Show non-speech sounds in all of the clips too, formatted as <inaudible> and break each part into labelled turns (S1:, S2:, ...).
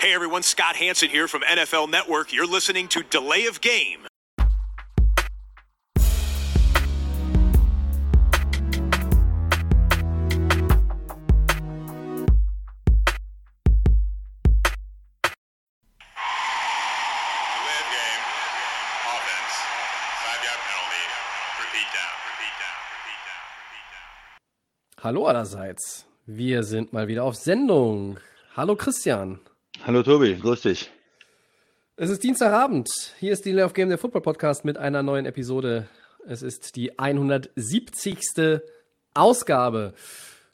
S1: Hey everyone, Scott Hanson here from NFL Network. You're listening to Delay of Game.
S2: Delay of game. Offense. Five yard penalty. Repeat down. Repeat down. Repeat down. Repeat down.
S3: Hallo allerseits. Wir sind mal wieder auf Sendung. Hallo Christian.
S4: Hallo Tobi, grüß dich.
S3: Es ist Dienstagabend. Hier ist die Lay of Game, der Football Podcast mit einer neuen Episode. Es ist die 170. Ausgabe.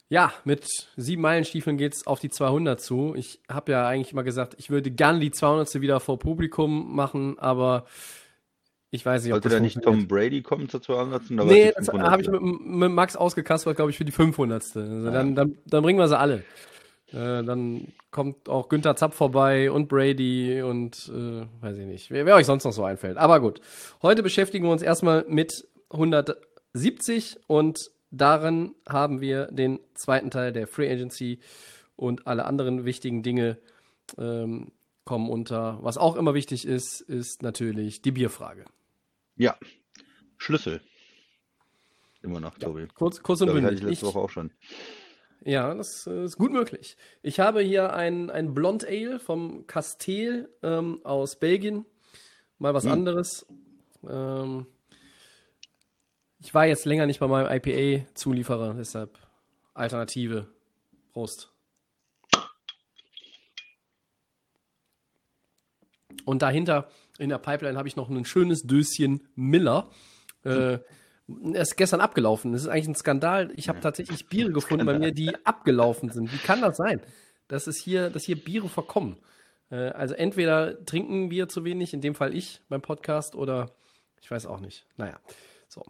S3: Ja, mit sieben Meilenstiefeln geht's auf die 200 zu. Ich habe ja eigentlich mal gesagt, ich würde gerne die 200. wieder vor Publikum machen, aber ich weiß nicht, ob
S4: Sollte
S3: das
S4: da nicht. Tom Brady kommen zur 200. Oder
S3: Nee, das
S4: die 500.?
S3: habe ich mit, mit Max ausgekastelt, glaube ich, für die 500. Also dann, dann, dann bringen wir sie alle. Äh, dann kommt auch Günther Zapp vorbei und Brady und äh, weiß ich nicht, wer, wer euch sonst noch so einfällt. Aber gut, heute beschäftigen wir uns erstmal mit 170 und darin haben wir den zweiten Teil der Free Agency und alle anderen wichtigen Dinge ähm, kommen unter. Was auch immer wichtig ist, ist natürlich die Bierfrage.
S4: Ja, Schlüssel. Immer noch, Tobi.
S3: Kurz, kurz und
S4: Glaube ich,
S3: bündig.
S4: letzte Woche auch schon.
S3: Ja, das äh, ist gut möglich. Ich habe hier ein, ein Blond Ale vom Castel ähm, aus Belgien. Mal was
S4: Hm.
S3: anderes. Ähm, ich war jetzt länger nicht bei meinem IPA-Zulieferer, deshalb Alternative. Prost. Und dahinter in der Pipeline habe ich noch ein schönes Döschen Miller. Äh, er ist gestern abgelaufen. Das ist eigentlich ein Skandal. Ich habe tatsächlich Biere <laughs> gefunden bei mir, die abgelaufen sind. Wie kann das sein? Dass es hier, dass hier Biere verkommen. Äh, also entweder trinken wir zu wenig, in dem Fall ich beim Podcast, oder ich weiß auch nicht. Naja, so.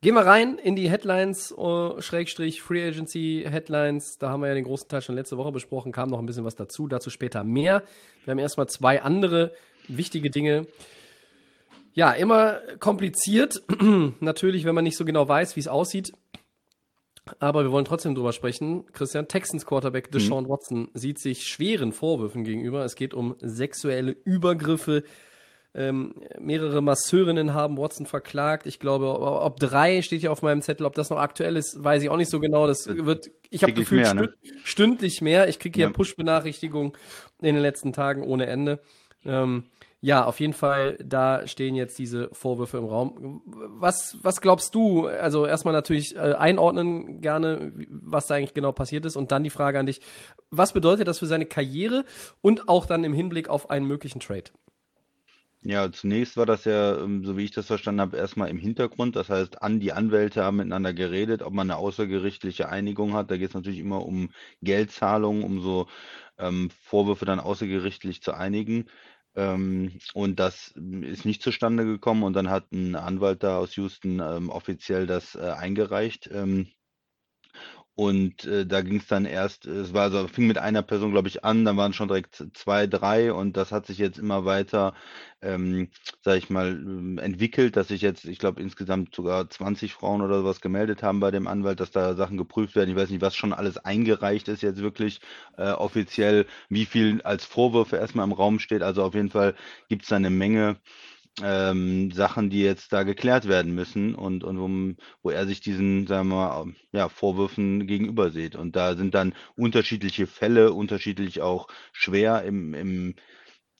S3: Gehen wir rein in die Headlines, äh, Schrägstrich Free Agency Headlines. Da haben wir ja den großen Teil schon letzte Woche besprochen, kam noch ein bisschen was dazu, dazu später mehr. Wir haben erstmal zwei andere wichtige Dinge. Ja, immer kompliziert. <clears throat> Natürlich, wenn man nicht so genau weiß, wie es aussieht. Aber wir wollen trotzdem drüber sprechen. Christian, Texans Quarterback Deshaun Watson sieht sich schweren Vorwürfen gegenüber. Es geht um sexuelle Übergriffe. Ähm, mehrere Masseurinnen haben Watson verklagt. Ich glaube, ob drei steht hier auf meinem Zettel. Ob das noch aktuell ist, weiß ich auch nicht so genau. Das wird, ich habe gefühlt
S4: mehr, ne?
S3: stünd, stündlich mehr. Ich kriege hier
S4: Ja.
S3: Push-Benachrichtigungen in den letzten Tagen ohne Ende. Ähm, ja, auf jeden Fall, da stehen jetzt diese Vorwürfe im Raum. Was, was glaubst du? Also erstmal natürlich äh, einordnen gerne, was da eigentlich genau passiert ist und dann die Frage an dich, was bedeutet das für seine Karriere und auch dann im Hinblick auf einen möglichen Trade?
S4: Ja, zunächst war das ja, ähm, so wie ich das verstanden habe, erstmal im Hintergrund. Das heißt, an die Anwälte haben miteinander geredet, ob man eine außergerichtliche Einigung hat. Da geht es natürlich immer um Geldzahlungen, um so ähm, Vorwürfe dann außergerichtlich zu einigen. Ähm, und das ist nicht zustande gekommen. Und dann hat ein Anwalt da aus Houston ähm, offiziell das äh, eingereicht. Ähm, und äh, da ging es dann erst, es war also, fing mit einer Person, glaube ich, an, dann waren schon direkt zwei, drei und das hat sich jetzt immer weiter, ähm, sage ich mal, ähm, entwickelt, dass sich jetzt, ich glaube, insgesamt sogar 20 Frauen oder sowas gemeldet haben bei dem Anwalt, dass da Sachen geprüft werden. Ich weiß nicht, was schon alles eingereicht ist jetzt wirklich äh, offiziell, wie viel als Vorwürfe erstmal im Raum steht. Also auf jeden Fall gibt es da eine Menge ähm, Sachen, die jetzt da geklärt werden müssen und, und wo, wo er sich diesen, sagen wir mal, ähm, ja, Vorwürfen gegenüber sieht. Und da sind dann unterschiedliche Fälle, unterschiedlich auch schwer im, im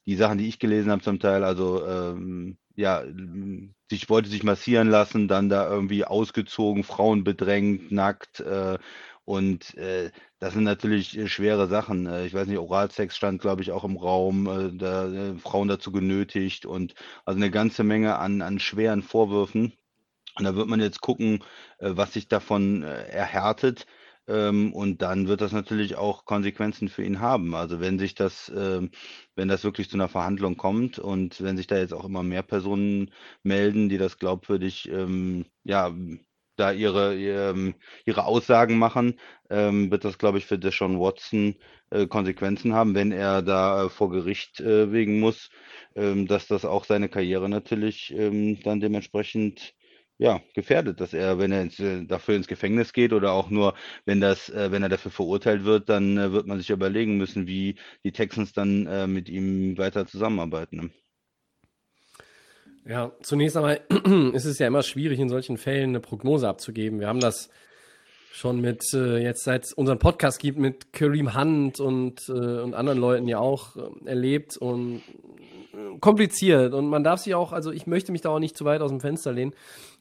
S4: die Sachen, die ich gelesen habe zum Teil, also ähm, ja, sich wollte sich massieren lassen, dann da irgendwie ausgezogen, Frauen bedrängt, nackt äh, und äh, das sind natürlich äh, schwere Sachen. Äh, ich weiß nicht, Oralsex stand, glaube ich, auch im Raum, äh, da, äh, Frauen dazu genötigt und also eine ganze Menge an, an schweren Vorwürfen. Und da wird man jetzt gucken, äh, was sich davon äh, erhärtet. Ähm, und dann wird das natürlich auch Konsequenzen für ihn haben. Also wenn sich das, ähm, wenn das wirklich zu einer Verhandlung kommt und wenn sich da jetzt auch immer mehr Personen melden, die das glaubwürdig, ähm, ja, da ihre, ähm, ihre Aussagen machen, ähm, wird das, glaube ich, für Deshaun Watson äh, Konsequenzen haben, wenn er da äh, vor Gericht äh, wegen muss, ähm, dass das auch seine Karriere natürlich ähm, dann dementsprechend ja, gefährdet, dass er, wenn er ins, äh, dafür ins Gefängnis geht oder auch nur, wenn das, äh, wenn er dafür verurteilt wird, dann äh, wird man sich überlegen müssen, wie die Texans dann mit ihm weiter zusammenarbeiten.
S3: Ja, zunächst einmal <clears throat> ist es ja immer schwierig, in solchen Fällen eine Prognose abzugeben. Wir haben das schon mit, äh, jetzt seit es unseren Podcast gibt, mit Kareem Hunt und, äh, und anderen Leuten ja auch äh, erlebt und äh, kompliziert. Und man darf sich auch, also ich möchte mich da auch nicht zu weit aus dem Fenster lehnen.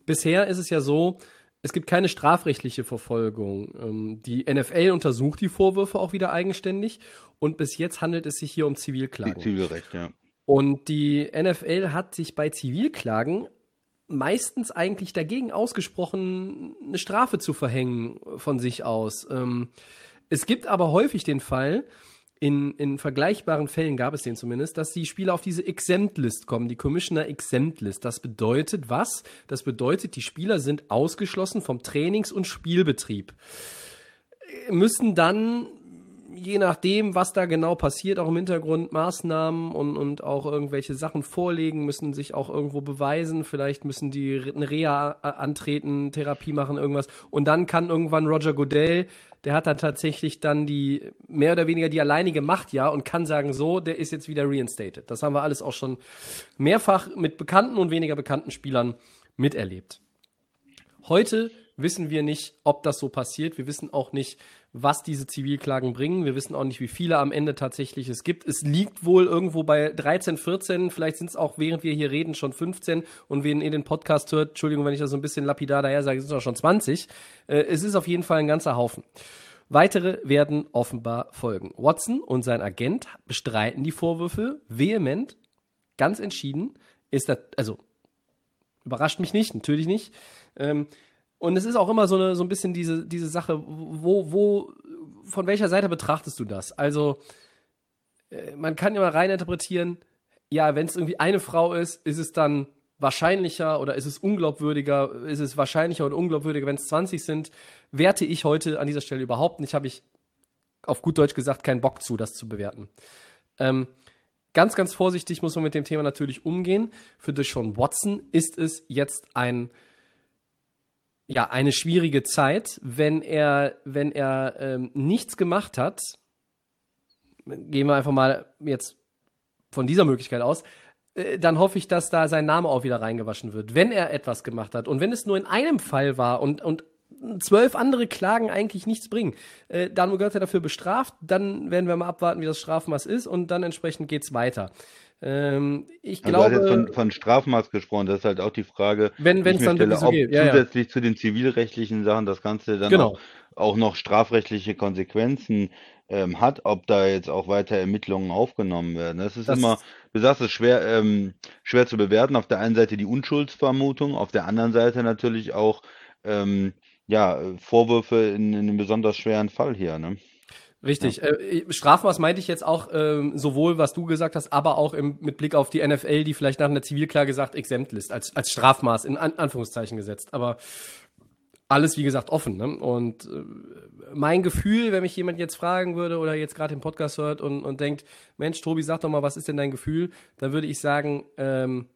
S3: Bisher ist es ja so, es gibt keine strafrechtliche Verfolgung. Ähm, die NFL untersucht die Vorwürfe auch wieder eigenständig und bis jetzt handelt es sich hier um Zivilklagen.
S4: Zivilrecht, ja.
S3: Und die NFL hat sich bei Zivilklagen meistens eigentlich dagegen ausgesprochen, eine Strafe zu verhängen von sich aus. Ähm, es gibt aber häufig den Fall, in, in vergleichbaren Fällen gab es den zumindest, dass die Spieler auf diese Exempt-List kommen, die Commissioner Exempt-List. Das bedeutet was? Das bedeutet, die Spieler sind ausgeschlossen vom Trainings- und Spielbetrieb. Müssen dann je nachdem, was da genau passiert, auch im Hintergrund Maßnahmen und, und auch irgendwelche Sachen vorlegen, müssen sich auch irgendwo beweisen. Vielleicht müssen die eine Reha antreten, Therapie machen, irgendwas. Und dann kann irgendwann Roger Goodell, der hat dann tatsächlich dann die mehr oder weniger die alleinige Macht, ja, und kann sagen, so, der ist jetzt wieder reinstated. Das haben wir alles auch schon mehrfach mit bekannten und weniger bekannten Spielern miterlebt. Heute wissen wir nicht, ob das so passiert. Wir wissen auch nicht, was diese Zivilklagen bringen. Wir wissen auch nicht, wie viele am Ende tatsächlich es gibt. Es liegt wohl irgendwo bei 13, 14, vielleicht sind es auch, während wir hier reden, schon 15 und wenn ihr den Podcast hört, Entschuldigung, wenn ich das so ein bisschen lapidar daher sage, sind es auch schon 20. Äh, es ist auf jeden Fall ein ganzer Haufen. Weitere werden offenbar folgen. Watson und sein Agent bestreiten die Vorwürfe vehement, ganz entschieden. Ist das, also, überrascht mich nicht, natürlich nicht. Ähm, und es ist auch immer so, eine, so ein bisschen diese, diese Sache, wo, wo, von welcher Seite betrachtest du das? Also, äh, man kann immer rein interpretieren, ja, wenn es irgendwie eine Frau ist, ist es dann wahrscheinlicher oder ist es unglaubwürdiger, ist es wahrscheinlicher oder unglaubwürdiger, wenn es 20 sind, werte ich heute an dieser Stelle überhaupt nicht, habe ich auf gut Deutsch gesagt keinen Bock zu, das zu bewerten. Ähm, ganz, ganz vorsichtig muss man mit dem Thema natürlich umgehen. Für Deshaun Watson ist es jetzt ein ja, eine schwierige Zeit, wenn er, wenn er ähm, nichts gemacht hat. Gehen wir einfach mal jetzt von dieser Möglichkeit aus. Äh, dann hoffe ich, dass da sein Name auch wieder reingewaschen wird, wenn er etwas gemacht hat. Und wenn es nur in einem Fall war und, und zwölf andere Klagen eigentlich nichts bringen, äh, dann wird er dafür bestraft. Dann werden wir mal abwarten, wie das Strafmaß ist und dann entsprechend geht's weiter. Ähm, ich
S4: also
S3: glaube.
S4: Du hast jetzt von, von Strafmaß gesprochen, das ist halt auch die Frage,
S3: wenn es dann
S4: stelle,
S3: so
S4: ob
S3: geht. Ja,
S4: zusätzlich ja. zu den zivilrechtlichen Sachen das Ganze dann
S3: genau.
S4: auch, auch, noch strafrechtliche Konsequenzen ähm, hat, ob da jetzt auch weiter Ermittlungen aufgenommen werden. Das ist das immer, du sagst es schwer, ähm, schwer zu bewerten. Auf der einen Seite die Unschuldsvermutung, auf der anderen Seite natürlich auch ähm, ja, Vorwürfe in, in einem besonders schweren Fall hier. Ne?
S3: Richtig. Ja. Äh, Strafmaß meinte ich jetzt auch ähm, sowohl, was du gesagt hast, aber auch im, mit Blick auf die NFL, die vielleicht nach einer Zivilklage sagt, Exemptlist, als, als Strafmaß in An Anführungszeichen gesetzt. Aber alles, wie gesagt, offen. Ne? Und äh, mein Gefühl, wenn mich jemand jetzt fragen würde oder jetzt gerade den Podcast hört und, und denkt, Mensch, Tobi, sag doch mal, was ist denn dein Gefühl? Dann würde ich sagen, ähm,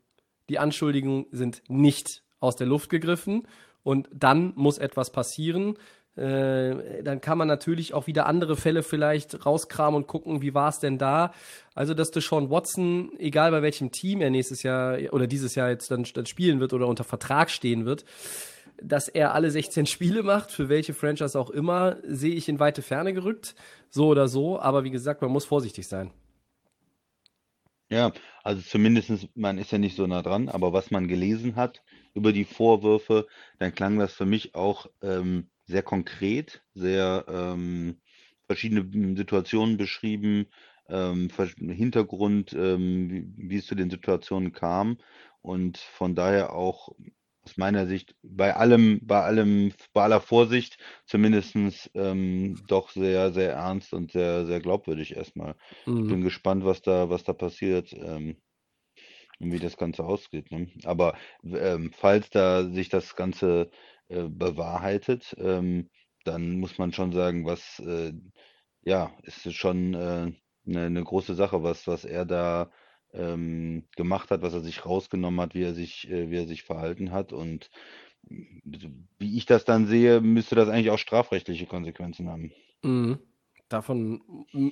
S3: die Anschuldigungen sind nicht aus der Luft gegriffen und dann muss etwas passieren. Äh, dann kann man natürlich auch wieder andere Fälle vielleicht rauskramen und gucken, wie war es denn da. Also, dass Deshaun Watson, egal bei welchem Team er nächstes Jahr oder dieses Jahr jetzt dann, dann spielen wird oder unter Vertrag stehen wird, dass er alle 16 <laughs> Spiele macht, für welche Franchise auch immer, sehe ich in weite Ferne gerückt. So oder so. Aber wie gesagt, man muss vorsichtig sein.
S4: Ja, also zumindest, man ist ja nicht so nah dran, aber was man gelesen hat über die Vorwürfe, dann klang das für mich auch ähm, sehr konkret, sehr ähm, verschiedene Situationen beschrieben, ähm, Hintergrund, ähm, wie, wie es zu den Situationen kam und von daher auch aus meiner Sicht bei allem, bei allem, bei aller Vorsicht zumindest ähm, doch sehr, sehr ernst und sehr, sehr glaubwürdig erstmal. Mhm. Ich bin gespannt, was da, was da passiert ähm, und wie das Ganze ausgeht. Ne? Aber ähm, falls da sich das Ganze äh, bewahrheitet, ähm, dann muss man schon sagen, was, äh, ja, ist schon äh, eine, eine große Sache, was, was er da ähm, gemacht hat, was er sich rausgenommen hat, wie er sich, äh, wie er sich verhalten hat. Und wie ich das dann sehe, müsste das eigentlich auch strafrechtliche Konsequenzen haben.
S3: Mhm. Davon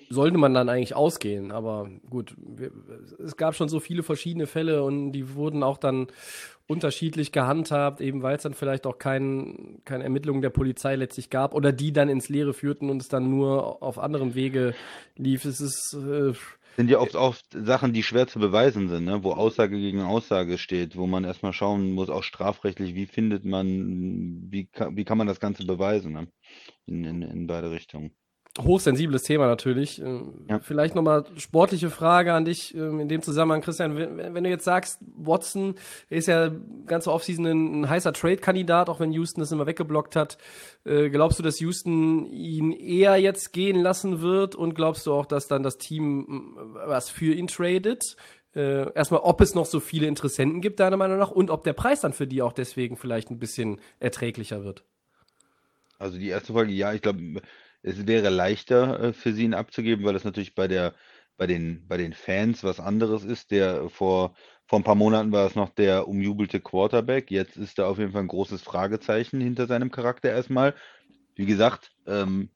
S3: sollte man dann eigentlich ausgehen, aber gut, wir, es gab schon so viele verschiedene Fälle und die wurden auch dann unterschiedlich gehandhabt, eben weil es dann vielleicht auch kein, keine Ermittlungen der Polizei letztlich gab oder die dann ins Leere führten und es dann nur auf anderem Wege lief. Es ist äh,
S4: sind ja oft, oft Sachen, die schwer zu beweisen sind, ne? wo Aussage gegen Aussage steht, wo man erstmal schauen muss, auch strafrechtlich, wie findet man, wie kann, wie kann man das Ganze beweisen, ne? in, in, in beide Richtungen
S3: hochsensibles Thema natürlich. Äh, ja. Vielleicht nochmal sportliche Frage an dich ähm, in dem Zusammenhang, Christian. Wenn, wenn du jetzt sagst, Watson ist ja ganze Offseason ein, ein heißer Trade-Kandidat, auch wenn Houston das immer weggeblockt hat. Äh, glaubst du, dass Houston ihn eher jetzt gehen lassen wird? Und glaubst du auch, dass dann das Team was für ihn tradet? Äh, erstmal, ob es noch so viele Interessenten gibt, deiner Meinung nach, und ob der Preis dann für die auch deswegen vielleicht ein bisschen erträglicher wird.
S4: Also die erste Frage, ja, ich glaube, es wäre leichter äh, für sie ihn abzugeben, weil das natürlich bei der, bei den, bei den Fans was anderes ist. Der vor, vor ein paar Monaten war es noch der umjubelte Quarterback. Jetzt ist da auf jeden Fall ein großes Fragezeichen hinter seinem Charakter erstmal. Wie gesagt, ähm,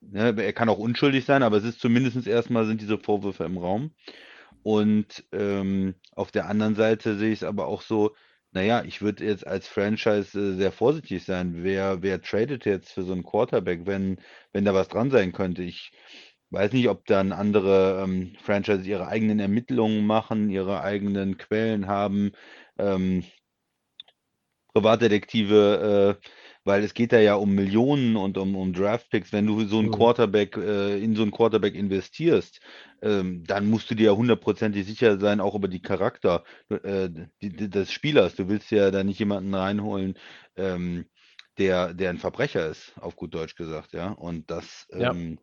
S4: ne, er kann auch unschuldig sein, aber es ist zumindest erstmal sind diese Vorwürfe im Raum. Und ähm, auf der anderen Seite sehe ich es aber auch so, naja, ich würde jetzt als Franchise äh, sehr vorsichtig sein. Wer, wer tradet jetzt für so einen Quarterback, wenn, wenn da was dran sein könnte? Ich weiß nicht, ob dann andere ähm, Franchises ihre eigenen Ermittlungen machen, ihre eigenen Quellen haben, ähm, Privatdetektive, äh, weil es geht da ja um Millionen und um, um Draftpicks. Wenn du so einen mhm. Quarterback, äh, in so einen Quarterback investierst, ähm, dann musst du dir ja hundertprozentig sicher sein, auch über die Charakter äh, des Spielers. Du willst ja da nicht jemanden reinholen, ähm, der, der ein Verbrecher ist, auf gut Deutsch gesagt, ja. Und das, ja. ähm,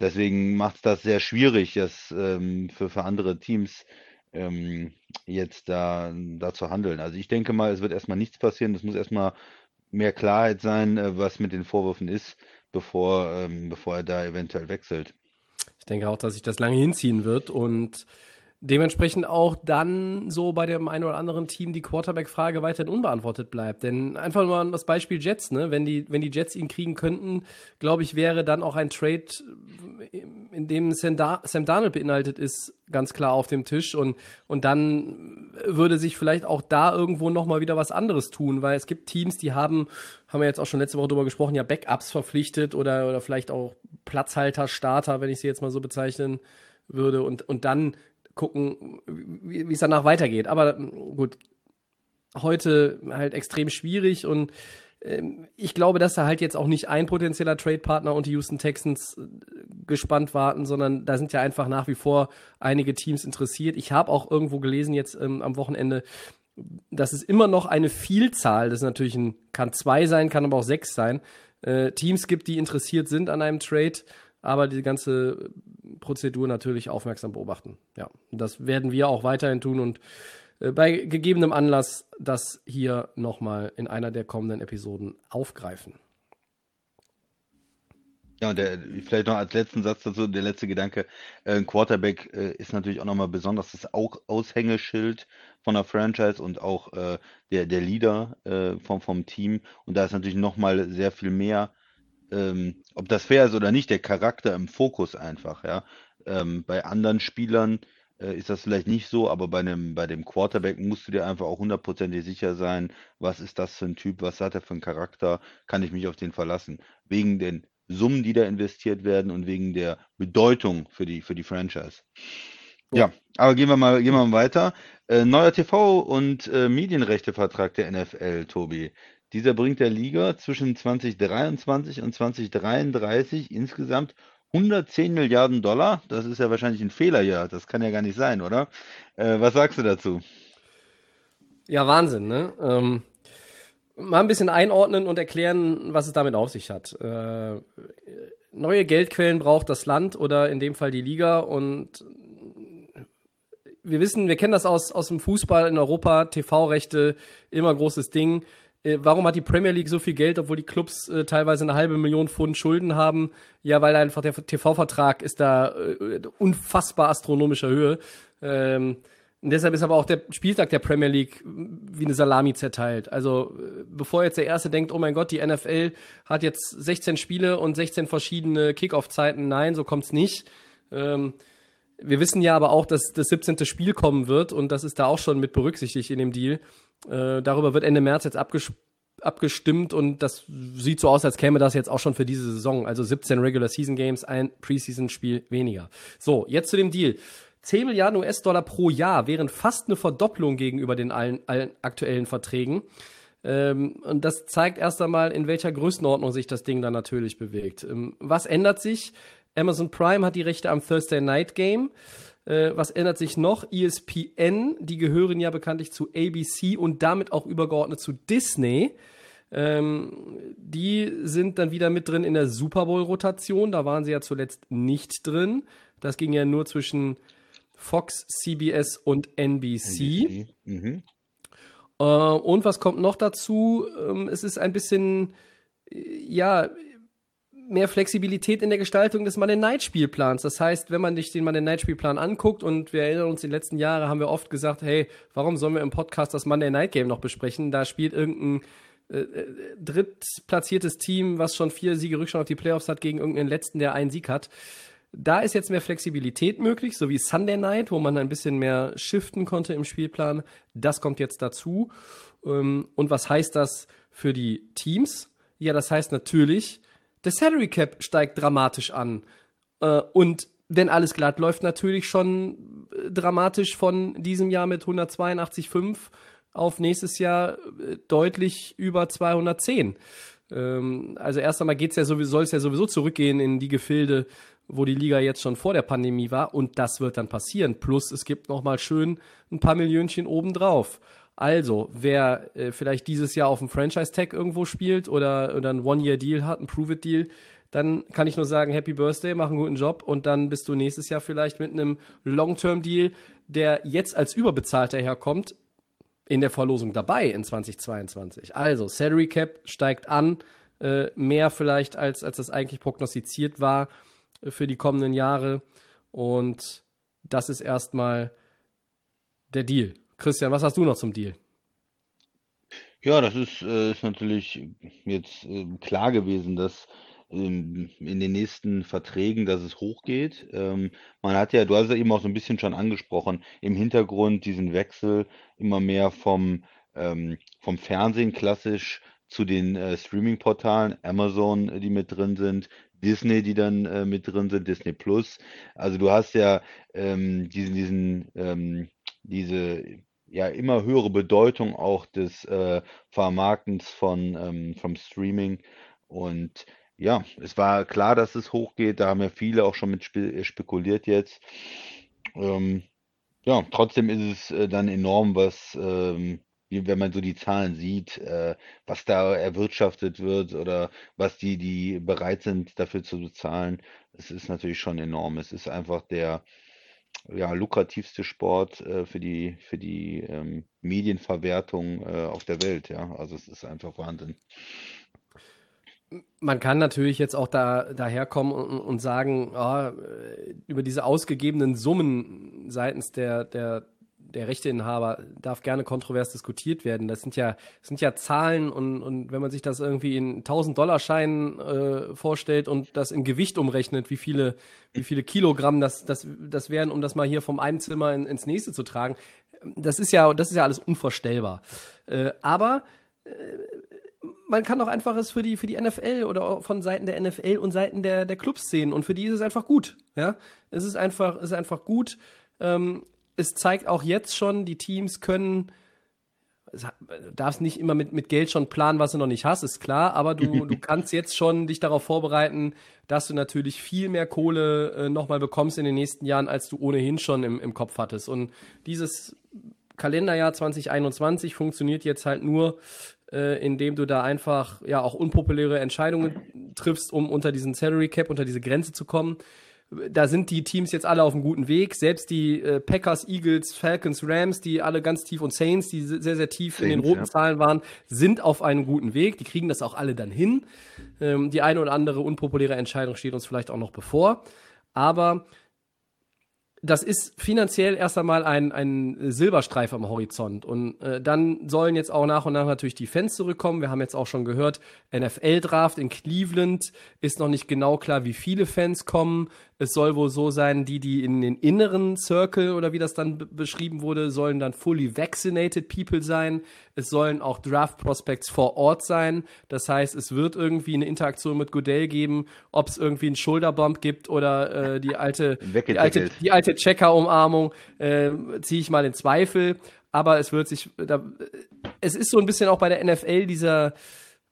S4: deswegen macht es das sehr schwierig, das ähm, für, für andere Teams ähm, jetzt da, da zu handeln. Also ich denke mal, es wird erstmal nichts passieren. Es muss erstmal mehr Klarheit sein, äh, was mit den Vorwürfen ist, bevor, ähm, bevor er da eventuell wechselt.
S3: Ich denke auch, dass sich das lange hinziehen wird und dementsprechend auch dann so bei dem einen oder anderen Team die Quarterback-Frage weiterhin unbeantwortet bleibt. Denn einfach mal das Beispiel Jets, ne? Wenn die, wenn die Jets ihn kriegen könnten, glaube ich, wäre dann auch ein Trade, in dem Sam, Sam Darnold beinhaltet ist, ganz klar auf dem Tisch und, und dann würde sich vielleicht auch da irgendwo nochmal wieder was anderes tun, weil es gibt Teams, die haben, haben wir jetzt auch schon letzte Woche drüber gesprochen, ja Backups verpflichtet oder, oder vielleicht auch Platzhalter, Starter, wenn ich sie jetzt mal so bezeichnen würde und, und dann gucken, wie es danach weitergeht. Aber gut, heute halt extrem schwierig und ähm, ich glaube, dass da halt jetzt auch nicht ein potenzieller Trade-Partner und die Houston Texans äh, gespannt warten, sondern da sind ja einfach nach wie vor einige Teams interessiert. Ich habe auch irgendwo gelesen jetzt ähm, am Wochenende, dass es immer noch eine Vielzahl, das natürlich ein, kann zwei sein, kann aber auch sechs sein, äh, Teams gibt, die interessiert sind an einem Trade aber die ganze Prozedur natürlich aufmerksam beobachten. Ja, das werden wir auch weiterhin tun und äh, bei gegebenem Anlass das hier nochmal in einer der kommenden Episoden aufgreifen.
S4: Ja, und der, vielleicht noch als letzten Satz dazu, der letzte Gedanke, äh, ein Quarterback äh, ist natürlich auch nochmal besonders das Aushängeschild von der Franchise und auch der, der Leader vom, vom Team. Und da ist natürlich nochmal sehr viel mehr ähm, ob das fair ist oder nicht, der Charakter im Fokus einfach, ja. Ähm, bei anderen Spielern äh, ist das vielleicht nicht so, aber bei einem, bei dem Quarterback musst du dir einfach auch hundertprozentig sicher sein, was ist das für ein Typ, was hat er für einen Charakter, kann ich mich auf den verlassen. Wegen den Summen, die da investiert werden und wegen der Bedeutung für die, für die Franchise. Ja, aber gehen wir mal, gehen wir mal weiter. Äh, neuer TV- und äh, Medienrechtevertrag der NFL, Tobi. Dieser bringt der Liga zwischen 2023 und 2033 insgesamt 110 Milliarden Dollar. Das ist ja wahrscheinlich ein Fehlerjahr. Das kann ja gar nicht sein, oder? Äh, was sagst du dazu?
S3: Ja, Wahnsinn, ne? Ähm, mal ein bisschen einordnen und erklären, was es damit auf sich hat. Äh, neue Geldquellen braucht das Land oder in dem Fall die Liga und wir wissen, wir kennen das aus, aus dem Fußball in Europa, TV-Rechte, immer großes Ding. Äh, warum hat die Premier League so viel Geld, obwohl die Clubs äh, teilweise eine halbe Million Pfund Schulden haben? Ja, weil einfach der TV-Vertrag ist da äh, unfassbar astronomischer Höhe. Ähm, Und deshalb ist aber auch der Spieltag der Premier League wie eine Salami zerteilt. Also bevor jetzt der Erste denkt, oh mein Gott, die NFL hat jetzt 16 Spiele und 16 verschiedene Kickoff-Zeiten. Nein, so kommt's nicht. Ähm, wir wissen ja aber auch, dass das 17. Spiel kommen wird und das ist da auch schon mit berücksichtigt in dem Deal. Äh, darüber wird Ende März jetzt abgesprochen abgestimmt und das sieht so aus, als käme das jetzt auch schon für diese Saison. Also 17 Regular Season Games, ein Preseason-Spiel weniger. So, jetzt zu dem Deal. 10 Milliarden US-Dollar pro Jahr wären fast eine Verdopplung gegenüber den allen, allen aktuellen Verträgen. Ähm, und das zeigt erst einmal, in welcher Größenordnung sich das Ding dann natürlich bewegt. Ähm, was ändert sich? Amazon Prime hat die Rechte am Thursday Night Game. Äh, was ändert sich noch? ESPN, die gehören ja bekanntlich zu ABC und damit auch übergeordnet zu Disney. Ähm, die sind dann wieder mit drin in der Super Bowl-Rotation. Da waren sie ja zuletzt nicht drin. Das ging ja nur zwischen Fox, CBS und NBC. NBC. Mhm. Äh, und was kommt noch dazu? Ähm, es ist ein bisschen, ja, mehr Flexibilität in der Gestaltung des Monday Night Spielplans. Das heißt, wenn man sich den Monday Night Spielplan anguckt und wir erinnern uns, die letzten Jahre haben wir oft gesagt, hey, warum sollen wir im Podcast das Monday Night Game noch besprechen? Da spielt irgendein äh, äh drittplatziertes Team, was schon vier Siege Rückstand auf die Playoffs hat, gegen irgendeinen letzten, der einen Sieg hat. Da ist jetzt mehr Flexibilität möglich, so wie Sunday Night, wo man ein bisschen mehr shiften konnte im Spielplan. Das kommt jetzt dazu. Ähm, und was heißt das für die Teams? Ja, das heißt natürlich, der Salary Cap steigt dramatisch an. Äh, und wenn alles glatt läuft, natürlich schon äh, dramatisch von diesem Jahr mit 182,5 auf nächstes Jahr äh, deutlich über 210. Ähm, also erst einmal geht's ja sowieso, soll es ja sowieso zurückgehen in die Gefilde, wo die Liga jetzt schon vor der Pandemie war und das wird dann passieren. Plus es gibt noch mal schön ein paar Millionchen obendrauf. Also, wer äh, vielleicht dieses Jahr auf dem Franchise-Tag irgendwo spielt oder, oder einen One-Year-Deal hat, einen Prove-It-Deal, dann kann ich nur sagen, Happy Birthday, mach einen guten Job und dann bist du nächstes Jahr vielleicht mit einem Long-Term-Deal, der jetzt als überbezahlter herkommt, in der Verlosung dabei in 2022. Also, Salary Cap steigt an, äh, mehr vielleicht als, als das eigentlich prognostiziert war für die kommenden Jahre. Und das ist erstmal der Deal. Christian, was hast du noch zum Deal?
S4: Ja, das ist, äh, ist natürlich jetzt äh, klar gewesen, dass ähm, in den nächsten Verträgen, dass es hochgeht. Ähm, man hat ja, du hast ja eben auch so ein bisschen schon angesprochen, im Hintergrund diesen Wechsel immer mehr vom, ähm, vom Fernsehen klassisch zu den äh, Streaming-Portalen, Amazon, die mit drin sind, Disney, die dann äh, mit drin sind, Disney Plus. Also du hast ja ähm, diesen, diesen, ähm, diese ja immer höhere Bedeutung auch des äh, Vermarktens von ähm, vom Streaming. Und ja, es war klar, dass es hochgeht. Da haben ja viele auch schon mit spe spekuliert jetzt. Ähm, ja, trotzdem ist es äh, dann enorm, was ähm, wenn man so die Zahlen sieht, äh, was da erwirtschaftet wird oder was die, die bereit sind dafür zu bezahlen, es ist natürlich schon enorm. Es ist einfach der ja, lukrativste Sport äh, für die, für die ähm, Medienverwertung äh, auf der Welt. Ja, also es ist einfach Wahnsinn.
S3: Man kann natürlich jetzt auch da daherkommen und, und sagen, oh, über diese ausgegebenen Summen seitens der, der der Rechteinhaber darf gerne kontrovers diskutiert werden. Das sind ja, das sind ja Zahlen und, und wenn man sich das irgendwie in 1000-Dollar-Scheinen äh, vorstellt und das in Gewicht umrechnet, wie viele, wie viele Kilogramm das, das, das wären, um das mal hier vom einen Zimmer in, ins nächste zu tragen, das ist ja, das ist ja alles unvorstellbar. Äh, aber äh, man kann auch einfach es für die, für die NFL oder von Seiten der NFL und Seiten der, der Clubs sehen. Und für die ist es einfach gut. Ja, es ist einfach, ist einfach gut. Ähm, es zeigt auch jetzt schon, die Teams können, du darfst nicht immer mit, mit Geld schon planen, was du noch nicht hast, ist klar, aber du, du <laughs> kannst jetzt schon dich darauf vorbereiten, dass du natürlich viel mehr Kohle äh, nochmal bekommst in den nächsten Jahren, als du ohnehin schon im, im Kopf hattest. Und dieses Kalenderjahr 2021 funktioniert jetzt halt nur, äh, indem du da einfach ja auch unpopuläre Entscheidungen triffst, um unter diesen Salary Cap, unter diese Grenze zu kommen da sind die Teams jetzt alle auf einem guten Weg. Selbst die äh, Packers, Eagles, Falcons, Rams, die alle ganz tief und Saints, die sehr, sehr tief Saints, in den roten ja. Zahlen waren, sind auf einem guten Weg. Die kriegen das auch alle dann hin. Ähm, die eine oder andere unpopuläre Entscheidung steht uns vielleicht auch noch bevor. Aber das ist finanziell erst einmal ein, ein Silberstreif am Horizont. Und äh, dann sollen jetzt auch nach und nach natürlich die Fans zurückkommen. Wir haben jetzt auch schon gehört, NFL-Draft in Cleveland ist noch nicht genau klar, wie viele Fans kommen. Es soll wohl so sein, die, die in den inneren Circle oder wie das dann beschrieben wurde, sollen dann fully vaccinated people sein. Es sollen auch Draft Prospects vor Ort sein. Das heißt, es wird irgendwie eine Interaktion mit Goodell geben, ob es irgendwie einen Schulterbump gibt oder äh, die alte, <laughs> die alte, die alte Checker-Umarmung, äh, ziehe ich mal in Zweifel. Aber es wird sich, da, es ist so ein bisschen auch bei der NFL dieser,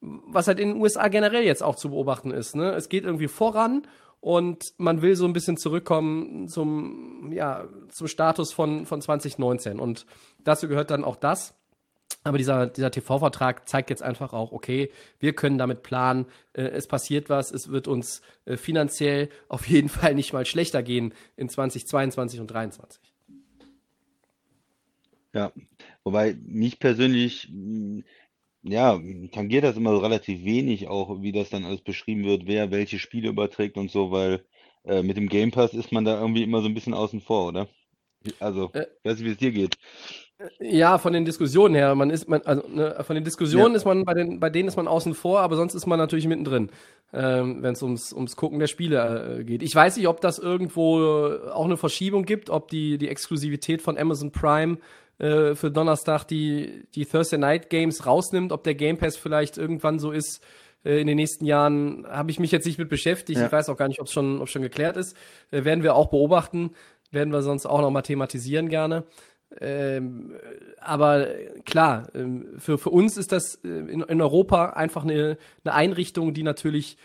S3: was halt in den USA generell jetzt auch zu beobachten ist. Ne? Es geht irgendwie voran und man will so ein bisschen zurückkommen zum, ja, zum Status von, von 2019. Und dazu gehört dann auch das. Aber dieser, dieser TV-Vertrag zeigt jetzt einfach auch, okay, wir können damit planen, äh, es passiert was, es wird uns äh, finanziell <laughs> auf jeden Fall nicht mal schlechter gehen in 2022 und 2023.
S4: Ja, wobei mich persönlich ja, tangiert das immer relativ wenig auch, wie das dann alles beschrieben wird, wer welche Spiele überträgt und so, weil äh, mit dem Game Pass ist man da irgendwie immer so ein bisschen außen vor, oder? Also,
S3: Äh,
S4: weiß nicht, wie es dir geht.
S3: Ja, von den Diskussionen her, man ist, man, also ne, von den Diskussionen
S4: Ja.
S3: ist man bei den, bei denen ist man außen vor, aber sonst ist man natürlich mittendrin, ähm, wenn es ums, ums Gucken der Spiele äh, geht. Ich weiß nicht, ob das irgendwo auch eine Verschiebung gibt, ob die, die Exklusivität von Amazon Prime äh, für Donnerstag die, die Thursday Night Games rausnimmt, ob der Game Pass vielleicht irgendwann so ist. äh, In den nächsten Jahren habe ich mich jetzt nicht mit beschäftigt.
S4: Ja.
S3: Ich weiß auch gar nicht, ob es schon, ob's schon geklärt ist. Äh, werden wir auch beobachten, werden wir sonst auch noch mal thematisieren gerne. Ähm, aber klar, ähm, für, für uns ist das äh, in, in Europa einfach eine, eine Einrichtung, die natürlich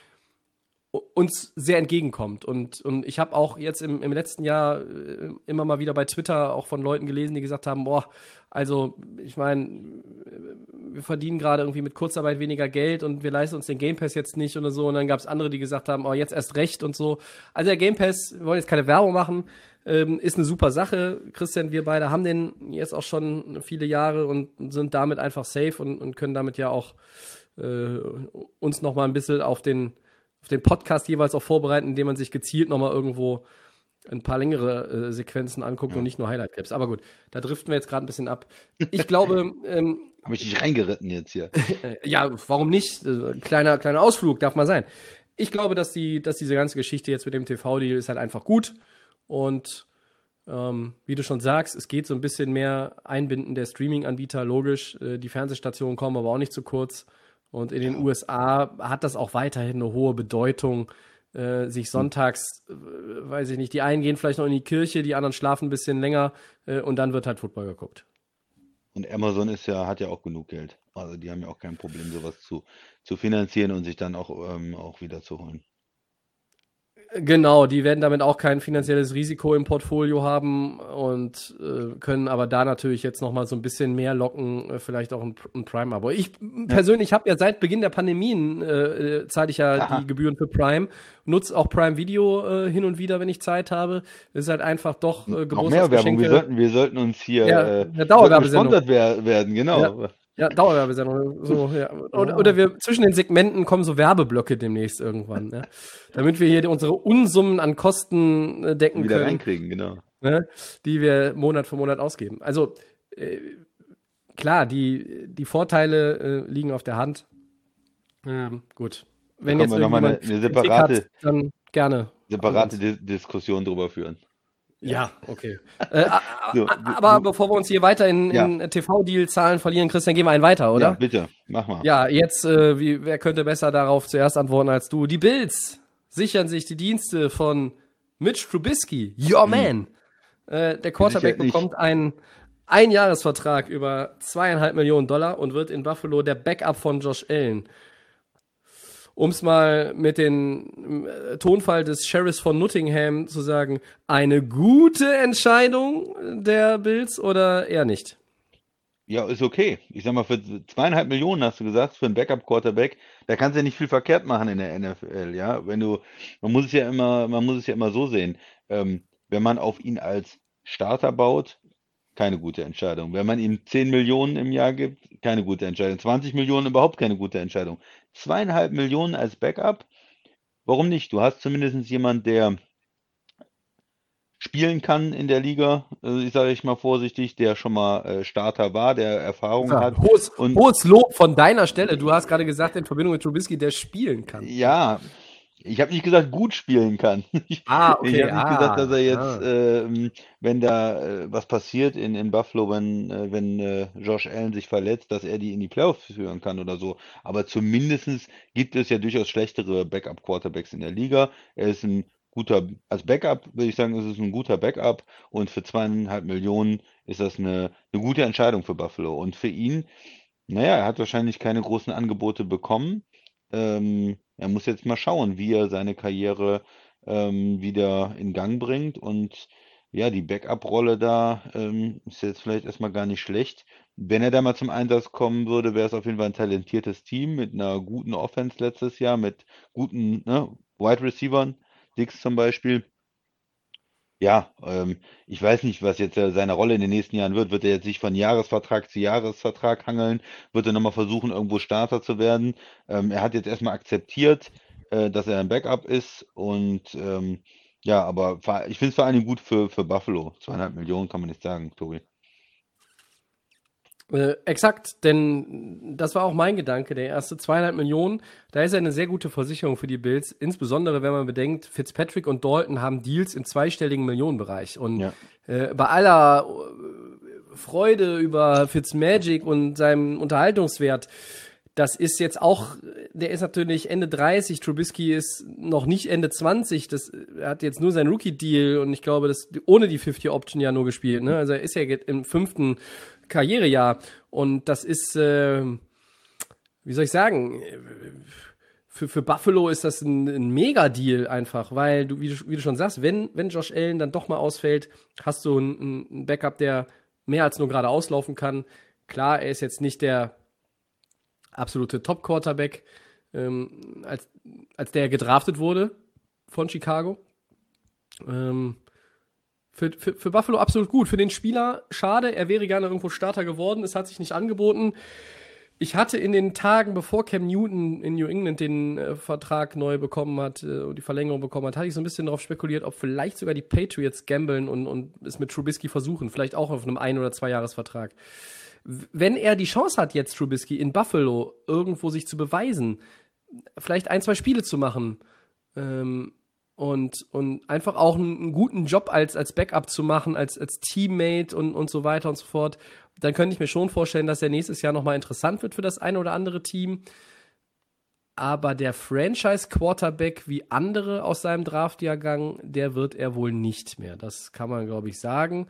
S3: uns sehr entgegenkommt. Und, und ich habe auch jetzt im, im letzten Jahr äh, immer mal wieder bei Twitter auch von Leuten gelesen, die gesagt haben, boah, also ich meine, wir verdienen gerade irgendwie mit Kurzarbeit weniger Geld und wir leisten uns den Game Pass jetzt nicht oder so. Und dann gab es andere, die gesagt haben, oh, jetzt erst recht und so. Also der Game Pass, wir wollen jetzt keine Werbung machen, ähm, ist eine super Sache. Christian, wir beide haben den jetzt auch schon viele Jahre und sind damit einfach safe und, und können damit ja auch äh, uns noch mal ein bisschen auf den, auf den Podcast jeweils auch vorbereiten, indem man sich gezielt noch mal irgendwo ein paar längere äh, Sequenzen anguckt und nicht nur Highlight-Clips. Aber gut, da driften wir jetzt gerade ein bisschen ab. Ich glaube, <laughs> ähm,
S4: Habe ich dich reingeritten jetzt hier? <laughs>
S3: ja, warum nicht? Äh, kleiner, kleiner Ausflug darf mal sein. Ich glaube, dass, die, dass diese ganze Geschichte jetzt mit dem TV-Deal ist halt einfach gut. Und ähm, wie du schon sagst, es geht so ein bisschen mehr Einbinden der Streaming-Anbieter, logisch. Äh, die Fernsehstationen kommen aber auch nicht zu kurz. Und in den USA hat das auch weiterhin eine hohe Bedeutung, äh, sich sonntags, äh, weiß ich nicht, die einen gehen vielleicht noch in die Kirche, die anderen schlafen ein bisschen länger äh, und dann wird halt Football geguckt.
S4: Und Amazon ist ja, hat ja auch genug Geld. Also die haben ja auch kein Problem, sowas zu, zu finanzieren und sich dann auch, ähm, auch wieder zu holen.
S3: Genau, die werden damit auch kein finanzielles Risiko im Portfolio haben und äh, können aber da natürlich jetzt noch mal so ein bisschen mehr locken, äh, vielleicht auch ein, ein Prime-Abo. Ich persönlich habe ja seit Beginn der Pandemien äh, äh, zahle ich ja
S4: Aha.
S3: die Gebühren für Prime, nutze auch Prime Video äh, hin und wieder, wenn ich Zeit habe. ist halt einfach doch äh,
S4: mehr Werbung. Wir sollten, wir sollten uns hier
S3: Ja,
S4: äh, gesponsert wer werden, genau.
S3: Ja, Dauerwerbesendung. So, <laughs> ja. Oder, oder wir zwischen den Segmenten kommen so Werbeblöcke demnächst irgendwann, ne? damit wir hier unsere Unsummen an Kosten äh, decken
S4: Wieder
S3: können.
S4: reinkriegen, genau.
S3: ne, die wir Monat für Monat ausgeben. Also äh, klar, die, die Vorteile äh, liegen auf der Hand. Ähm, gut. Wenn jetzt
S4: wir noch mal eine- eine separate-
S3: hat, dann gerne.
S4: Separate Di Diskussion drüber führen.
S3: Ja, okay. äh, <laughs>
S4: So,
S3: aber bevor wir uns hier weiter in, in TV-Deal-Zahlen verlieren, Christian, gehen wir einen weiter,
S4: Ja,
S3: oder?
S4: bitte, mach mal.
S3: Ja, jetzt, äh, wie, wer könnte besser darauf zuerst antworten als du? Die Bills sichern sich die Dienste von Mitch Trubisky, your man. Äh, der Quarterback bekommt einen Einjahresvertrag über zweieinhalb Millionen Dollar und wird in Buffalo der Backup von Josh Allen. Um es mal mit dem äh, Tonfall des Sheriffs von Nottingham zu sagen, eine gute Entscheidung der Bills oder eher nicht?
S4: Ja, ist okay. Ich sag mal, für zweieinhalb Millionen hast du gesagt, für einen Backup-Quarterback, da kannst du ja nicht viel verkehrt machen in der NFL, ja. Wenn du, man muss es ja immer, man muss es ja immer so sehen. Ähm, wenn man auf ihn als Starter baut, keine gute Entscheidung. Wenn man ihm 10 Millionen im Jahr gibt, keine gute Entscheidung. 20 Millionen überhaupt keine gute Entscheidung. Zweieinhalb Millionen als Backup, warum nicht? Du hast zumindest jemand, der spielen kann in der Liga, äh, ich sage ich mal vorsichtig, der schon mal äh, Starter war, der Erfahrung
S3: Ja,
S4: hat.
S3: hohes,
S4: Und-
S3: hohes Lob von deiner Stelle. Du hast gerade gesagt, in Verbindung mit Trubisky, der spielen kann.
S4: Ja, ich habe nicht gesagt, gut spielen kann. <laughs> Ich,
S3: Ah, okay,
S4: ich habe nicht
S3: ah,
S4: gesagt, dass er jetzt,
S3: ah.
S4: ähm, wenn da äh, was passiert in, in Buffalo, wenn, äh, wenn äh, Josh Allen sich verletzt, dass er die in die Playoffs führen kann oder so. Aber zumindestens gibt es ja durchaus schlechtere Backup-Quarterbacks in der Liga. Er ist ein guter, als Backup würde ich sagen, ist es ein guter Backup und für zweieinhalb Millionen ist das eine, eine gute Entscheidung für Buffalo. Und für ihn, naja, er hat wahrscheinlich keine großen Angebote bekommen. Ähm, er muss jetzt mal schauen, wie er seine Karriere ähm, wieder in Gang bringt. Und ja, die Backup-Rolle da ähm, ist jetzt vielleicht erstmal gar nicht schlecht. Wenn er da mal zum Einsatz kommen würde, wäre es auf jeden Fall ein talentiertes Team mit einer guten Offense letztes Jahr, mit guten ne, Wide Receivern, Dix zum Beispiel. Ja, ähm, ich weiß nicht, was jetzt äh, seine Rolle in den nächsten Jahren wird. Wird er jetzt sich von Jahresvertrag zu Jahresvertrag hangeln? Wird er nochmal versuchen, irgendwo Starter zu werden? Ähm, er hat jetzt erstmal akzeptiert, äh, dass er ein Backup ist und ähm, ja, aber ich finde es vor allem gut für, für Buffalo. Zweieinhalb Millionen kann man nicht sagen, Tobi.
S3: Äh, exakt, denn das war auch mein Gedanke. Der erste zweieinhalb Millionen, da ist ja eine sehr gute Versicherung für die Bills. Insbesondere, wenn man bedenkt, Fitzpatrick und Dalton haben Deals im zweistelligen Millionenbereich. Und
S4: Ja.
S3: äh, bei aller äh, Freude über Fitzmagic und seinem Unterhaltungswert, das ist jetzt auch, der ist natürlich Ende 30, Trubisky ist noch nicht Ende 20, das er hat jetzt nur sein Rookie-Deal und ich glaube, das ohne die 50-Option ja nur gespielt, ne? Also er ist ja im fünften Karrierejahr und das ist, äh, wie soll ich sagen, für, für Buffalo ist das ein, ein Mega-Deal einfach, weil du wie, du, wie du schon sagst, wenn, wenn Josh Allen dann doch mal ausfällt, hast du einen, einen Backup, der mehr als nur gerade auslaufen kann. Klar, er ist jetzt nicht der absolute Top-Quarterback, ähm, als, als der gedraftet wurde von Chicago. Ähm, für, für, für Buffalo absolut gut. Für den Spieler schade, er wäre gerne irgendwo Starter geworden, es hat sich nicht angeboten. Ich hatte in den Tagen, bevor Cam Newton in New England den äh, Vertrag neu bekommen hat, äh, die Verlängerung bekommen hat, hatte ich so ein bisschen darauf spekuliert, ob vielleicht sogar die Patriots gambeln und, und es mit Trubisky versuchen, vielleicht auch auf einem Ein- oder Zweijahresvertrag. W- Wenn er die Chance hat, jetzt Trubisky in Buffalo irgendwo sich zu beweisen, vielleicht ein, zwei Spiele zu machen ähm, und, und einfach auch einen, einen guten Job als, als Backup zu machen, als, als Teammate und, und so weiter und so fort, dann könnte ich mir schon vorstellen, dass er nächstes Jahr nochmal interessant wird für das eine oder andere Team. Aber der Franchise-Quarterback wie andere aus seinem Draftjahrgang, der wird er wohl nicht mehr. Das kann man, glaube ich, sagen.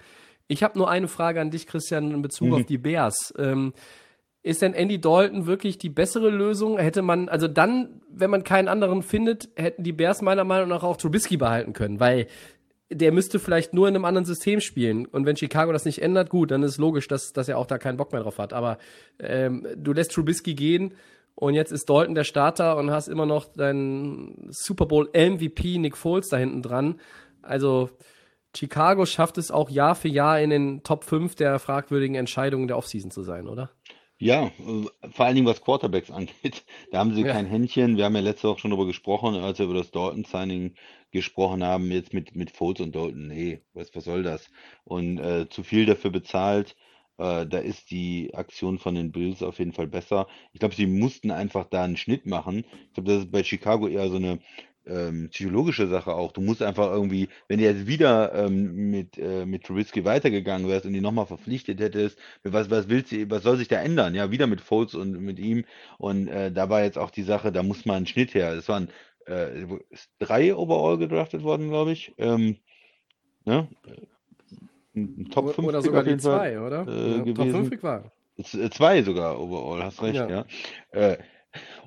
S3: Ich habe nur eine Frage an dich, Christian, in Bezug auf die Bears. Ähm, ist denn Andy Dalton wirklich die bessere Lösung? Hätte man, also dann, wenn man keinen anderen findet, hätten die Bears meiner Meinung nach auch Trubisky behalten können, weil der müsste vielleicht nur in einem anderen System spielen. Und wenn Chicago das nicht ändert, gut, dann ist logisch, dass, dass er auch da keinen Bock mehr drauf hat. Aber ähm, du lässt Trubisky gehen und jetzt ist Dalton der Starter und hast immer noch deinen Super Bowl MVP Nick Foles da hinten dran. Also Chicago schafft es auch Jahr für Jahr in den Top 5 der fragwürdigen Entscheidungen der Offseason zu sein, oder?
S4: Ja, äh, vor allen Dingen was Quarterbacks <laughs> angeht. Da haben sie
S3: Ja.
S4: kein Händchen. Wir haben ja letzte Woche schon darüber gesprochen, als wir über das Dalton-Signing gesprochen haben, jetzt mit, mit Foles und Dalton. Nee, was, was soll das? Und äh, zu viel dafür bezahlt. Äh, da ist die Aktion von den Bills auf jeden Fall besser. Ich glaube, sie mussten einfach da einen Schnitt machen. Ich glaube, das ist bei Chicago eher so eine ähm, psychologische Sache auch. Du musst einfach irgendwie, wenn du jetzt wieder ähm, mit, äh, mit Trubisky weitergegangen wärst und ihn nochmal verpflichtet hättest, was, was willst du, was soll sich da ändern? Ja, wieder mit Foles und mit ihm. Und äh, da war jetzt auch die Sache, da muss mal ein Schnitt her. Es waren äh, drei Overall gedraftet worden, glaube ich. Ähm, ne? Ein, ein Top 5
S3: oder sogar die zwei, oder?
S4: äh,
S3: ja, Top
S4: gewesen.
S3: 5 war.
S4: Äh, Zwei sogar overall, hast recht,
S3: Ja.
S4: ja. Äh,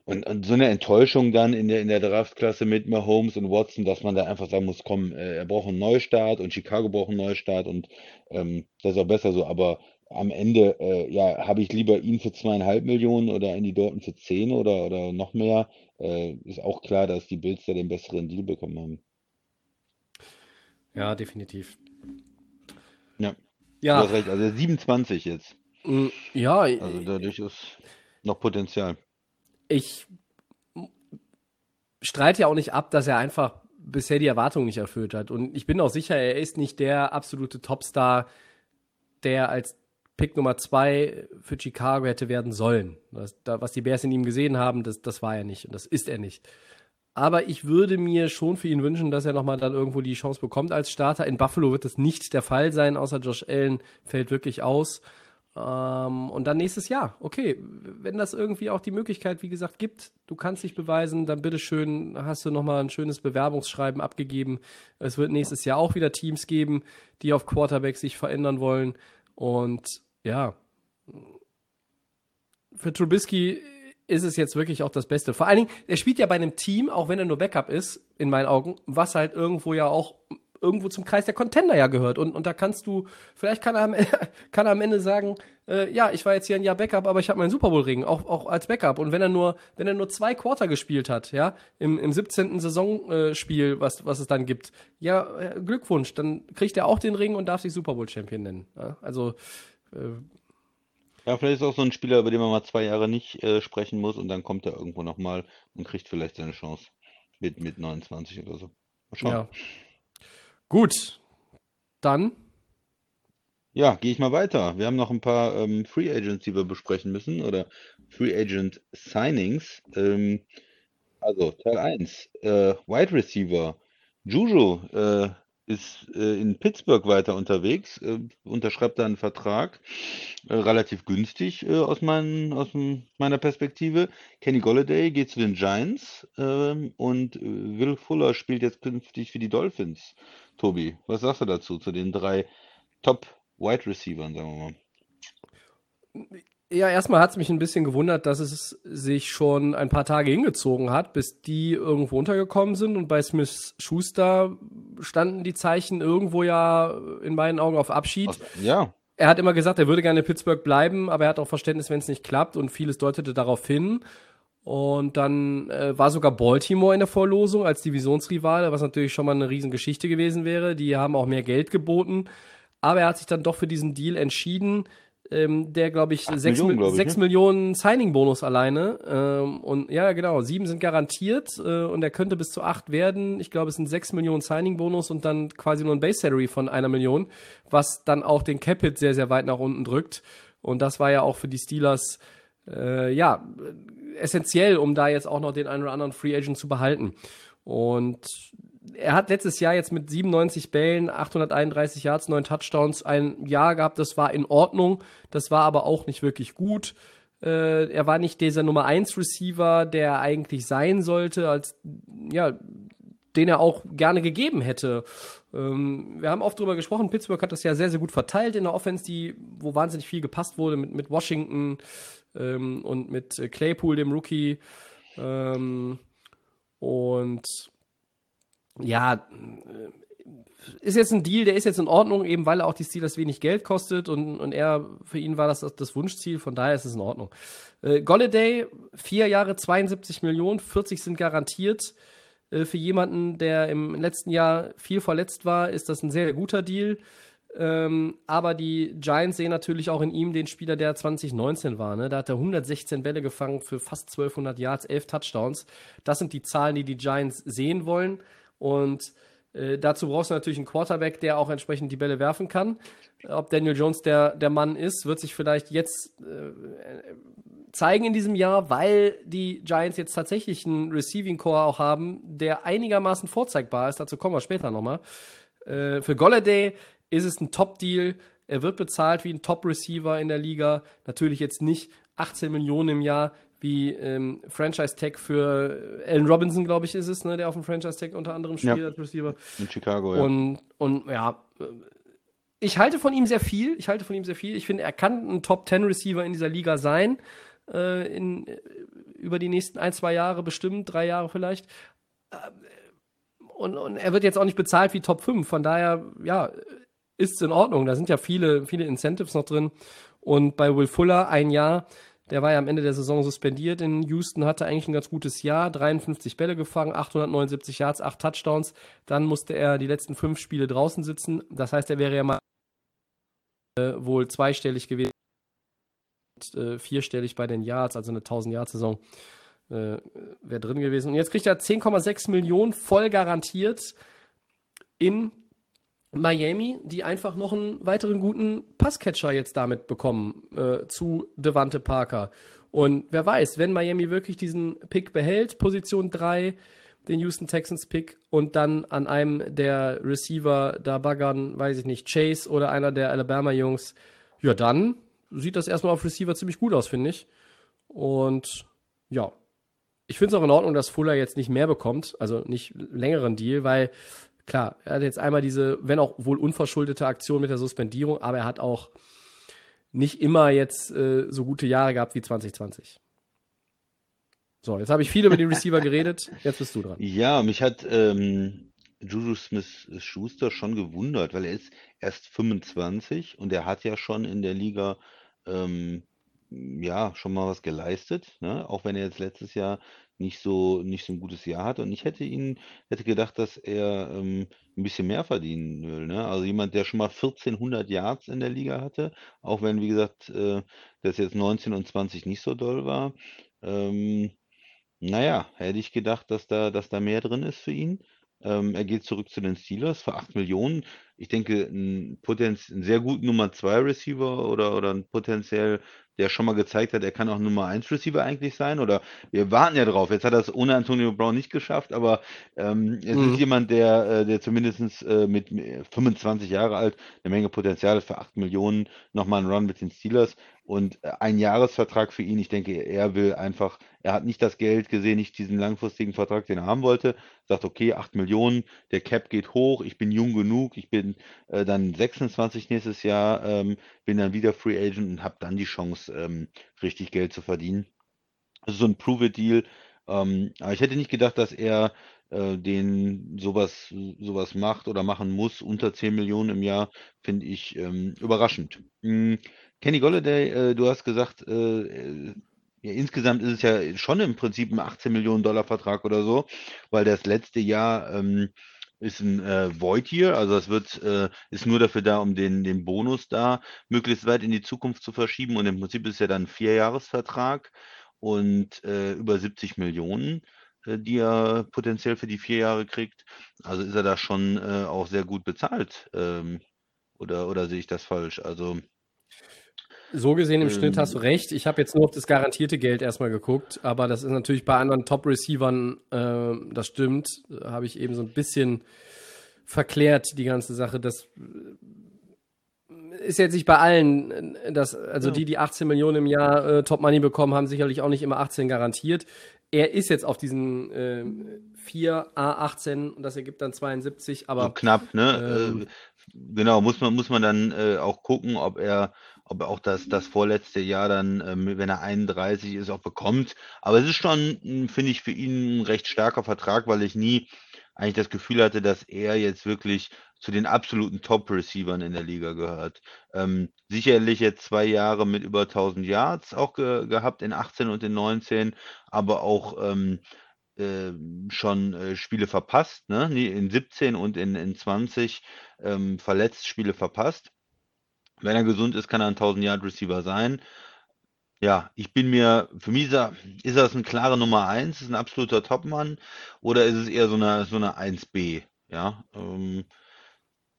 S4: und, und so eine Enttäuschung dann in der, in der Draftklasse mit Mahomes und Watson, dass man da einfach sagen muss, komm, äh, er braucht einen Neustart und Chicago braucht einen Neustart und ähm, das ist auch besser so. Aber am Ende, äh, ja, habe ich lieber ihn für zweieinhalb Millionen oder Andy Dalton für zehn oder, oder noch mehr. Äh, ist auch klar, dass die Bills da den besseren Deal bekommen haben.
S3: Ja, definitiv.
S4: Ja, du
S3: Ja,
S4: hast recht. Also er ist 27 jetzt.
S3: mm, ja,
S4: Also dadurch ist noch Potenzial.
S3: Ich streite ja auch nicht ab, dass er einfach bisher die Erwartungen nicht erfüllt hat. Und ich bin auch sicher, er ist nicht der absolute Topstar, der als Pick Nummer zwei für Chicago hätte werden sollen. Das, da, was die Bears in ihm gesehen haben, das, das war er nicht und das ist er nicht. Aber ich würde mir schon für ihn wünschen, dass er nochmal dann irgendwo die Chance bekommt als Starter. In Buffalo wird das nicht der Fall sein, außer Josh Allen fällt wirklich aus. Ähm, und dann nächstes Jahr. Okay, wenn das irgendwie auch die Möglichkeit, wie gesagt, gibt, du kannst dich beweisen, dann bitteschön hast du nochmal ein schönes Bewerbungsschreiben abgegeben. Es wird nächstes Jahr auch wieder Teams geben, die auf Quarterback sich verändern wollen. Und ja, für Trubisky ist es jetzt wirklich auch das Beste. Vor allen Dingen, er spielt ja bei einem Team, auch wenn er nur Backup ist, in meinen Augen, was halt irgendwo ja auch irgendwo zum Kreis der Contender ja gehört. Und, und da kannst du, vielleicht kann er am, <laughs> kann er am Ende sagen, äh, ja, ich war jetzt hier ein Jahr Backup, aber ich habe meinen Super Bowl-Ring, auch, auch als Backup. Und wenn er nur, wenn er nur zwei Quarter gespielt hat, ja, im, im 17. Saisonspiel, äh, was, was es dann gibt, ja, äh, Glückwunsch, dann kriegt er auch den Ring und darf sich Super Bowl-Champion nennen. Ja? Also äh,
S4: ja, vielleicht ist auch so ein Spieler, über den man mal zwei Jahre nicht äh, sprechen muss und dann kommt er irgendwo nochmal und kriegt vielleicht seine Chance mit, mit 29 oder so.
S3: Mal schauen. Ja. Gut, dann.
S4: Ja, gehe ich mal weiter. Wir haben noch ein paar ähm, Free Agents, die wir besprechen müssen oder Free Agent Signings. Ähm, also Teil 1, äh, Wide Receiver. Juju äh, ist äh, in Pittsburgh weiter unterwegs, äh, unterschreibt da einen Vertrag, äh, relativ günstig äh, aus, mein, aus meiner Perspektive. Kenny Golladay geht zu den Giants ähm, und äh, Will Fuller spielt jetzt künftig für die Dolphins. Tobi, was sagst du dazu, zu den drei Top-Wide Receivern, sagen wir
S3: mal? Ja, erstmal hat es mich ein bisschen gewundert, dass es sich schon ein paar Tage hingezogen hat, bis die irgendwo untergekommen sind. Und bei Smith Schuster standen die Zeichen irgendwo ja in meinen Augen auf Abschied.
S4: Ja.
S3: Er hat immer gesagt, er würde gerne in Pittsburgh bleiben, aber er hat auch Verständnis, wenn es nicht klappt. Und vieles deutete darauf hin. Und dann äh, war sogar Baltimore in der Vorlosung als Divisionsrivale, was natürlich schon mal eine Riesengeschichte gewesen wäre. Die haben auch mehr Geld geboten. Aber er hat sich dann doch für diesen Deal entschieden ähm, der, glaube ich, 6 Millionen, glaub ich, ne? Millionen Signing-Bonus alleine. Ähm, und ja, genau, sieben sind garantiert äh, und er könnte bis zu acht werden. Ich glaube, es sind 6 Millionen Signing-Bonus und dann quasi nur ein Base-Salary von einer Million, was dann auch den Capit sehr, sehr weit nach unten drückt. Und das war ja auch für die Steelers äh, ja essentiell, um da jetzt auch noch den einen oder anderen Free Agent zu behalten. Und er hat letztes Jahr jetzt mit 97 Bällen, 831 Yards, 9 Touchdowns ein Jahr gehabt, das war in Ordnung, das war aber auch nicht wirklich gut. Äh, er war nicht dieser Nummer 1 Receiver, der eigentlich sein sollte, als ja, den er auch gerne gegeben hätte. Ähm, wir haben oft drüber gesprochen, Pittsburgh hat das ja sehr, sehr gut verteilt in der Offense, die, wo wahnsinnig viel gepasst wurde mit, mit Washington ähm, und mit Claypool, dem Rookie. Ähm, und ja, äh, ist jetzt ein Deal, der ist jetzt in Ordnung, eben weil er auch die Steelers wenig Geld kostet und, und er, für ihn war das das Wunschziel, von daher ist es in Ordnung. Äh, Golladay, vier Jahre, 72 Millionen, 40 sind garantiert. Äh, für jemanden, der im letzten Jahr viel verletzt war, ist das ein sehr, guter Deal. Ähm, aber die Giants sehen natürlich auch in ihm den Spieler, der 2019 war. Ne? Da hat er 116 Bälle gefangen für fast 1200 Yards, 11 Touchdowns. Das sind die Zahlen, die die Giants sehen wollen. Und äh, dazu brauchst du natürlich einen Quarterback, der auch entsprechend die Bälle werfen kann. Ob Daniel Jones der, der Mann ist, wird sich vielleicht jetzt äh, zeigen in diesem Jahr, weil die Giants jetzt tatsächlich einen Receiving Core auch haben, der einigermaßen vorzeigbar ist. Dazu kommen wir später nochmal. Äh, für Golladay ist es ein Top-Deal. Er wird bezahlt wie ein Top-Receiver in der Liga. Natürlich jetzt nicht 18 Millionen im Jahr, wie ähm, Franchise Tag für Allen Robinson, glaube ich, ist es, ne, der auf dem Franchise Tag unter anderem spielt ja. als Receiver.
S4: In Chicago, ja.
S3: Und, und ja, ich halte von ihm sehr viel. Ich halte von ihm sehr viel. Ich finde, er kann ein Top 10 Receiver in dieser Liga sein. Äh, in, über die nächsten ein, zwei Jahre bestimmt, drei Jahre vielleicht. Äh, und, und er wird jetzt auch nicht bezahlt wie Top 5. Von daher, ja, ist es in Ordnung. Da sind ja viele, viele Incentives noch drin. Und bei Will Fuller ein Jahr der war ja am Ende der Saison suspendiert in Houston, hatte eigentlich ein ganz gutes Jahr, 53 Bälle gefangen, 879 Yards, 8 Touchdowns. Dann musste er die letzten fünf Spiele draußen sitzen. Das heißt, er wäre ja mal äh, wohl zweistellig gewesen, und, äh, vierstellig bei den Yards, also eine 1000 Yard Saison. äh, wäre drin gewesen. Und jetzt kriegt er 10,6 Millionen voll garantiert in Miami, die einfach noch einen weiteren guten Passcatcher jetzt damit bekommen äh, zu Devante Parker. Und wer weiß, wenn Miami wirklich diesen Pick behält, Position 3, den Houston Texans Pick und dann an einem der Receiver da baggern, weiß ich nicht, Chase oder einer der Alabama Jungs, ja, dann sieht das erstmal auf Receiver ziemlich gut aus, finde ich. Und ja, ich finde es auch in Ordnung, dass Fuller jetzt nicht mehr bekommt, also nicht längeren Deal, weil klar, er hat jetzt einmal diese, wenn auch wohl unverschuldete Aktion mit der Suspendierung, aber er hat auch nicht immer jetzt äh, so gute Jahre gehabt wie 2020. So, jetzt habe ich viel über die Receiver geredet, jetzt bist du dran.
S4: Ja, mich hat ähm, Juju Smith-Schuster schon gewundert, weil er ist erst 25 und er hat ja schon in der Liga ähm, ja schon mal was geleistet, ne? Auch wenn er jetzt letztes Jahr nicht so nicht so ein gutes Jahr hatte. Und ich hätte ihn hätte gedacht, dass er ähm, ein bisschen mehr verdienen will, ne? Also jemand, der schon mal 1400 Yards in der Liga hatte, auch wenn, wie gesagt, äh, das jetzt 19 und 20 nicht so doll war. Ähm, naja, hätte ich gedacht, dass da, dass da mehr drin ist für ihn. Ähm, er geht zurück zu den Steelers für 8 Millionen. Ich denke, ein, Potenz, ein sehr gut Nummer 2 Receiver oder, oder ein potenziell, der schon mal gezeigt hat, er kann auch Nummer 1 Receiver eigentlich sein. Oder wir warten ja drauf. Jetzt hat er es ohne Antonio Brown nicht geschafft, aber ähm, es mhm. ist jemand, der, äh, der zumindest äh, mit 25 Jahre alt eine Menge Potenzial hat für 8 Millionen nochmal einen Run mit den Steelers. Und äh, ein Jahresvertrag für ihn, ich denke, er will einfach, er hat nicht das Geld gesehen, nicht diesen langfristigen Vertrag, den er haben wollte. Sagt, okay, 8 Millionen, der Cap geht hoch, ich bin jung genug, ich bin äh, dann 26 nächstes Jahr, ähm, bin dann wieder Free Agent und habe dann die Chance, ähm, richtig Geld zu verdienen. Also so ein Prove-It-Deal. Ähm, aber ich hätte nicht gedacht, dass er äh, den sowas, sowas macht oder machen muss, unter 10 Millionen im Jahr, finde ich ähm, überraschend. Mhm. Kenny Golladay, äh, du hast gesagt, äh, äh, ja, insgesamt ist es ja schon im Prinzip ein 18 Millionen Dollar Vertrag oder so, weil das letzte Jahr ähm, ist ein äh, Void Year, also es wird äh, ist nur dafür da, um den den Bonus da möglichst weit in die Zukunft zu verschieben und im Prinzip ist ja dann ein Vierjahresvertrag und äh, über 70 Millionen, äh, die er potenziell für die vier Jahre kriegt. Also ist er da schon äh, auch sehr gut bezahlt. Ähm, oder oder sehe ich das falsch? Also
S3: so gesehen im ähm, Schnitt hast du recht. Ich habe jetzt nur auf das garantierte Geld erstmal geguckt, aber das ist natürlich bei anderen Top-Receivern, äh, das stimmt, habe ich eben so ein bisschen verklärt, die ganze Sache. Das ist jetzt nicht bei allen, das, also ja. die, die 18 Millionen im Jahr äh, Top Money bekommen, haben sicherlich auch nicht immer 18 garantiert. Er ist jetzt auf diesen äh, 4 A18 und das ergibt dann 72, aber. So
S4: knapp, ne? Ähm, äh, genau, muss man, muss man dann äh, auch gucken, ob er ob er auch das, das vorletzte Jahr dann, ähm, wenn er 31 ist, auch bekommt. Aber es ist schon, hm, finde ich, für ihn ein recht starker Vertrag, weil ich nie eigentlich das Gefühl hatte, dass er jetzt wirklich zu den absoluten Top-Receivern in der Liga gehört. Ähm, sicherlich jetzt zwei Jahre mit über 1000 Yards auch ge gehabt in 18 und in 19, aber auch ähm, äh, schon äh, Spiele verpasst, ne? in 17 und in, in 20 ähm, verletzt Spiele verpasst. Wenn er gesund ist, kann er ein 1000 Yard Receiver sein. Ja, ich bin mir, für mich ist, er, ist das eine klare Nummer 1, ist ein absoluter Topmann oder ist es eher so eine, so eine 1B? Ja, ähm,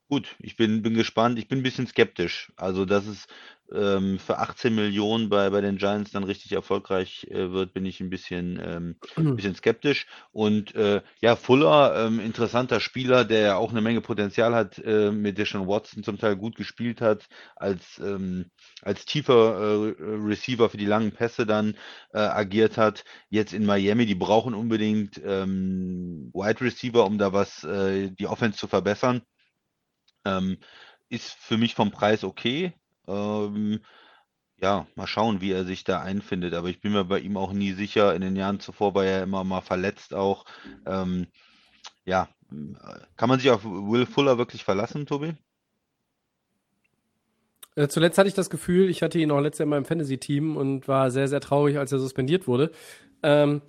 S4: gut, ich bin, bin gespannt. Ich bin ein bisschen skeptisch. Also, dass es ähm, für 18 Millionen bei, bei den Giants dann richtig erfolgreich äh, wird, bin ich ein bisschen, ähm, ein bisschen skeptisch. Und äh, ja, Fuller, ähm, interessanter Spieler, der ja auch eine Menge Potenzial hat, äh, mit Deshaun Watson zum Teil gut gespielt hat, als, ähm, als tiefer äh, Receiver für die langen Pässe dann äh, agiert hat. Jetzt in Miami, die brauchen unbedingt ähm, Wide Receiver, um da was, äh, die Offense zu verbessern. Ähm, ist für mich vom Preis okay. Ähm, ja, mal schauen, wie er sich da einfindet. Aber ich bin mir bei ihm auch nie sicher. In den Jahren zuvor war er immer mal verletzt auch. Ähm, ja, kann man sich auf Will Fuller wirklich verlassen, Tobi?
S3: Äh, zuletzt hatte ich das Gefühl, ich hatte ihn auch letztes Jahr in meinem Fantasy-Team und war sehr, sehr traurig, als er suspendiert wurde. Ähm,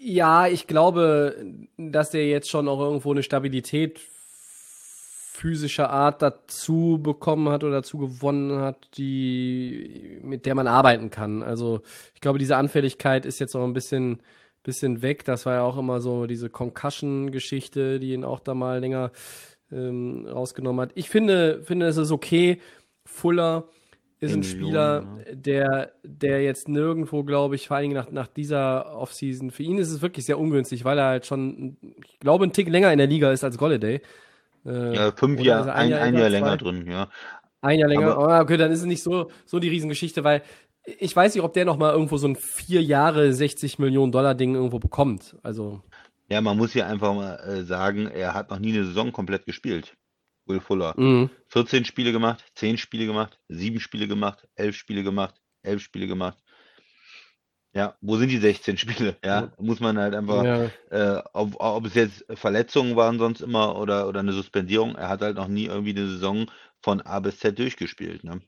S3: ja, ich glaube, dass der jetzt schon auch irgendwo eine Stabilität physische Art dazu bekommen hat oder dazu gewonnen hat, die, mit der man arbeiten kann. Also ich glaube, diese Anfälligkeit ist jetzt auch ein bisschen, bisschen weg. Das war ja auch immer so diese Concussion-Geschichte, die ihn auch da mal länger ähm, rausgenommen hat. Ich finde, finde, es ist okay. Fuller ist ein Spieler, der, der jetzt nirgendwo, glaube ich, vor allen Dingen nach, nach dieser Offseason, für ihn ist es wirklich sehr ungünstig, weil er halt schon, ich glaube, ein Tick länger in der Liga ist als Golladay.
S4: Äh, ja, fünf Jahre, ein, ein, Jahr, Jahr länger drin, ja.
S3: Ein Jahr länger, Aber, oh, okay, dann ist es nicht so, so die Riesengeschichte, weil ich weiß nicht, ob der noch mal irgendwo so ein vier Jahre 60 Millionen Dollar Ding irgendwo bekommt. Also.
S4: Ja, man muss hier einfach mal äh, sagen, er hat noch nie eine Saison komplett gespielt. Will Fuller. Mhm. 14 Spiele gemacht, 10 Spiele gemacht, 7 Spiele gemacht, 11 Spiele gemacht, 11 Spiele gemacht. Ja, wo sind die 16 Spiele? <laughs> Ja, muss man halt einfach, ja. äh, ob, ob es jetzt Verletzungen waren sonst immer oder, oder eine Suspendierung, er hat halt noch nie irgendwie eine Saison von A bis Z durchgespielt. Ne?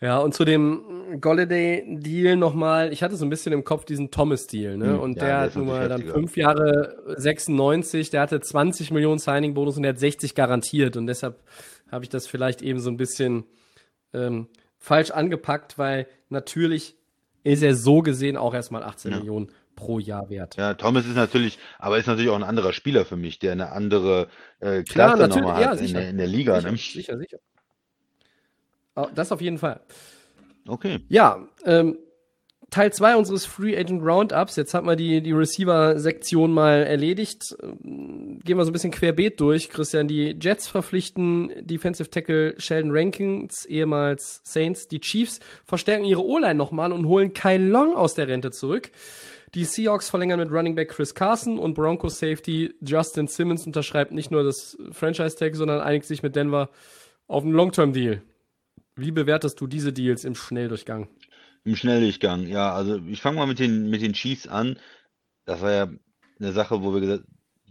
S3: Ja, und zu dem Golladay-Deal nochmal, ich hatte so ein bisschen im Kopf diesen Thomas-Deal, ne? Hm, und ja, der, der hat nun mal dann fünf Jahre 96, der hatte 20 Millionen Signing-Bonus und der hat 60 garantiert. Und deshalb habe ich das vielleicht eben so ein bisschen ähm, falsch angepackt, weil natürlich ist er so gesehen auch erstmal 18 ja. Millionen pro Jahr wert.
S4: Ja, Thomas ist natürlich, aber ist natürlich auch ein anderer Spieler für mich, der eine andere äh, Klasse Klar, nochmal ja, hat in der, in der, Liga.
S3: Sicher,
S4: ne?
S3: sicher, sicher. Oh, das auf jeden Fall.
S4: Okay.
S3: Ja, ähm, Teil 2 unseres Free Agent Roundups. Jetzt hat man die, die Receiver-Sektion mal erledigt. Gehen wir so ein bisschen querbeet durch. Christian, die Jets verpflichten Defensive Tackle Sheldon Rankins, ehemals Saints. Die Chiefs verstärken ihre O-Line nochmal und holen Kyle Long aus der Rente zurück. Die Seahawks verlängern mit Running Back Chris Carson und Broncos Safety Justin Simmons unterschreibt nicht nur das Franchise-Tag, sondern einigt sich mit Denver auf einen Long-Term-Deal. Wie bewertest du diese Deals im Schnelldurchgang?
S4: Im Schnelldurchgang, ja, also ich fange mal mit den, mit den Chiefs an. Das war ja eine Sache, wo wir gesagt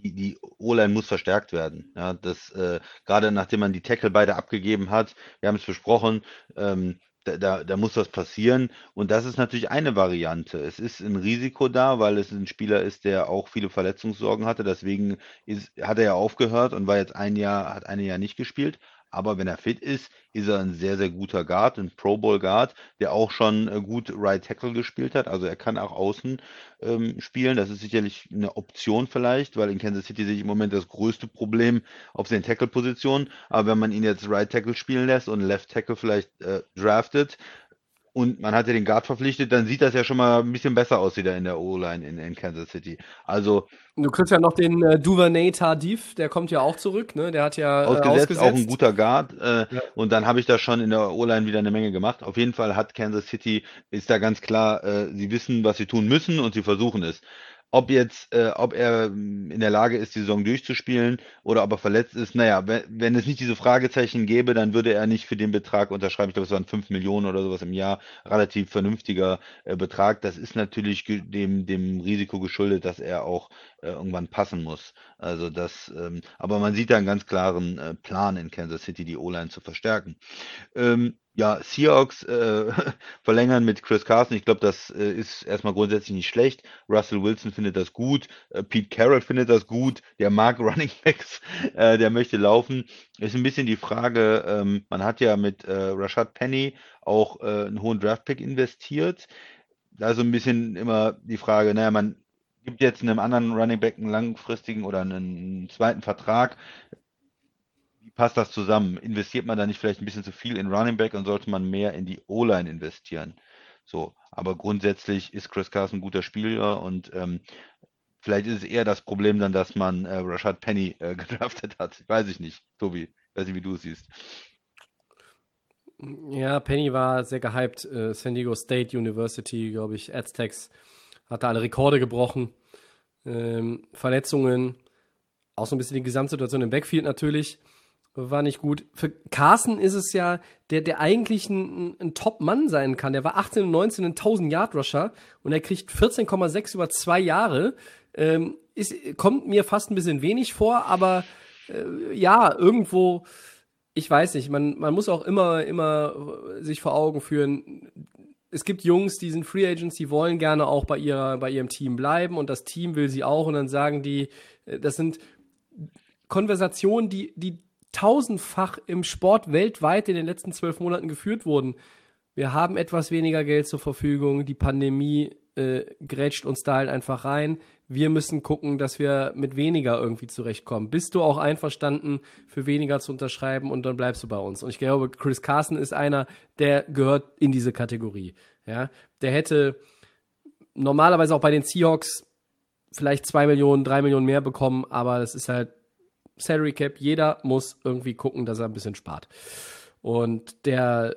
S4: die, die O-Line muss verstärkt werden. Ja, das, äh, gerade nachdem man die Tackle beide abgegeben hat, wir haben es besprochen, ähm, da, da, da muss was passieren. Und das ist natürlich eine Variante. Es ist ein Risiko da, weil es ein Spieler ist, der auch viele Verletzungssorgen hatte. Deswegen ist, hat er ja aufgehört und war jetzt ein Jahr, hat ein Jahr nicht gespielt. Aber wenn er fit ist, ist er ein sehr, sehr guter Guard, ein Pro Bowl Guard, der auch schon äh, gut Right Tackle gespielt hat. Also er kann auch außen ähm, spielen. Das ist sicherlich eine Option vielleicht, weil in Kansas City sehe ich im Moment das größte Problem auf den Tackle-Positionen. Aber wenn man ihn jetzt Right Tackle spielen lässt und Left Tackle vielleicht äh, draftet, und man hat ja den Guard verpflichtet, dann sieht das ja schon mal ein bisschen besser aus wieder in der O-Line in, in, Kansas City. Also.
S3: Du kriegst ja noch den äh, Duvernay Tardif, der kommt ja auch zurück, ne? Der hat ja
S4: äh, ausgesetzt, ausgesetzt. auch ein guter Guard. Äh, ja. Und dann habe ich da schon in der O-Line wieder eine Menge gemacht. Auf jeden Fall hat Kansas City, ist da ganz klar, äh, sie wissen, was sie tun müssen und sie versuchen es. Ob jetzt, äh, ob er ähm, in der Lage ist, die Saison durchzuspielen oder ob er verletzt ist, naja, wenn, wenn es nicht diese Fragezeichen gäbe, dann würde er nicht für den Betrag unterschreiben. Ich glaube, es waren 5 Millionen oder sowas im Jahr. Relativ vernünftiger äh, Betrag. Das ist natürlich dem, dem Risiko geschuldet, dass er auch äh, irgendwann passen muss. Also das, ähm, aber man sieht da einen ganz klaren äh, Plan in Kansas City, die O-Line zu verstärken. Ähm, ja, Seahawks äh, <laughs> verlängern mit Chris Carson. Ich glaube, das äh, ist erstmal grundsätzlich nicht schlecht. Russell Wilson findet das gut. Äh, Pete Carroll findet das gut. Der mag <laughs> Running Backs. Äh, der möchte laufen. Ist ein bisschen die Frage, ähm, man hat ja mit äh, Rashad Penny auch äh, einen hohen Draftpick investiert. Da so ein bisschen immer die Frage, naja, man gibt jetzt einem anderen Running Back einen langfristigen oder einen zweiten Vertrag passt das zusammen? Investiert man da nicht vielleicht ein bisschen zu viel in Running Back und sollte man mehr in die O-Line investieren? So, aber grundsätzlich ist Chris Carson ein guter Spieler und ähm, vielleicht ist es eher das Problem dann, dass man äh, Rashad Penny äh, <laughs> gedraftet hat. Weiß ich nicht, Tobi. Weiß nicht, wie du es siehst.
S3: Ja, Penny war sehr gehypt. Äh, San Diego State University, glaube ich, Aztecs, hatte alle Rekorde gebrochen. Ähm, Verletzungen, auch so ein bisschen die Gesamtsituation im Backfield natürlich war nicht gut. Für Carson ist es ja, der, der eigentlich ein, ein Top-Mann sein kann. Der war 18 und 19 ein 1000-Yard-Rusher und er kriegt 14,6 über zwei Jahre. Ähm, ist, kommt mir fast ein bisschen wenig vor, aber äh, ja, irgendwo, ich weiß nicht, man, man muss auch immer, immer sich vor Augen führen, es gibt Jungs, die sind Free Agents, die wollen gerne auch bei ihrer, bei ihrem Team bleiben und das Team will sie auch und dann sagen die, äh, das sind Konversationen, die, die tausendfach im Sport weltweit in den letzten zwölf Monaten geführt wurden. Wir haben etwas weniger Geld zur Verfügung, die Pandemie äh, grätscht uns da halt einfach rein. Wir müssen gucken, dass wir mit weniger irgendwie zurechtkommen. Bist du auch einverstanden, für weniger zu unterschreiben und dann bleibst du bei uns? Und ich glaube, Chris Carson ist einer, der gehört in diese Kategorie. Ja, der hätte normalerweise auch bei den Seahawks vielleicht zwei Millionen, drei Millionen mehr bekommen, aber das ist halt Salary Cap. Jeder muss irgendwie gucken, dass er ein bisschen spart. Und der,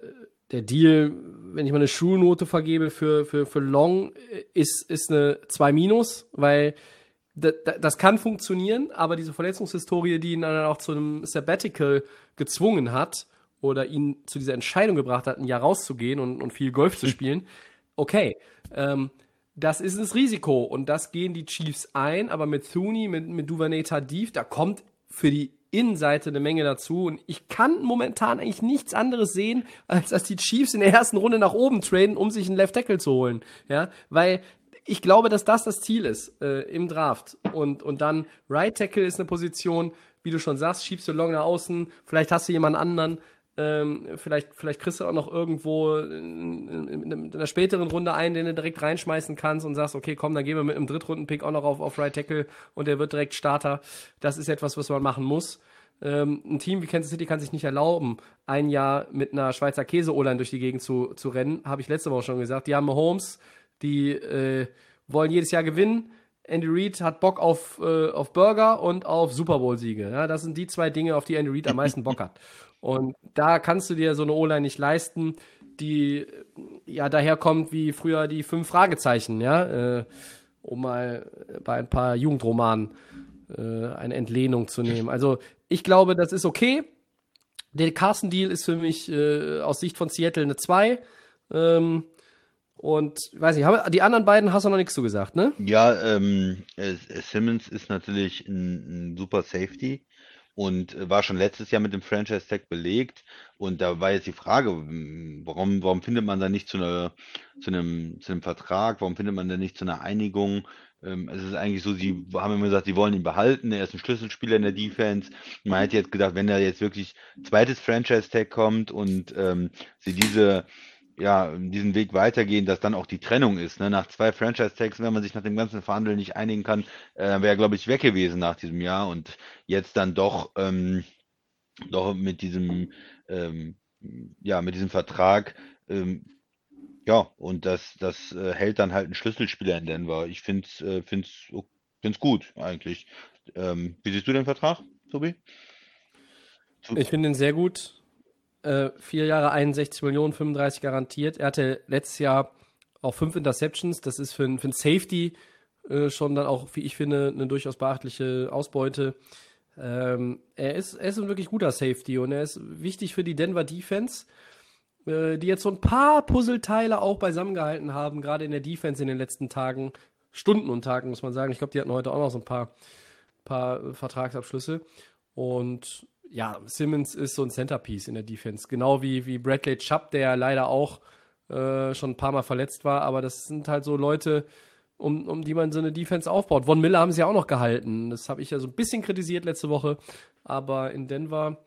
S3: der Deal, wenn ich mal eine Schulnote vergebe für, für, für Long, ist, ist eine 2 minus, weil das kann funktionieren, aber diese Verletzungshistorie, die ihn dann auch zu einem Sabbatical gezwungen hat oder ihn zu dieser Entscheidung gebracht hat, ein Jahr rauszugehen und, und viel Golf zu spielen, <laughs> okay. Ähm, das ist das Risiko und das gehen die Chiefs ein, aber mit Thuni, mit, mit Duvernay Tardif, da kommt für die Innenseite eine Menge dazu. Und ich kann momentan eigentlich nichts anderes sehen, als dass die Chiefs in der ersten Runde nach oben traden, um sich einen Left Tackle zu holen, ja, weil ich glaube, dass das das Ziel ist äh, im Draft. Und und dann Right Tackle ist eine Position, wie du schon sagst, schiebst du Long nach außen, vielleicht hast du jemanden anderen, ähm, vielleicht, vielleicht kriegst du auch noch irgendwo in, in, in, einer späteren Runde einen, den du direkt reinschmeißen kannst und sagst, okay, komm, dann gehen wir mit einem Drittrunden-Pick auch noch auf, auf Right Tackle und der wird direkt Starter. Das ist etwas, was man machen muss. Ähm, ein Team wie Kansas City kann sich nicht erlauben, ein Jahr mit einer Schweizer Käse-O-Line durch die Gegend zu, zu rennen. Habe ich letzte Woche schon gesagt. Die haben Mahomes, die äh, wollen jedes Jahr gewinnen. Andy Reid hat Bock auf, äh, auf Burger und auf Super Bowl-Siege. Ja, das sind die zwei Dinge, auf die Andy Reid am meisten Bock hat. <laughs> Und da kannst du dir so eine O-Line nicht leisten, die ja daherkommt wie früher die fünf Fragezeichen, ja, äh, um mal bei ein paar Jugendromanen äh, eine Entlehnung zu nehmen. Also ich glaube, das ist okay. Der Carson-Deal ist für mich äh, aus Sicht von Seattle eine 2. Ähm, und weiß nicht, die anderen beiden hast du noch nichts zu gesagt, ne?
S4: Ja, ähm, äh, Simmons ist natürlich ein, ein super Safety und äh, war schon letztes Jahr mit dem Franchise Tag belegt. Und da war jetzt die Frage, warum, warum findet man da nicht zu, einer, zu, einem, zu einem Vertrag? Warum findet man da nicht zu einer Einigung? Ähm, es ist eigentlich so, sie haben immer gesagt, sie wollen ihn behalten. Er ist ein Schlüsselspieler in der Defense. Man hätte jetzt gedacht, wenn da jetzt wirklich zweites Franchise Tag kommt und ähm, sie diese ja, diesen Weg weitergehen, dass dann auch die Trennung ist. Ne? Nach zwei Franchise-Tags, wenn man sich nach dem ganzen Verhandeln nicht einigen kann, äh, wäre, glaube ich, weg gewesen nach diesem Jahr. Und jetzt dann doch, ähm, doch mit diesem, ähm, ja, mit diesem Vertrag, ähm, ja, und das, das äh, hält dann halt einen Schlüsselspieler in Denver. Ich finde es äh, find's, find's gut eigentlich. Ähm, wie siehst du den Vertrag, Tobi?
S3: Ich finde ihn sehr gut äh, vier Jahre 61 Millionen, 35 garantiert. Er hatte letztes Jahr auch fünf Interceptions. Das ist für, ein, Safety äh, schon dann auch, wie ich finde, eine durchaus beachtliche Ausbeute. Ähm, er, ist, er ist ein wirklich guter Safety und er ist wichtig für die Denver Defense, äh, die jetzt so ein paar Puzzleteile auch beisammengehalten haben, gerade in der Defense in den letzten Tagen, Stunden und Tagen, muss man sagen. Ich glaube, die hatten heute auch noch so ein paar, paar Vertragsabschlüsse. Und ja, Simmons ist so ein Centerpiece in der Defense. Genau wie, wie Bradley Chubb, der leider auch äh, schon ein paar Mal verletzt war. Aber das sind halt so Leute, um, um die man so eine Defense aufbaut. Von Miller haben sie ja auch noch gehalten. Das habe ich ja so ein bisschen kritisiert letzte Woche. Aber in Denver,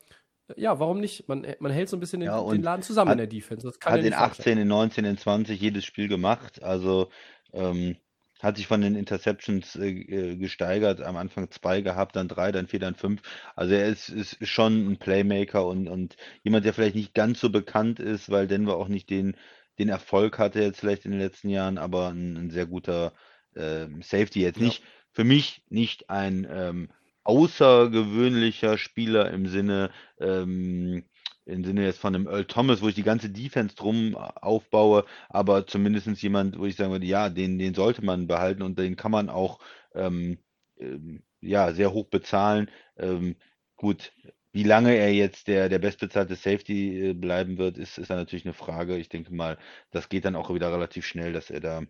S3: ja, warum nicht? Man, man hält so ein bisschen den,
S4: ja,
S3: den Laden zusammen
S4: hat,
S3: in der Defense.
S4: Das kann hat ja in 18, in 19, in 20 jedes Spiel gemacht. Also ähm, hat sich von den Interceptions äh, äh, gesteigert. Am Anfang zwei gehabt, dann drei, dann vier, dann fünf. Also er ist, ist schon ein Playmaker und, und jemand, der vielleicht nicht ganz so bekannt ist, weil Denver auch nicht den, den Erfolg hatte jetzt vielleicht in den letzten Jahren, aber ein, ein sehr guter äh, Safety. Jetzt ja. nicht, für mich nicht ein ähm, außergewöhnlicher Spieler im Sinne, ähm, im Sinne jetzt von einem Earl Thomas, wo ich die ganze Defense drum aufbaue, aber zumindest jemand, wo ich sagen würde, ja, den, den sollte man behalten und den kann man auch ähm, ähm, ja, sehr hoch bezahlen. Ähm, gut, wie lange er jetzt der, der bestbezahlte Safety äh, bleiben wird, ist, ist dann natürlich eine Frage. Ich denke mal, das geht dann auch wieder relativ schnell, dass er da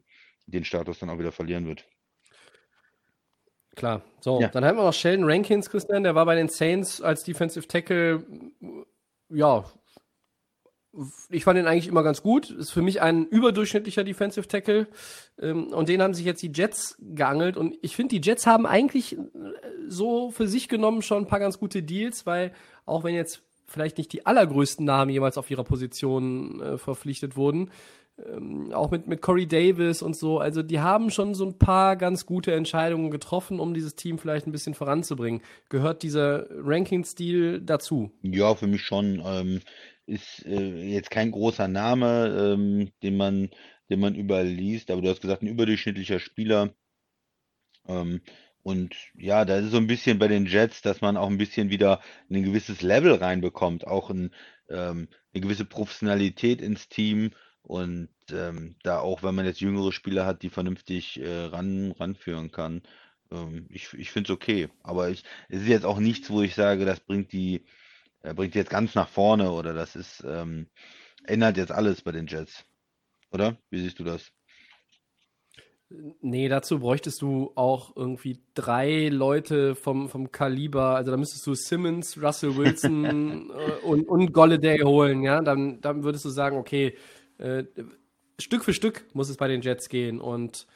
S4: den Status dann auch wieder verlieren wird.
S3: Klar. So, ja. dann haben wir noch Sheldon Rankins, Christian, der war bei den Saints als Defensive Tackle ja, ich fand ihn eigentlich immer ganz gut. Ist für mich ein überdurchschnittlicher Defensive Tackle. Ähm, und den haben sich jetzt die Jets geangelt. Und ich finde, die Jets haben eigentlich äh, so für sich genommen schon ein paar ganz gute Deals, weil auch wenn jetzt vielleicht nicht die allergrößten Namen jemals auf ihrer Position äh, verpflichtet wurden, ähm, auch mit, mit Corey Davis und so, also die haben schon so ein paar ganz gute Entscheidungen getroffen, um dieses Team vielleicht ein bisschen voranzubringen. Gehört dieser Ranking-Stil dazu?
S4: Ja, für mich schon. Ähm, ist äh, jetzt kein großer Name, ähm, den man, den man überall liest, aber du hast gesagt, ein überdurchschnittlicher Spieler. Ähm, und ja, da ist so ein bisschen bei den Jets, dass man auch ein bisschen wieder ein gewisses Level reinbekommt, auch ein, ähm, eine gewisse Professionalität ins Team und ähm, da auch, wenn man jetzt jüngere Spieler hat, die vernünftig äh, ran, ranführen kann. Ähm, ich ich finde es okay, aber ich, es ist jetzt auch nichts, wo ich sage, das bringt die er bringt jetzt ganz nach vorne oder das ist, ähm, ändert jetzt alles bei den Jets. Oder? Wie siehst du das?
S3: Nee, dazu bräuchtest du auch irgendwie drei Leute vom, vom Kaliber. Also da müsstest du Simmons, Russell Wilson <laughs> äh, und, und Golladay holen, ja. Dann, dann würdest du sagen, okay, äh, Stück für Stück muss es bei den Jets gehen. Und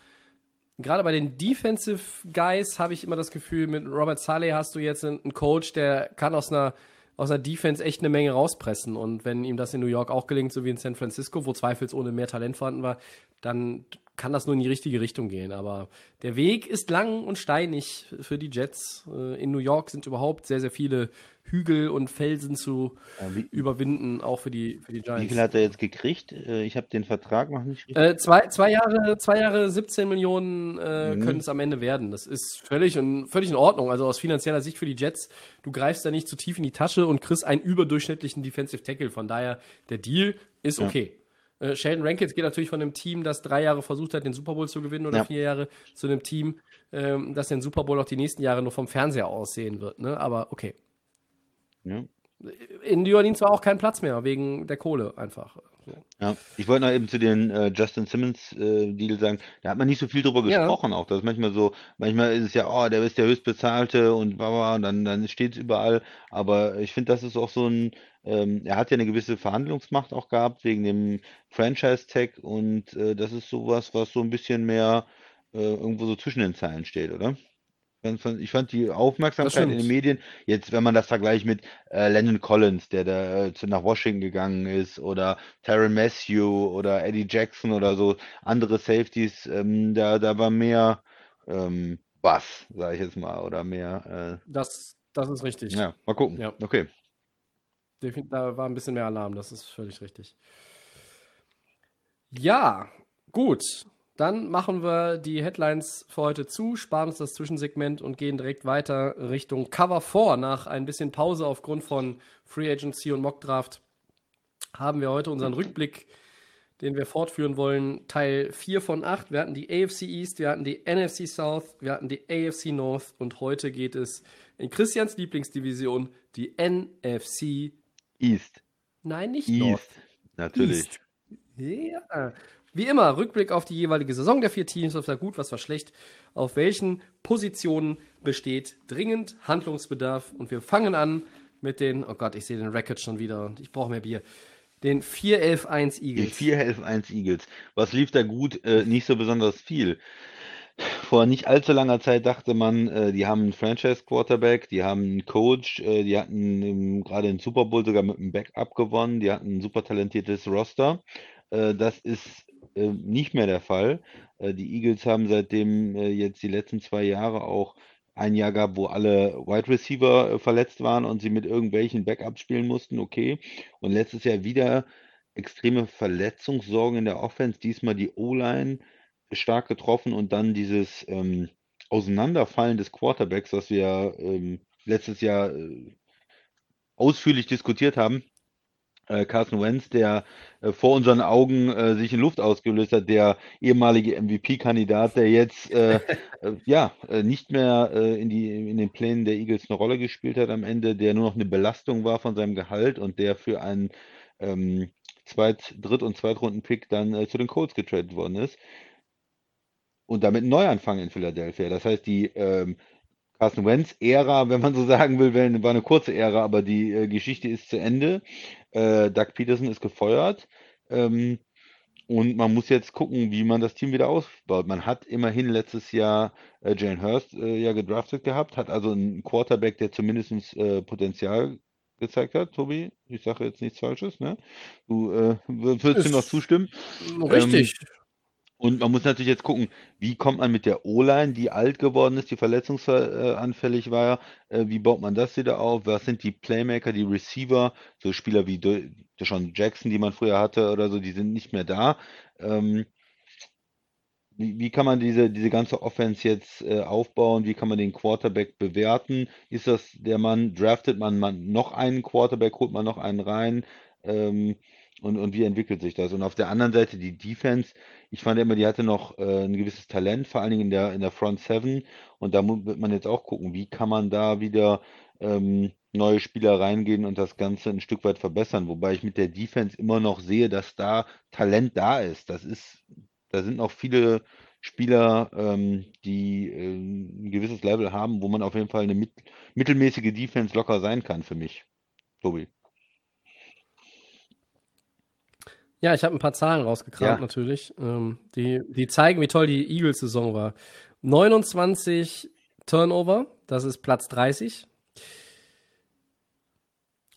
S3: gerade bei den Defensive Guys habe ich immer das Gefühl, mit Robert Saleh hast du jetzt einen Coach, der kann aus einer aus der Defense echt eine Menge rauspressen. Und wenn ihm das in New York auch gelingt, so wie in San Francisco, wo zweifelsohne mehr Talent vorhanden war, dann kann das nur in die richtige Richtung gehen. Aber der Weg ist lang und steinig für die Jets. Äh, in New York sind überhaupt sehr, sehr viele Hügel und Felsen zu ja, wie, überwinden, auch für die, für die Giants.
S4: Wie viel hat er jetzt gekriegt? Äh, ich habe den Vertrag noch nicht.
S3: Äh, zwei, zwei, Jahre, zwei Jahre 17 Millionen äh, mhm. können es am Ende werden. Das ist völlig in, völlig in Ordnung. Also aus finanzieller Sicht für die Jets, du greifst da nicht zu tief in die Tasche und kriegst einen überdurchschnittlichen Defensive Tackle. Von daher, der Deal ist okay. Ja. Äh, Sheldon Rankins geht natürlich von einem Team, das drei Jahre versucht hat, den Super Bowl zu gewinnen oder ja. vier Jahre, zu einem Team, ähm, das den Super Bowl auch die nächsten Jahre nur vom Fernseher aussehen wird. Ne? Aber okay. Ja. In New Orleans war auch kein Platz mehr, wegen der Kohle einfach.
S4: Ja, ich wollte noch eben zu den äh, Justin Simmons äh, Deal sagen, da hat man nicht so viel drüber gesprochen ja. auch. Das ist manchmal so, manchmal ist es ja, oh, der ist der höchstbezahlte und bla, und dann, dann steht es überall. Aber ich finde, das ist auch so ein, ähm, er hat ja eine gewisse Verhandlungsmacht auch gehabt wegen dem Franchise-Tag und äh, das ist sowas, was so ein bisschen mehr äh, irgendwo so zwischen den Zeilen steht, oder? Ich fand die Aufmerksamkeit in den Medien, jetzt wenn man das vergleicht mit äh, Landon Collins, der da äh, nach Washington gegangen ist, oder Tyron Matthew oder Eddie Jackson oder so, andere Safeties, ähm, da, da war mehr ähm, Bass, sage ich jetzt mal, oder mehr.
S3: Äh, das, das ist richtig.
S4: Ja, mal gucken. Ja. Okay.
S3: Da war ein bisschen mehr Alarm, das ist völlig richtig. Ja, gut. Dann machen wir die Headlines für heute zu, sparen uns das Zwischensegment und gehen direkt weiter Richtung Cover 4. Nach ein bisschen Pause aufgrund von Free Agency und Mock Draft haben wir heute unseren Rückblick, den wir fortführen wollen. Teil 4 von 8. Wir hatten die AFC East, wir hatten die NFC South, wir hatten die AFC North und heute geht es in Christians Lieblingsdivision, die NFC
S4: East.
S3: Nein, nicht
S4: East. North. Natürlich. East.
S3: Ja. Wie immer, Rückblick auf die jeweilige Saison der vier Teams, was war gut, was war schlecht, auf welchen Positionen besteht dringend Handlungsbedarf. Und wir fangen an mit den, oh Gott, ich sehe den Record schon wieder und ich brauche mehr Bier. Den 4-11-1 Eagles.
S4: Die 4-11-1 Eagles. Was lief da gut? Äh, nicht so besonders viel. Vor nicht allzu langer Zeit dachte man, äh, die haben einen Franchise-Quarterback, die haben einen Coach, äh, die hatten gerade den Super Bowl sogar mit einem Backup gewonnen, die hatten ein super talentiertes Roster. Äh, das ist äh, nicht mehr der Fall. Äh, die Eagles haben seitdem äh, jetzt die letzten zwei Jahre auch ein Jahr gehabt, wo alle Wide Receiver äh, verletzt waren und sie mit irgendwelchen Backups spielen mussten, okay. Und letztes Jahr wieder extreme Verletzungssorgen in der Offense, diesmal die O-Line stark getroffen und dann dieses ähm, Auseinanderfallen des Quarterbacks, was wir ähm, letztes Jahr äh, ausführlich diskutiert haben äh, Carson Wentz, der äh, vor unseren Augen äh, sich in Luft ausgelöst hat, der ehemalige MVP-Kandidat, der jetzt äh, <laughs> äh, ja äh, nicht mehr in, die, in den Plänen der Eagles eine Rolle gespielt hat am Ende, der nur noch eine Belastung war von seinem Gehalt und der für einen ähm, Zweit-, Dritt- und Zweitrunden-Pick dann zu den Colts getradet worden ist. Und damit ein Neuanfang in Philadelphia. Das heißt, die ähm, Carson Wentz-Ära, wenn man so sagen will, war eine kurze Ära, aber die Geschichte ist zu Ende. Äh, Doug Peterson ist gefeuert. Ähm, und man muss jetzt gucken, wie man das Team wieder ausbaut. Man hat immerhin letztes Jahr äh, Jane Hurst äh, ja gedraftet gehabt, hat also einen Quarterback, der zumindest äh, Potenzial gezeigt hat. Tobi, ich sage jetzt nichts Falsches, ne? Du äh, würdest mir noch zustimmen.
S3: Richtig.
S4: Ähm, und man muss natürlich jetzt gucken, wie kommt man mit der O-Line, die alt geworden ist, die verletzungsanfällig war, äh, wie baut man das wieder auf? Was sind die Playmaker, die Receiver, so Spieler wie Deshaun Jackson, die man früher hatte oder so, die sind nicht mehr da. Ähm, wie, wie kann man diese, diese ganze Offense jetzt äh, aufbauen? Wie kann man den Quarterback bewerten? Ist das der Mann, draftet man, man noch einen Quarterback, holt man noch einen rein? Ähm, und, und wie entwickelt sich das? Und auf der anderen Seite die Defense, ich fand immer, die hatte noch äh, ein gewisses Talent, vor allen Dingen in der, in der Front Seven. Und da wird man jetzt auch gucken, wie kann man da wieder ähm, neue Spieler reingehen und das Ganze ein Stück weit verbessern. Wobei ich mit der Defense immer noch sehe, dass da Talent da ist. Das ist, da sind noch viele Spieler, ähm, die äh, ein gewisses Level haben, wo man auf jeden Fall eine mit, mittelmäßige Defense locker sein kann für mich. Tobi.
S3: Ja, ich habe ein paar Zahlen rausgekramt
S4: Ja.
S3: natürlich, ähm, die, die zeigen, wie toll die Eagles-Saison war. 29 Turnover, das ist Platz 30.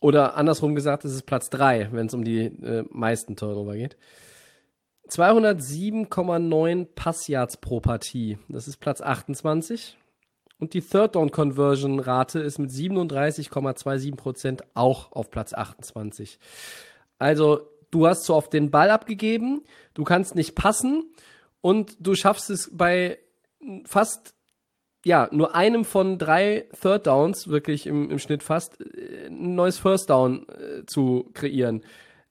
S3: Oder andersrum gesagt, das ist Platz 3, wenn es um die äh, meisten Turnover geht. 207,9 Passyards pro Partie, das ist Platz 28. Und die Third Down Conversion Rate ist mit 37,27% auch auf Platz 28. Also, du hast so oft den Ball abgegeben, du kannst nicht passen und du schaffst es bei fast ja, nur einem von drei Third Downs, wirklich im, im Schnitt fast, ein neues First Down äh, zu kreieren.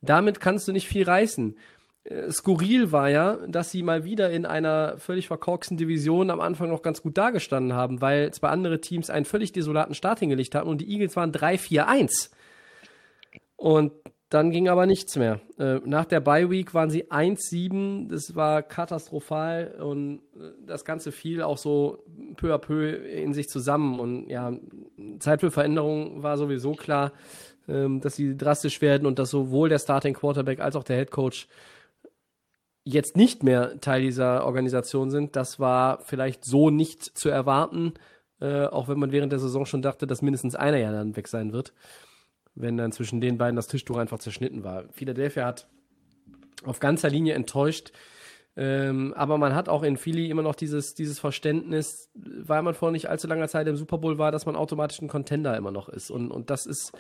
S3: Damit kannst du nicht viel reißen. Äh, skurril war ja, dass sie mal wieder in einer völlig verkorksten Division am Anfang noch ganz gut dagestanden haben, weil zwei andere Teams einen völlig desolaten Start hingelegt hatten und die Eagles waren 3-4-1. Und dann ging aber nichts mehr. Äh, nach der Bye Week waren sie 1-7, das war katastrophal und äh, das Ganze fiel auch so peu à peu in sich zusammen. Und ja, Zeit für Veränderung war sowieso klar, ähm, dass sie drastisch werden und dass sowohl der Starting Quarterback als auch der Head Coach jetzt nicht mehr Teil dieser Organisation sind. Das war vielleicht so nicht zu erwarten, äh, auch wenn man während der Saison schon dachte, dass mindestens einer ja dann weg sein wird wenn dann zwischen den beiden das Tischtuch einfach zerschnitten war. Philadelphia hat auf ganzer Linie enttäuscht. Ähm, aber man hat auch in Philly immer noch dieses, dieses Verständnis, weil man vor nicht allzu langer Zeit im Super Bowl war, dass man automatisch ein Contender immer noch ist. Und, und das ist,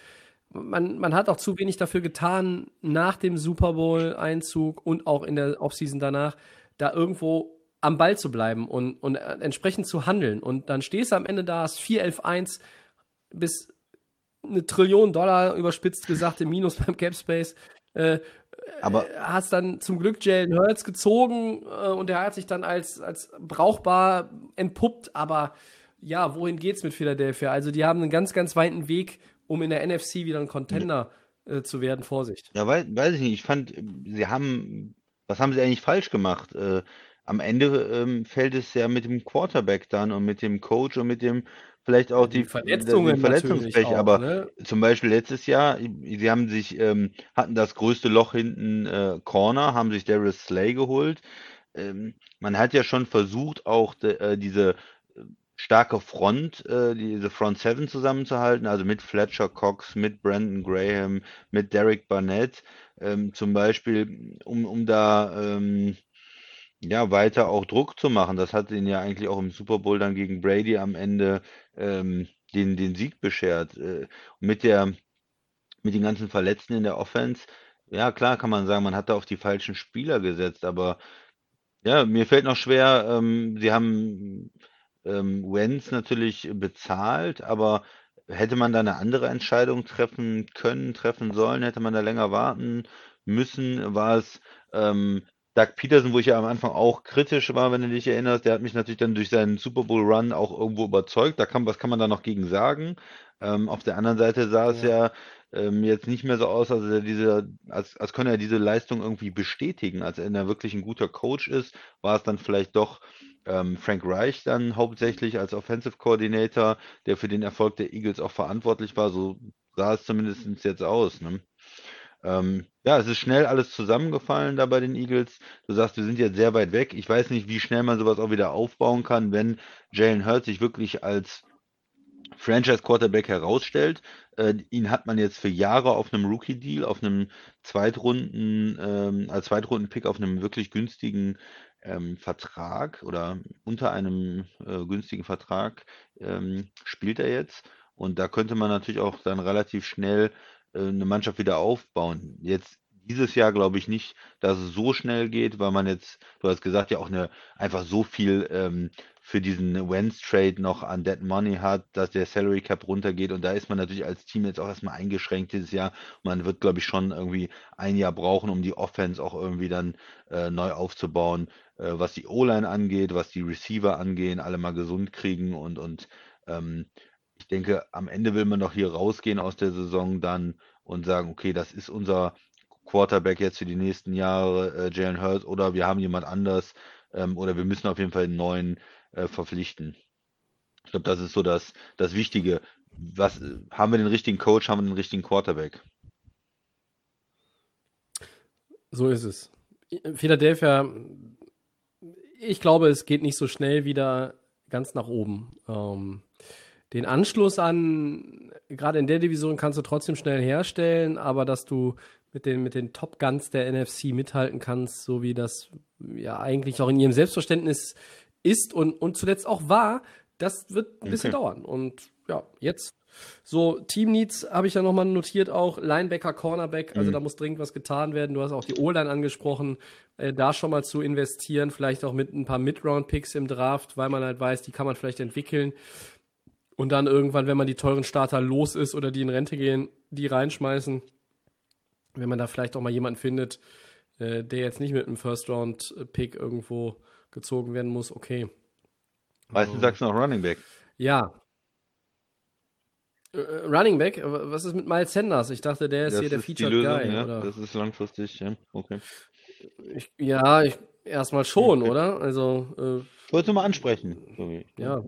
S3: man, man hat auch zu wenig dafür getan, nach dem Super Bowl-Einzug und auch in der Offseason danach, da irgendwo am Ball zu bleiben und, und entsprechend zu handeln. Und dann stehst du am Ende da, hast 4-11-1 bis eine Trillion Dollar überspitzt gesagt im Minus <laughs> beim Cap Space. Äh,
S4: Aber
S3: hast dann zum Glück Jalen Hurts gezogen äh, und der hat sich dann als, als brauchbar entpuppt. Aber ja, wohin geht's mit Philadelphia? Also die haben einen ganz, ganz weiten Weg, um in der NFC wieder ein Contender äh, zu werden. Vorsicht.
S4: Ja, weiß, weiß ich nicht. Ich fand, sie haben, was haben sie eigentlich falsch gemacht? Äh, am Ende ähm, fällt es ja mit dem Quarterback dann und mit dem Coach und mit dem vielleicht auch die,
S3: Die Verletzungen
S4: die Verletzungspech,
S3: auch,
S4: aber
S3: ne?
S4: zum Beispiel letztes Jahr, sie haben sich, ähm, hatten das größte Loch hinten äh, Corner, haben sich Darius Slay geholt. Ähm, man hat ja schon versucht, auch de, äh, diese äh, starke Front, äh, diese Front Seven zusammenzuhalten, also mit Fletcher Cox, mit Brandon Graham, mit Derek Barnett, ähm, zum Beispiel, um, um da ähm, ja, weiter auch Druck zu machen. Das hat ihn ja eigentlich auch im Super Bowl dann gegen Brady am Ende ähm, den, den Sieg beschert. Äh, mit der, mit den ganzen Verletzten in der Offense, ja klar kann man sagen, man hat da auf die falschen Spieler gesetzt, aber ja, mir fällt noch schwer, ähm, sie haben ähm, Wentz natürlich bezahlt, aber hätte man da eine andere Entscheidung treffen können, treffen sollen, hätte man da länger warten müssen, war es ähm, Doug Peterson, wo ich ja am Anfang auch kritisch war, wenn du dich erinnerst, der hat mich natürlich dann durch seinen Super Bowl Run auch irgendwo überzeugt. Da kann, was kann man da noch gegen sagen? Ähm, auf der anderen Seite sah es ja ähm, jetzt nicht mehr so aus, als, er diese, als, als könne er diese Leistung irgendwie bestätigen. Als er wirklich ein guter Coach ist, war es dann vielleicht doch ähm, Frank Reich dann hauptsächlich als Offensive Coordinator, der für den Erfolg der Eagles auch verantwortlich war. So sah es zumindest jetzt aus. Ne? Ähm, ja, es ist schnell alles zusammengefallen da bei den Eagles. Du sagst, wir sind jetzt sehr weit weg. Ich weiß nicht, wie schnell man sowas auch wieder aufbauen kann, wenn Jalen Hurts sich wirklich als Franchise Quarterback herausstellt. Äh, ihn hat man jetzt für Jahre auf einem Rookie-Deal, auf einem Zweitrunden, ähm, als Zweitrunden-Pick auf einem wirklich günstigen ähm, Vertrag oder unter einem äh, günstigen Vertrag ähm, spielt er jetzt. Und da könnte man natürlich auch dann relativ schnell eine Mannschaft wieder aufbauen. Jetzt dieses Jahr glaube ich nicht, dass es so schnell geht, weil man jetzt, du hast gesagt, ja auch eine einfach so viel ähm, für diesen Wentz Trade noch an Dead Money hat, dass der Salary Cap runtergeht und da ist man natürlich als Team jetzt auch erstmal eingeschränkt dieses Jahr. Man wird, glaube ich, schon irgendwie ein Jahr brauchen, um die Offense auch irgendwie dann äh, neu aufzubauen, äh, was die O-Line angeht, was die Receiver angehen, alle mal gesund kriegen und und ähm, ich denke, am Ende will man doch hier rausgehen aus der Saison dann und sagen, okay, das ist unser Quarterback jetzt für die nächsten Jahre, äh, Jalen Hurts, oder wir haben jemand anders, ähm, oder wir müssen auf jeden Fall einen neuen äh, verpflichten. Ich glaube, das ist so das, das Wichtige. Was, haben wir den richtigen Coach, haben wir den richtigen Quarterback?
S3: So ist es. Philadelphia, ich glaube, es geht nicht so schnell wieder ganz nach oben. Ähm, den Anschluss an, gerade in der Division kannst du trotzdem schnell herstellen, aber dass du mit den, mit den Top Guns der NFC mithalten kannst, so wie das ja eigentlich auch in ihrem Selbstverständnis ist und, und zuletzt auch war, das wird ein bisschen okay. dauern. Und ja, jetzt so, Team Needs habe ich ja nochmal notiert, auch Linebacker, Cornerback, also mhm. da muss dringend was getan werden. Du hast auch die O-Line angesprochen, äh, da schon mal zu investieren, vielleicht auch mit ein paar Mid-Round-Picks im Draft, weil man halt weiß, die kann man vielleicht entwickeln. Und dann irgendwann, wenn man die teuren Starter los ist oder die in Rente gehen, die reinschmeißen. Wenn man da vielleicht auch mal jemanden findet, äh, der jetzt nicht mit einem First-Round-Pick irgendwo gezogen werden muss, okay.
S4: Meistens sagst du noch Running Back.
S3: Ja. Äh, äh Running Back? Was ist mit Miles Sanders? Ich dachte, der ist das hier der Featured Lösung, Guy.
S4: Ja, oder? Das ist langfristig, ja. Okay.
S3: Ich, ja, ich, erstmal schon, okay. <laughs> oder? Also.
S4: Äh, ich wollte mal ansprechen.
S3: Okay. Ja.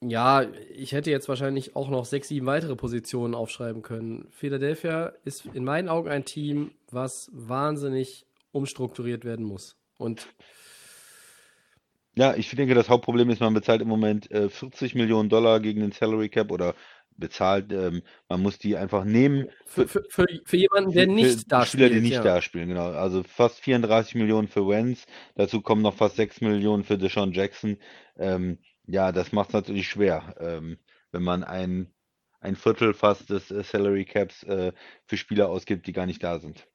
S3: Ja, ich hätte jetzt wahrscheinlich auch noch sechs, sieben weitere Positionen aufschreiben können. Philadelphia ist in meinen Augen ein Team, was wahnsinnig umstrukturiert werden muss. Und
S4: ja, ich denke, das Hauptproblem ist, man bezahlt im Moment äh, 40 Millionen Dollar gegen den Salary Cap oder bezahlt, ähm, man muss die einfach nehmen.
S3: Für, für, für, für jemanden, der nicht da
S4: Spieler, die nicht ja. da spielen, genau. Also fast 34 Millionen für Wenz, dazu kommen noch fast 6 Millionen für Deshaun Jackson. Ähm, ja, das macht es natürlich schwer, ähm, wenn man ein, ein Viertel fast des äh, Salary Caps äh, für Spieler ausgibt, die gar nicht da sind.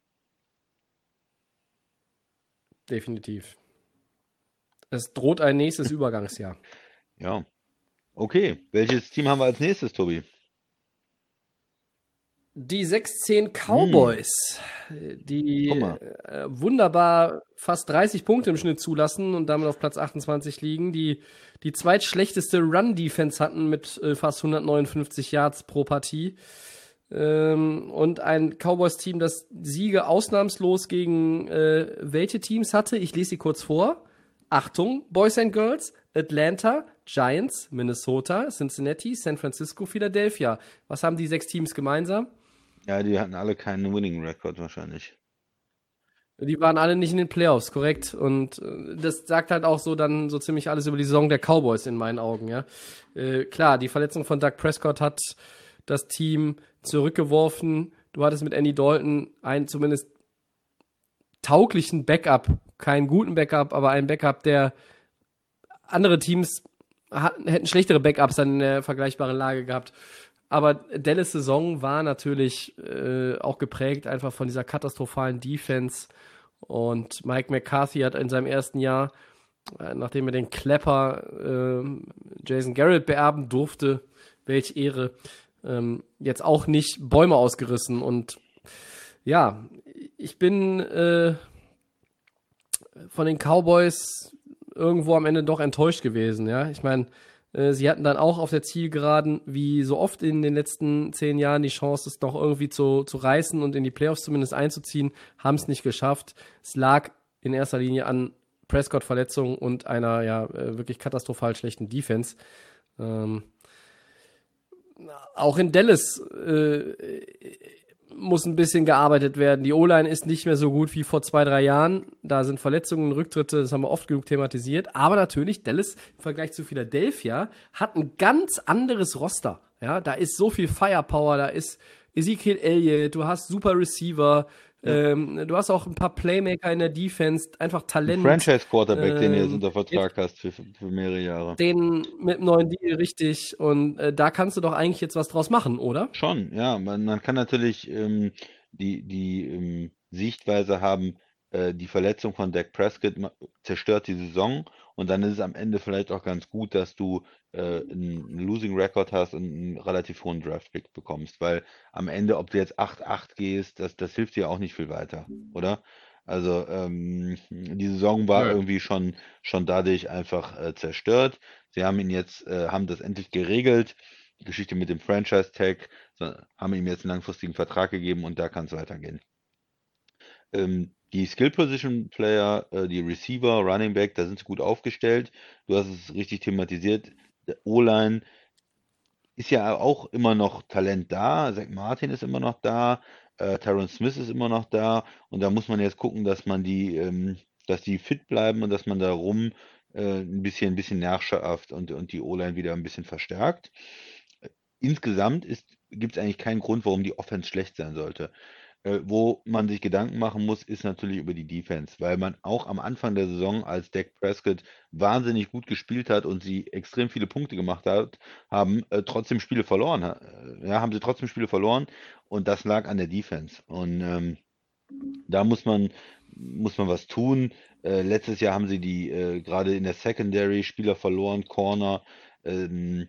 S3: Definitiv. Es droht ein nächstes <laughs> Übergangsjahr.
S4: Ja. Okay, welches Team haben wir als nächstes, Tobi?
S3: Die 6-10 Cowboys, hm. die äh, wunderbar fast 30 Punkte im Schnitt zulassen und damit auf Platz 28 liegen, die die zweitschlechteste Run-Defense hatten mit äh, fast 159 Yards pro Partie. Ähm, und ein Cowboys-Team, das Siege ausnahmslos gegen äh, welche Teams hatte. Ich lese sie kurz vor. Achtung, Boys and Girls, Atlanta, Giants, Minnesota, Cincinnati, San Francisco, Philadelphia. Was haben die sechs Teams gemeinsam?
S4: Ja, die hatten alle keinen Winning Record wahrscheinlich.
S3: Die waren alle nicht in den Playoffs, korrekt. Und äh, das sagt halt auch so dann so ziemlich alles über die Saison der Cowboys in meinen Augen, ja. Äh, klar, die Verletzung von Doug Prescott hat das Team zurückgeworfen. Du hattest mit Andy Dalton einen zumindest tauglichen Backup, keinen guten Backup, aber einen Backup, der andere Teams hatten, hätten schlechtere Backups dann in der vergleichbaren Lage gehabt. Aber Dallas Saison war natürlich äh, auch geprägt einfach von dieser katastrophalen Defense. Und Mike McCarthy hat in seinem ersten Jahr, äh, nachdem er den Klepper äh, Jason Garrett beerben durfte, welch Ehre, ähm, jetzt auch nicht Bäume ausgerissen. Und ja, ich bin äh, von den Cowboys irgendwo am Ende doch enttäuscht gewesen. Ja, ich meine, sie hatten dann auch auf der Zielgeraden, wie so oft in den letzten zehn Jahren, die Chance, es doch irgendwie zu, zu reißen und in die Playoffs zumindest einzuziehen, haben es nicht geschafft. Es lag in erster Linie an Prescott-Verletzung und einer ja äh, wirklich katastrophal schlechten Defense. Ähm, auch in Dallas äh, muss ein bisschen gearbeitet werden. Die O-Line ist nicht mehr so gut wie vor zwei, drei Jahren. Da sind Verletzungen, Rücktritte, das haben wir oft genug thematisiert. Aber natürlich, Dallas im Vergleich zu Philadelphia hat ein ganz anderes Roster. Ja, da ist so viel Firepower, da ist Ezekiel Elliott, du hast super Receiver, ähm, du hast auch ein paar Playmaker in der Defense, einfach Talent.
S4: Franchise Quarterback, ähm, den du jetzt
S3: Ähm,
S4: unter Vertrag hast für, für mehrere Jahre.
S3: Den mit dem neuen Deal richtig. Und äh, da kannst du doch eigentlich jetzt was draus machen, oder?
S4: Schon, ja. Man, man kann natürlich ähm, die, die ähm, Sichtweise haben, äh, die Verletzung von Dak Prescott zerstört die Saison und dann ist es am Ende vielleicht auch ganz gut, dass du äh, einen Losing Record hast und einen relativ hohen Draft-Pick bekommst, weil am Ende, ob du jetzt 8-8 gehst, das, das hilft dir auch nicht viel weiter, oder? Also ähm, die Saison war
S3: Ja.
S4: irgendwie schon, schon dadurch einfach äh, zerstört. Sie haben ihn jetzt, äh, haben das endlich geregelt, die Geschichte mit dem Franchise-Tag, so, haben ihm jetzt einen langfristigen Vertrag gegeben und da kann es weitergehen. Ähm, die Skill-Position-Player, äh, die Receiver, Running Back, da sind sie gut aufgestellt. Du hast es richtig thematisiert. Der O-Line ist ja auch immer noch Talent da. Zach Martin ist immer noch da. Äh, Tyron Smith ist immer noch da. Und da muss man jetzt gucken, dass man die, ähm, dass die fit bleiben und dass man da rum äh, ein bisschen, ein bisschen nachschärft und, und die O-Line wieder ein bisschen verstärkt. Insgesamt gibt es eigentlich keinen Grund, warum die Offense schlecht sein sollte. Äh, wo man sich Gedanken machen muss, ist natürlich über die Defense, weil man auch am Anfang der Saison, als Dak Prescott wahnsinnig gut gespielt hat und sie extrem viele Punkte gemacht hat, haben äh, trotzdem Spiele verloren. äh, Ja, haben sie trotzdem Spiele verloren und das lag an der Defense. Und ähm, da muss man, muss man was tun. Äh, letztes Jahr haben sie die äh, gerade in der Secondary Spieler verloren, Corner. Ähm,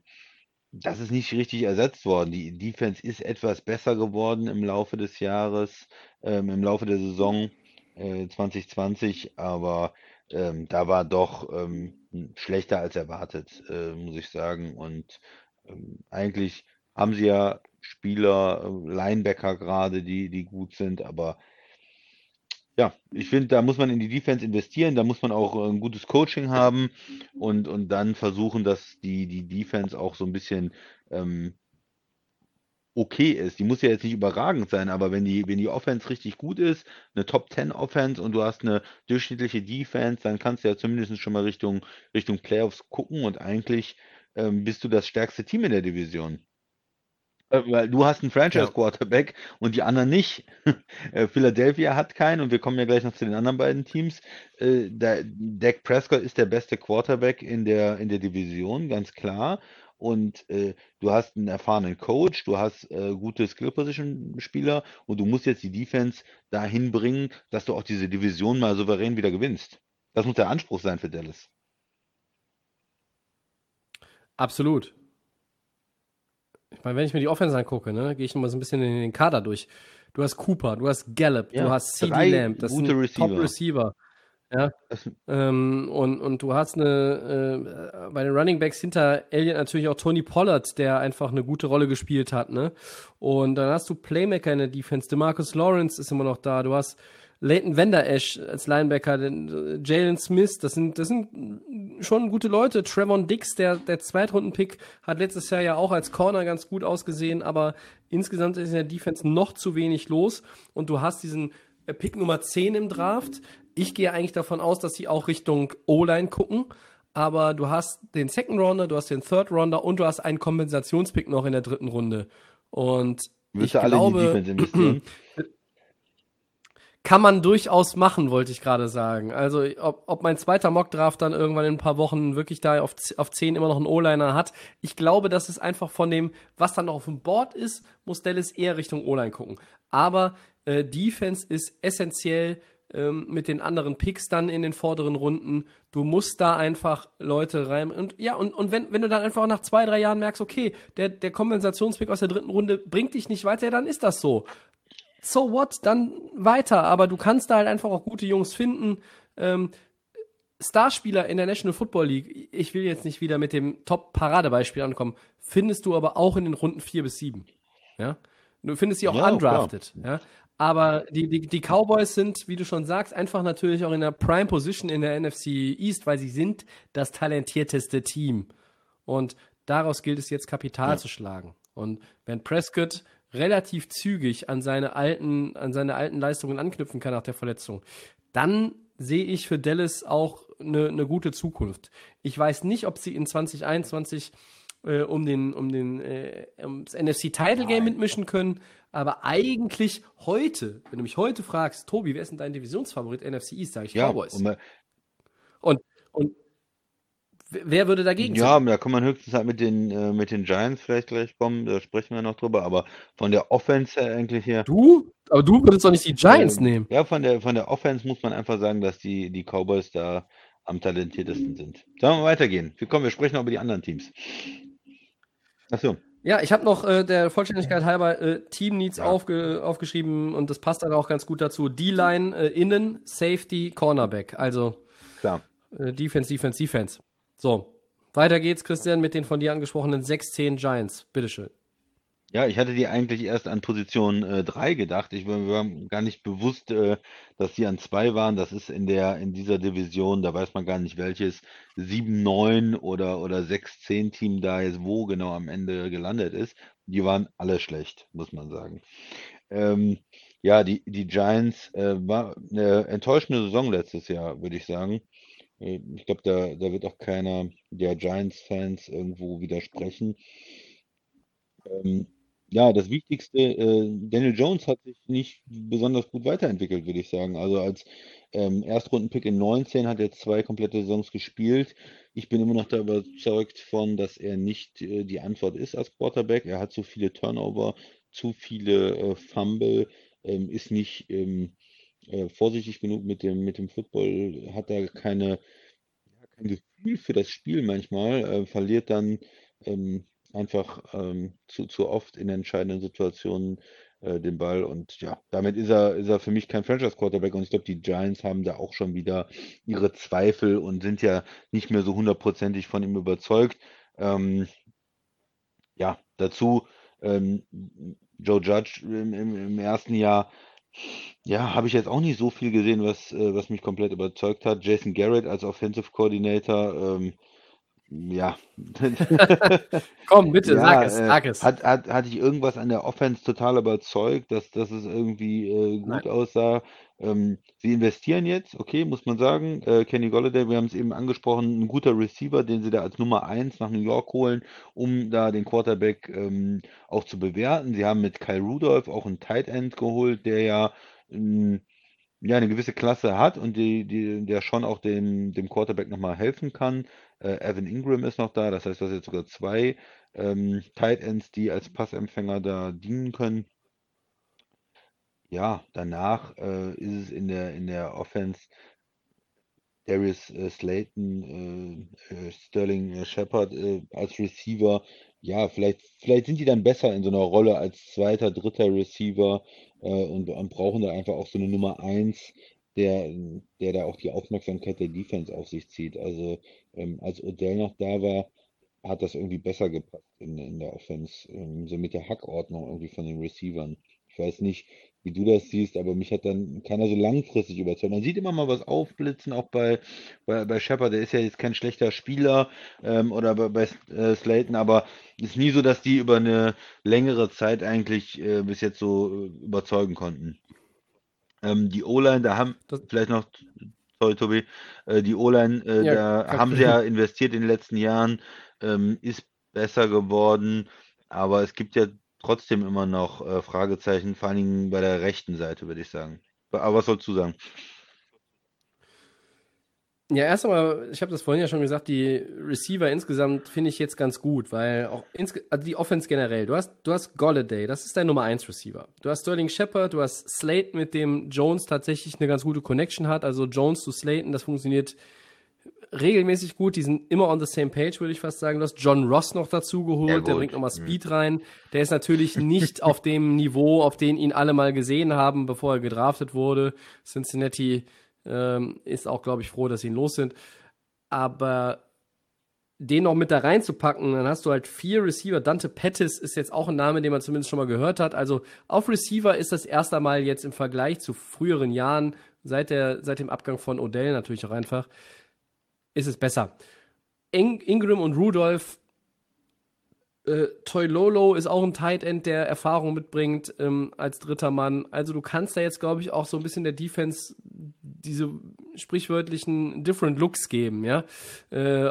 S4: das ist nicht richtig ersetzt worden. Die Defense ist etwas besser geworden im Laufe des Jahres, ähm, im Laufe der Saison äh, 2020, aber ähm, da war doch ähm, schlechter als erwartet, äh, muss ich sagen. Und ähm, eigentlich haben sie ja Spieler, äh, Linebacker gerade, die, die gut sind, aber ja, ich finde, da muss man in die Defense investieren, da muss man auch äh, ein gutes Coaching haben und, und dann versuchen, dass die, die Defense auch so ein bisschen ähm, okay ist. Die muss ja jetzt nicht überragend sein, aber wenn die, wenn die Offense richtig gut ist, eine Top 10 Offense und du hast eine durchschnittliche Defense, dann kannst du ja zumindest schon mal Richtung, Richtung Playoffs gucken und eigentlich ähm, bist du das stärkste Team in der Division. Äh, Weil du hast einen Franchise-Quarterback und die anderen nicht. <laughs> Äh, Philadelphia hat keinen und wir kommen ja gleich noch zu den anderen beiden Teams. Äh, da, Dak Prescott ist der beste Quarterback in der, in der Division, ganz klar. Und äh, du hast einen erfahrenen Coach, du hast äh, gute Skill-Position-Spieler und du musst jetzt die Defense dahin bringen, dass du auch diese Division mal souverän wieder gewinnst. Das muss der Anspruch sein für Dallas.
S3: Absolut. Ich meine, wenn ich mir die Offense angucke, ne, gehe ich nochmal so ein bisschen in den Kader durch. Du hast Cooper, du hast Gallup,
S4: Ja,
S3: du hast CD Lamb, das
S4: gute
S3: sind
S4: Receiver.
S3: Top-Receiver. Ja. Ähm, und, und du hast eine, äh, bei den Running Backs hinter Elliott natürlich auch Tony Pollard, der einfach eine gute Rolle gespielt hat, ne? Und dann hast du Playmaker in der Defense. DeMarcus Lawrence ist immer noch da. Du hast Leighton Vander Esch als Linebacker, den, äh, Jalen Smith, das sind, das sind schon gute Leute. Trevon Dix, der, der Zweitrunden-Pick, hat letztes Jahr ja auch als Corner ganz gut ausgesehen, aber insgesamt ist in der Defense noch zu wenig los und du hast diesen äh, Pick Nummer 10 im Draft. Ich gehe eigentlich davon aus, dass sie auch Richtung O-Line gucken. Aber du hast den Second Rounder, du hast den Third Rounder und du hast einen Kompensationspick noch in der dritten Runde. Und
S4: willst
S3: ich
S4: du alle in die
S3: glaube,
S4: Defense investieren? <clears throat> <clears throat>
S3: kann man durchaus machen, wollte ich gerade sagen. Also, ob, ob mein zweiter Mockdraft dann irgendwann in ein paar Wochen wirklich da auf, auf 10 immer noch einen O-Liner hat. Ich glaube, dass es einfach von dem, was dann noch auf dem Board ist, muss Dallas eher Richtung O-Line gucken. Aber äh, Defense ist essentiell ähm, mit den anderen Picks dann in den vorderen Runden. Du musst da einfach Leute rein. Und ja, und, und wenn, wenn du dann einfach nach zwei, drei Jahren merkst, okay, der, der Kompensationspick aus der dritten Runde bringt dich nicht weiter, dann ist das so so what, dann weiter. Aber du kannst da halt einfach auch gute Jungs finden. Ähm, Starspieler in der National Football League, ich will jetzt nicht wieder mit dem Top-Paradebeispiel ankommen, findest du aber auch in den Runden 4 bis 7. Ja? Du findest sie auch
S4: Ja,
S3: undrafted. Ja? Aber die, die, die Cowboys sind, wie du schon sagst, einfach natürlich auch in der Prime Position in der NFC East, weil sie sind das talentierteste Team. Und daraus gilt es jetzt Kapital
S4: Ja.
S3: zu schlagen. Und wenn Prescott relativ zügig an seine alten, an seine alten Leistungen anknüpfen kann nach der Verletzung, dann sehe ich für Dallas auch eine, eine gute Zukunft. Ich weiß nicht, ob sie in 2021 äh, um den, um den, äh, ums NFC Title Game mitmischen können, aber eigentlich heute, wenn du mich heute fragst, Tobi, wer ist denn dein Divisionsfavorit NFC East, sage ich
S4: Ja,
S3: Cowboys.
S4: und,
S3: Und, und wer würde dagegen
S4: ja, da kann man höchstens halt mit den, äh, mit den Giants vielleicht gleich kommen, da sprechen wir noch drüber, aber von der Offense her eigentlich her.
S3: Du? Aber du würdest doch nicht die Giants
S4: ähm,
S3: nehmen.
S4: Ja, von der, von der Offense muss man einfach sagen, dass die, die Cowboys da am talentiertesten sind. Sollen wir weitergehen? Wir kommen, wir sprechen auch über die anderen Teams. Achso,
S3: Ja, ich habe noch äh, der Vollständigkeit halber äh, Team Needs
S4: Ja.
S3: aufge, aufgeschrieben und das passt dann auch ganz gut dazu. D-Line, äh, Innen, Safety, Cornerback. Also
S4: klar.
S3: äh, Defense, Defense, Defense. So, weiter geht's, Christian, mit den von dir angesprochenen 6-10 Giants. Bitteschön.
S4: Ja, ich hatte die eigentlich erst an Position äh, 3 gedacht. Ich war, war gar nicht bewusst, äh, dass die an 2 waren. Das ist in der, in dieser Division, da weiß man gar nicht welches 7-9 oder, oder 6-10 Team da jetzt wo genau am Ende gelandet ist. Die waren alle schlecht, muss man sagen. Ähm, ja, die, die Giants äh, war eine enttäuschende Saison letztes Jahr, würde ich sagen. Äh, Ich glaube, da, da wird auch keiner der Giants-Fans irgendwo widersprechen. Ähm, ja, das Wichtigste, äh, Daniel Jones hat sich nicht besonders gut weiterentwickelt, würde ich sagen. Also als ähm, Erstrundenpick in 19 hat er zwei komplette Saisons gespielt. Ich bin immer noch da überzeugt von, dass er nicht äh, die Antwort ist als Quarterback. Er hat zu viele Turnover, zu viele äh, Fumble, ähm, ist nicht ähm, äh, vorsichtig genug mit dem, mit dem Football, hat da keine, kein Gefühl für das Spiel manchmal, äh, verliert dann ähm, einfach ähm, zu, zu oft in entscheidenden Situationen äh, den Ball und ja, damit ist er, ist er für mich kein Franchise-Quarterback und ich glaube, die Giants haben da auch schon wieder ihre Zweifel und sind ja nicht mehr so hundertprozentig von ihm überzeugt. Ähm, ja, dazu ähm, Joe Judge im, im, im ersten Jahr, ja, habe ich jetzt auch nicht so viel gesehen, was, äh, was mich komplett überzeugt hat. Jason Garrett als Offensive Coordinator, ähm, ja. <laughs>
S3: Komm, bitte,
S4: Ja,
S3: sag es,
S4: äh,
S3: sag es.
S4: Hat, hat, hatte ich irgendwas an der Offense total überzeugt, dass, dass es irgendwie äh, gut
S3: Nein.
S4: aussah? Ähm, sie investieren jetzt, okay, muss man sagen. Äh, Kenny Golladay, wir haben es eben angesprochen, ein guter Receiver, den sie da als Nummer 1 nach New York holen, um da den Quarterback ähm, auch zu bewerten. Sie haben mit Kyle Rudolph auch einen Tight End geholt, der ja ja, eine gewisse Klasse hat und die, die, der schon auch dem, dem Quarterback nochmal helfen kann. Äh, Evan Ingram ist noch da, das heißt, du hast jetzt sogar zwei ähm, Tight Ends, die als Passempfänger da dienen können. Ja, danach äh, ist es in der, in der Offense Darius äh, Slayton, äh, äh, Sterling äh, Shepard als Receiver. Ja, vielleicht, vielleicht sind die dann besser in so einer Rolle als zweiter, dritter Receiver äh, und, und brauchen da einfach auch so eine Nummer eins, der, der da auch die Aufmerksamkeit der Defense auf sich zieht. Also ähm, als Odell noch da war, hat das irgendwie besser gepasst in, in der Offense, ähm, so mit der Hackordnung irgendwie von den Receivern. Ich weiß nicht, wie du das siehst, aber mich hat dann keiner so langfristig überzeugt. Man sieht immer mal was aufblitzen, auch bei, bei, bei Shepard, der ist ja jetzt kein schlechter Spieler ähm, oder bei, bei äh, Slayton, aber ist nie so, dass die über eine längere Zeit eigentlich äh, bis jetzt so äh, überzeugen konnten. Ähm, die O-Line, da haben
S3: Das-
S4: vielleicht noch, sorry Tobi, äh, die O-Line, äh,
S3: Ja,
S4: da haben sie ja investiert in den letzten Jahren, ähm, ist besser geworden, aber es gibt ja trotzdem immer noch äh, Fragezeichen, vor allen Dingen bei der rechten Seite, würde ich sagen. Aber was sollst du sagen?
S3: Ja, erst einmal, ich habe das vorhin ja schon gesagt, die Receiver insgesamt finde ich jetzt ganz gut, weil auch also die Offense generell, du hast, du hast Golladay, das ist dein Nummer 1 Receiver. Du hast Sterling Shepard, du hast Slate, mit dem Jones tatsächlich eine ganz gute Connection hat. Also Jones zu Slayton, das funktioniert regelmäßig gut. Die sind immer on the same page, würde ich fast sagen. Du hast John Ross noch dazu geholt, der bringt nochmal Speed rein. Der ist natürlich <laughs> nicht auf dem Niveau, auf den ihn alle mal gesehen haben, bevor er gedraftet wurde. Cincinnati ähm, ist auch, glaube ich, froh, dass sie ihn los sind. Aber den noch mit da reinzupacken, dann hast du halt vier Receiver. Dante Pettis ist jetzt auch ein Name, den man zumindest schon mal gehört hat. Also auf Receiver ist das erste Mal jetzt im Vergleich zu früheren Jahren, seit, der, seit dem Abgang von Odell natürlich auch einfach, ist es besser. In Ingram und Rudolph äh, Toy Lolo ist auch ein Tight End, der Erfahrung mitbringt ähm, als dritter Mann. Also du kannst da jetzt, glaube ich, auch so ein bisschen der Defense diese sprichwörtlichen Different Looks geben, ja. Äh,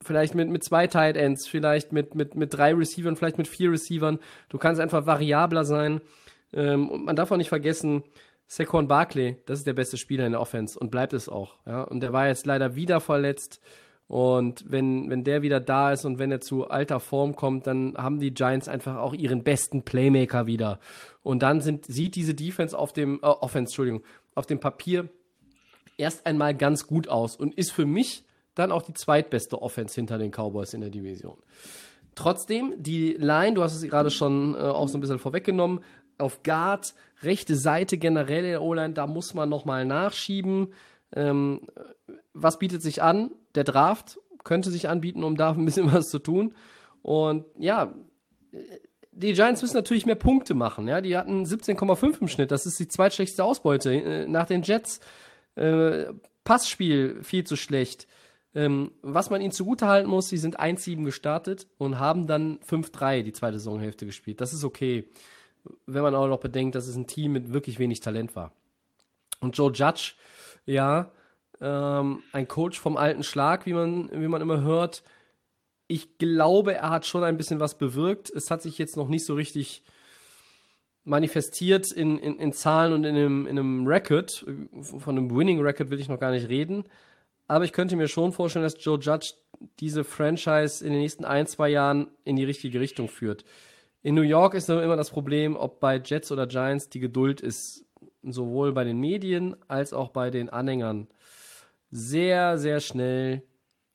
S3: vielleicht mit, mit zwei Tight Ends, vielleicht mit, mit, mit drei Receivern, vielleicht mit vier Receivern. Du kannst einfach variabler sein. Ähm, und man darf auch nicht vergessen, Saquon Barkley, das ist der beste Spieler in der Offense und bleibt es auch. Ja? Und der war jetzt leider wieder verletzt. Und wenn, wenn der wieder da ist und wenn er zu alter Form kommt, dann haben die Giants einfach auch ihren besten Playmaker wieder. Und dann sind, sieht diese Defense auf dem, äh, Offense, Entschuldigung, auf dem Papier erst einmal ganz gut aus und ist für mich dann auch die zweitbeste Offense hinter den Cowboys in der Division. Trotzdem, die Line, du hast es gerade schon äh, auch so ein bisschen vorweggenommen, auf Guard, rechte Seite generell der O-Line, da muss man nochmal nachschieben. Ähm, was bietet sich an? Der Draft könnte sich anbieten, um da ein bisschen <laughs> was zu tun. Und ja, die Giants müssen natürlich mehr Punkte machen. Ja, die hatten 17,5 im Schnitt. Das ist die zweitschlechteste Ausbeute äh, nach den Jets. Äh, Passspiel viel zu schlecht. Ähm, was man ihnen zugutehalten muss, sie sind 1-7 gestartet und haben dann 5-3 die zweite Saisonhälfte gespielt. Das ist okay, wenn man auch noch bedenkt, dass es ein Team mit wirklich wenig Talent war. Und Joe Judge, ja, ähm, ein Coach vom alten Schlag, wie man, wie man immer hört. Ich glaube, er hat schon ein bisschen was bewirkt. Es hat sich jetzt noch nicht so richtig manifestiert in, in, in Zahlen und in einem, in einem Record. Von einem Winning Record will ich noch gar nicht reden. Aber ich könnte mir schon vorstellen, dass Joe Judge diese Franchise in den nächsten ein, zwei Jahren in die richtige Richtung führt. In New York ist immer das Problem, ob bei Jets oder Giants die Geduld ist, sowohl bei den Medien als auch bei den Anhängern sehr, sehr schnell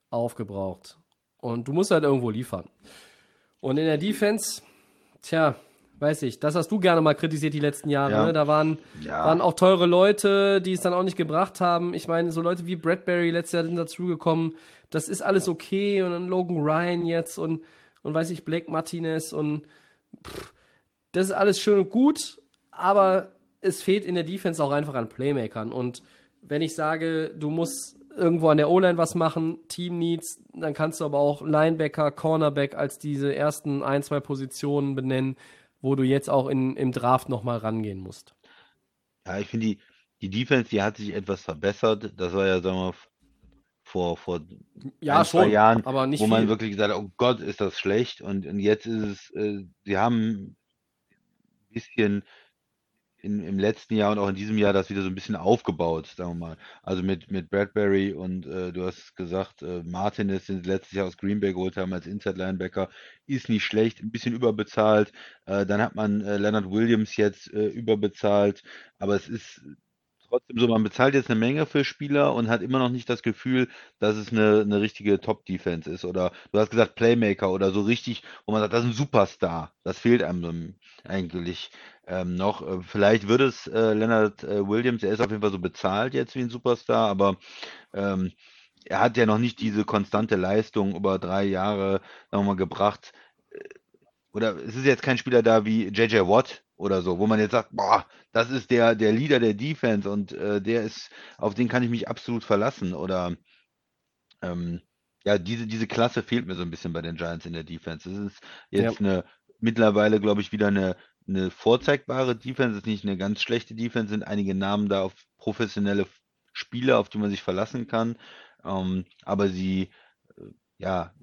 S3: aufgebraucht. Und du musst halt irgendwo liefern. Und in der Defense, tja, weiß ich, das hast du gerne mal kritisiert die letzten Jahre. Ja. Ne? Da waren, ja. waren auch teure Leute, die es dann auch nicht gebracht haben. Ich meine, so Leute wie Bradbury letztes Jahr sind dazugekommen. Das ist alles okay. Und dann Logan Ryan jetzt und, und weiß ich, Blake Martinez und das ist alles schön und gut, aber es fehlt in der Defense auch einfach an Playmakern. Und wenn ich sage, du musst irgendwo an der O-Line was machen, Team Needs, dann kannst du aber auch Linebacker, Cornerback als diese ersten ein, zwei Positionen benennen, wo du jetzt auch in, im Draft nochmal rangehen musst.
S4: Ja, ich finde die, die Defense, die hat sich etwas verbessert. Das war ja, sagen wir, vor, vor
S3: ja, ein, schon, zwei
S4: Jahren,
S3: aber nicht
S4: wo
S3: viel.
S4: man wirklich gesagt hat, oh Gott, ist das schlecht. Und, und jetzt ist es, äh, sie haben ein bisschen in, im letzten Jahr und auch in diesem Jahr das wieder so ein bisschen aufgebaut, sagen wir mal. Also mit, mit Bradbury und äh, du hast gesagt, äh, Martin ist letztes Jahr aus Green Bay geholt haben als Inside Linebacker, ist nicht schlecht, ein bisschen überbezahlt. Äh, dann hat man äh, Leonard Williams jetzt äh, überbezahlt, aber es ist trotzdem so, man bezahlt jetzt eine Menge für Spieler und hat immer noch nicht das Gefühl, dass es eine, eine richtige Top-Defense ist. Oder du hast gesagt Playmaker oder so richtig, wo man sagt, das ist ein Superstar. Das fehlt einem eigentlich ähm, noch. Äh, vielleicht wird es äh, Leonard äh, Williams, er ist auf jeden Fall so bezahlt jetzt wie ein Superstar, aber ähm, er hat ja noch nicht diese konstante Leistung über drei Jahre nochmal gebracht. Äh, oder es ist jetzt kein Spieler da wie JJ Watt oder so, wo man jetzt sagt, boah, das ist der, der Leader der Defense und äh, der ist, auf den kann ich mich absolut verlassen. Oder ähm, ja, diese, diese Klasse fehlt mir so ein bisschen bei den Giants in der Defense. Es ist jetzt ja. eine mittlerweile, glaube ich, wieder eine, eine vorzeigbare Defense, es ist nicht eine ganz schlechte Defense, sind einige Namen da auf professionelle Spieler, auf die man sich verlassen kann. Ähm, aber sie, äh, ja,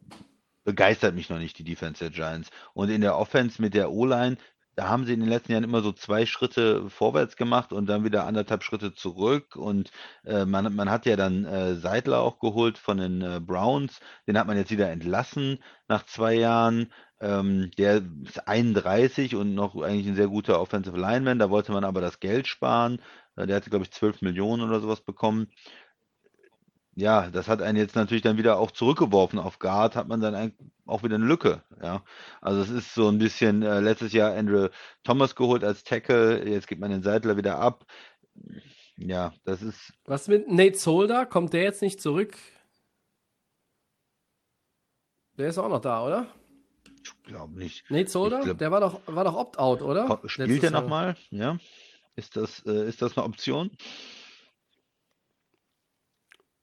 S4: begeistert mich noch nicht, die Defense der Giants. Und in der Offense mit der O-Line, da haben sie in den letzten Jahren immer so zwei Schritte vorwärts gemacht und dann wieder anderthalb Schritte zurück. Und äh, man, man hat ja dann äh, Seidler auch geholt von den äh, Browns. Den hat man jetzt wieder entlassen nach zwei Jahren. Ähm, der ist 31 und noch eigentlich ein sehr guter Offensive Lineman. Da wollte man aber das Geld sparen. Äh, der hatte, glaube ich, 12 Millionen oder sowas bekommen ja, das hat einen jetzt natürlich dann wieder auch zurückgeworfen. Auf Guard hat man dann auch wieder eine Lücke. Ja, also es ist so ein bisschen äh, letztes Jahr Andrew Thomas geholt als Tackle. Jetzt gibt man den Seidler wieder ab. Ja, das ist.
S3: Was mit Nate Solder? Kommt der jetzt nicht zurück? Der ist auch noch da, oder?
S4: Ich glaube nicht.
S3: Nate Solder?
S4: glaub-
S3: der war doch, war doch Opt-out, oder?
S4: Spielt
S3: Letztes
S4: er
S3: Jahr.
S4: nochmal? Ja. Ist das, äh, ist das eine Option?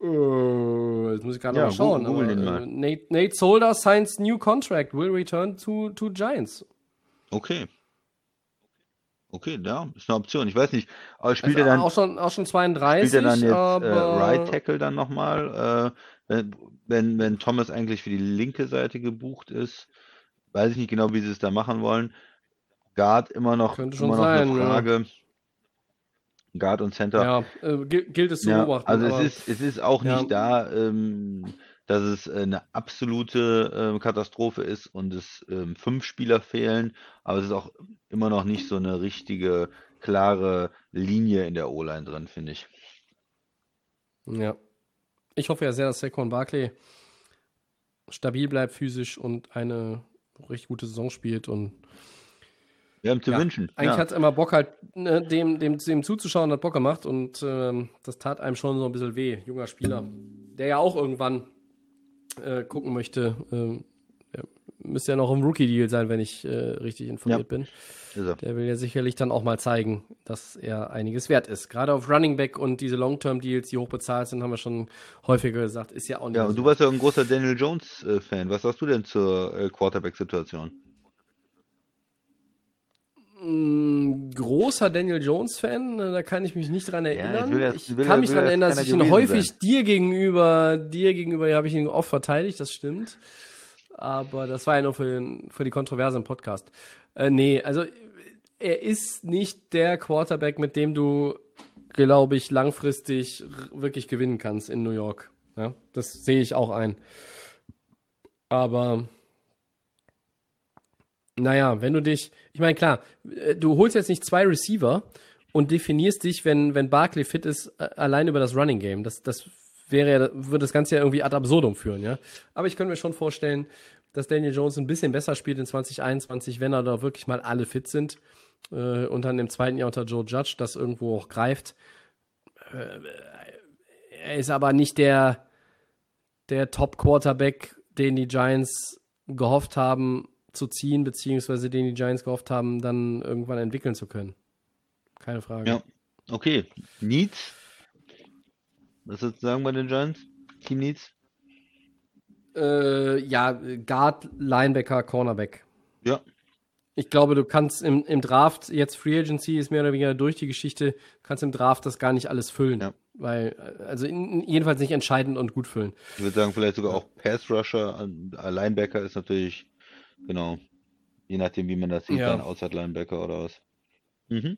S3: Äh, jetzt muss ich gerade
S4: Ja,
S3: mal schauen.
S4: google
S3: aber,
S4: den mal.
S3: äh, Nate, Nate Solder signs new contract, will return to, to Giants.
S4: Okay. Okay, ja, ist eine Option. Ich weiß nicht, aber spielt
S3: Also
S4: er dann,
S3: auch schon, auch schon 32,
S4: spielt er dann jetzt äh,
S3: aber
S4: Right Tackle dann nochmal, äh, wenn, wenn, wenn Thomas eigentlich für die linke Seite gebucht ist? Weiß ich nicht genau, wie sie es da machen wollen. Guard immer noch, immer noch
S3: sein,
S4: eine
S3: ja.
S4: Guard und Center.
S3: ja, äh, gil- gilt es zu
S4: Ja,
S3: beobachten.
S4: also
S3: aber
S4: es ist, es ist auch
S3: ja.
S4: nicht da, ähm, dass es äh, eine absolute ähm, Katastrophe ist und es ähm, fünf Spieler fehlen, aber es ist auch immer noch nicht so eine richtige, klare Linie in der O-Line drin, finde ich.
S3: Ja. Ich hoffe ja sehr, dass Saquon Barkley stabil bleibt physisch und eine richtig gute Saison spielt und
S4: Wir haben zu
S3: Ja,
S4: wünschen.
S3: Eigentlich
S4: ja.
S3: hat es immer Bock halt, ne, dem, dem, dem zuzuschauen, hat Bock gemacht und ähm, das tat einem schon so ein bisschen weh. Junger Spieler, der ja auch irgendwann äh, gucken möchte. Ähm, müsste ja noch im Rookie-Deal sein, wenn ich äh, richtig informiert bin.
S4: Ist er.
S3: Der will ja sicherlich dann auch mal zeigen, dass er einiges wert ist. Gerade auf Running Back und diese Long-Term-Deals, die hoch bezahlt sind, haben wir schon häufiger gesagt, ist ja auch nicht
S4: Ja,
S3: so
S4: und du warst ja ein großer Daniel Jones-Fan. Was sagst du denn zur äh, Quarterback-Situation?
S3: Großer Daniel Jones-Fan, äh, da kann ich mich nicht dran erinnern.
S4: will er-
S3: ich
S4: will er-
S3: kann mich
S4: will
S3: dran
S4: er
S3: erinnern, dass ich ihn häufig
S4: sein.
S3: dir gegenüber, dir gegenüber habe ich ihn oft verteidigt, das stimmt. Aber das war ja nur für, den, für die Kontroverse im Podcast. Äh, nee, also er ist nicht der Quarterback, mit dem du, glaube ich, langfristig wirklich gewinnen kannst in New York. Ja, das sehe ich auch ein. Aber naja, wenn du dich, ich meine, klar, äh, du holst jetzt nicht zwei Receiver und definierst dich, wenn, wenn Barkley fit ist, allein über das Running Game. Das, das wäre würde das Ganze ja irgendwie ad absurdum führen, ja. Aber ich könnte mir schon vorstellen, dass Daniel Jones ein bisschen besser spielt in 2021, wenn er da wirklich mal alle fit sind. Äh, und dann im zweiten Jahr unter Joe Judge das irgendwo auch greift. Äh, er ist aber nicht der, der Top-Quarterback, den die Giants gehofft haben zu ziehen, beziehungsweise den die Giants gehofft haben, dann irgendwann entwickeln zu können. Keine Frage.
S4: Ja. Okay. Needs? Was würdest du sagen bei den Giants? Team Needs?
S3: Äh, ja, Guard, Linebacker, Cornerback.
S4: Ja.
S3: Ich glaube, du kannst im, im Draft, jetzt Free Agency ist mehr oder weniger durch die Geschichte, kannst im Draft das gar nicht alles füllen.
S4: Ja.
S3: Weil, also in, jedenfalls nicht entscheidend und gut füllen.
S4: Ich würde sagen, vielleicht sogar auch Pass Rusher, äh, Linebacker ist natürlich, genau, je nachdem, wie man das sieht,
S3: Ja.
S4: dann Outside Linebacker oder was. Mhm.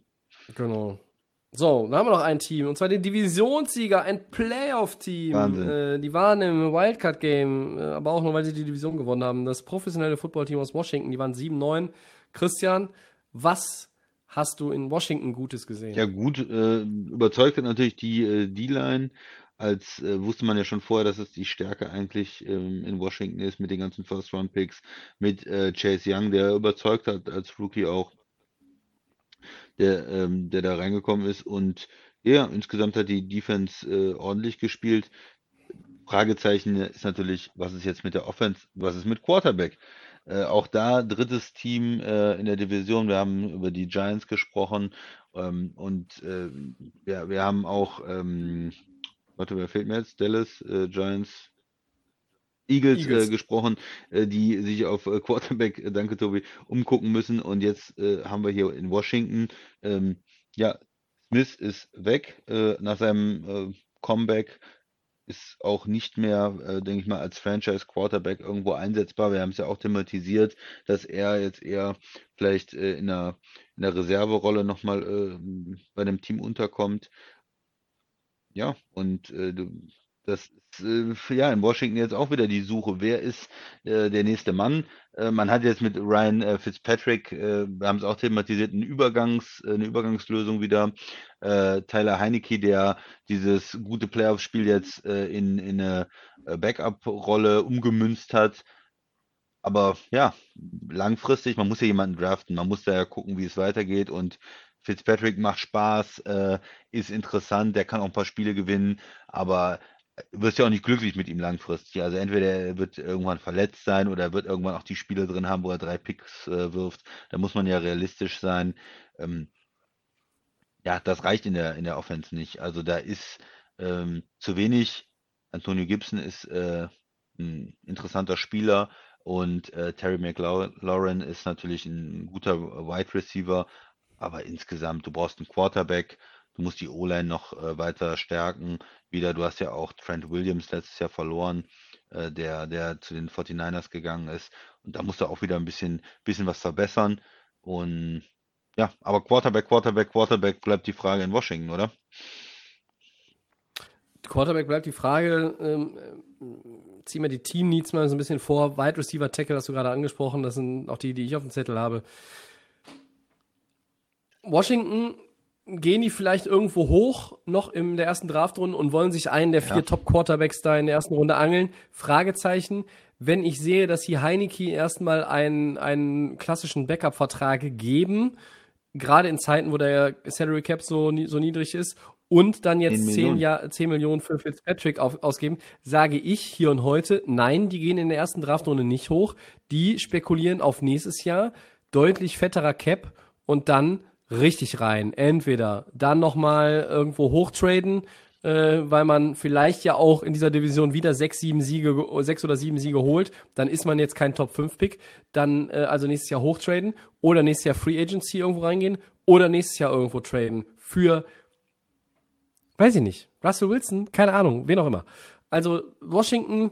S3: Genau. So, dann haben wir noch ein Team, und zwar den Divisionssieger, ein Playoff-Team.
S4: Wahnsinn.
S3: Äh, die waren im Wildcard-Game, äh, aber auch nur, weil sie die Division gewonnen haben. Das professionelle Footballteam aus Washington, die waren 7-9. Christian, was hast du in Washington Gutes gesehen?
S4: Ja, gut, äh, überzeugt hat natürlich die äh, D-Line. Als äh, wusste man ja schon vorher, dass es die Stärke eigentlich ähm, in Washington ist mit den ganzen First-Round-Picks, mit äh, Chase Young, der überzeugt hat als Rookie auch, der, ähm, der da reingekommen ist. Und ja, insgesamt hat die Defense äh, ordentlich gespielt. Fragezeichen ist natürlich, was ist jetzt mit der Offense, was ist mit Quarterback? Äh, auch da drittes Team äh, in der Division. Wir haben über die Giants gesprochen ähm, und äh, ja, wir haben auch, ähm, warte, wer fehlt mir jetzt? Dallas, äh, Giants, Eagles,
S3: Eagles.
S4: Äh, gesprochen, äh, die sich auf äh, Quarterback, äh, danke Tobi, umgucken müssen. Und jetzt äh, haben wir hier in Washington, ähm, ja, Smith ist weg äh, nach seinem äh, Comeback ist auch nicht mehr, äh, denke ich mal, als Franchise Quarterback irgendwo einsetzbar. Wir haben es ja auch thematisiert, dass er jetzt eher vielleicht äh, in einer, in der Reserverolle nochmal äh, bei dem Team unterkommt. Ja, und äh, du, das ist äh, ja in Washington jetzt auch wieder die Suche. Wer ist äh, der nächste Mann? Äh, man hat jetzt mit Ryan äh, Fitzpatrick, äh, wir haben es auch thematisiert, einen Übergangs, äh, eine Übergangslösung wieder. Äh, Tyler Heinecke, der dieses gute Playoff-Spiel jetzt äh, in, in eine äh, Backup-Rolle umgemünzt hat. Aber ja, langfristig, man muss ja jemanden draften, man muss da ja gucken, wie es weitergeht. Und Fitzpatrick macht Spaß, äh, ist interessant, der kann auch ein paar Spiele gewinnen, aber wirst ja auch nicht glücklich mit ihm langfristig. Also entweder er wird irgendwann verletzt sein oder er wird irgendwann auch die Spiele drin haben, wo er drei Picks äh, wirft. Da muss man ja realistisch sein. Ähm, ja, das reicht in der, in der Offense nicht. Also da ist ähm, zu wenig. Antonio Gibson ist äh, ein interessanter Spieler und äh, Terry McLaurin ist natürlich ein guter Wide Receiver, aber insgesamt, du brauchst einen Quarterback, du musst die O-Line noch äh, weiter stärken. Wieder, du hast ja auch Trent Williams letztes Jahr verloren, äh, der, der zu den 49ers gegangen ist. Und da musst du auch wieder ein bisschen, bisschen was verbessern. Und ja, aber Quarterback, Quarterback, Quarterback bleibt die Frage in Washington, oder?
S3: Quarterback bleibt die Frage. Ähm, zieh mir die Team Needs mal so ein bisschen vor. Wide Receiver Tackle hast du gerade angesprochen. Das sind auch die, die ich auf dem Zettel habe. Washington gehen die vielleicht irgendwo hoch noch in der ersten Draftrunde und wollen sich einen der vier ja. Top Quarterbacks da in der ersten Runde angeln? Fragezeichen. Wenn ich sehe, dass hier Heineke erstmal einen, einen klassischen Backup-Vertrag geben, gerade in Zeiten, wo der Salary Cap so, so niedrig ist und dann jetzt 10, 10, Jahr, 10 Millionen für Fitzpatrick auf, ausgeben, sage ich hier und heute, nein, die gehen in der ersten Draftrunde nicht hoch. Die spekulieren auf nächstes Jahr, deutlich fetterer Cap und dann richtig rein. Entweder dann nochmal irgendwo hochtraden, äh, weil man vielleicht ja auch in dieser Division wieder sechs, sieben Siege, sechs oder sieben Siege holt, dann ist man jetzt kein Top-5-Pick. Dann äh, also nächstes Jahr hochtraden oder nächstes Jahr Free Agency irgendwo reingehen oder nächstes Jahr irgendwo traden für, weiß ich nicht, Russell Wilson, keine Ahnung, wen auch immer. Also Washington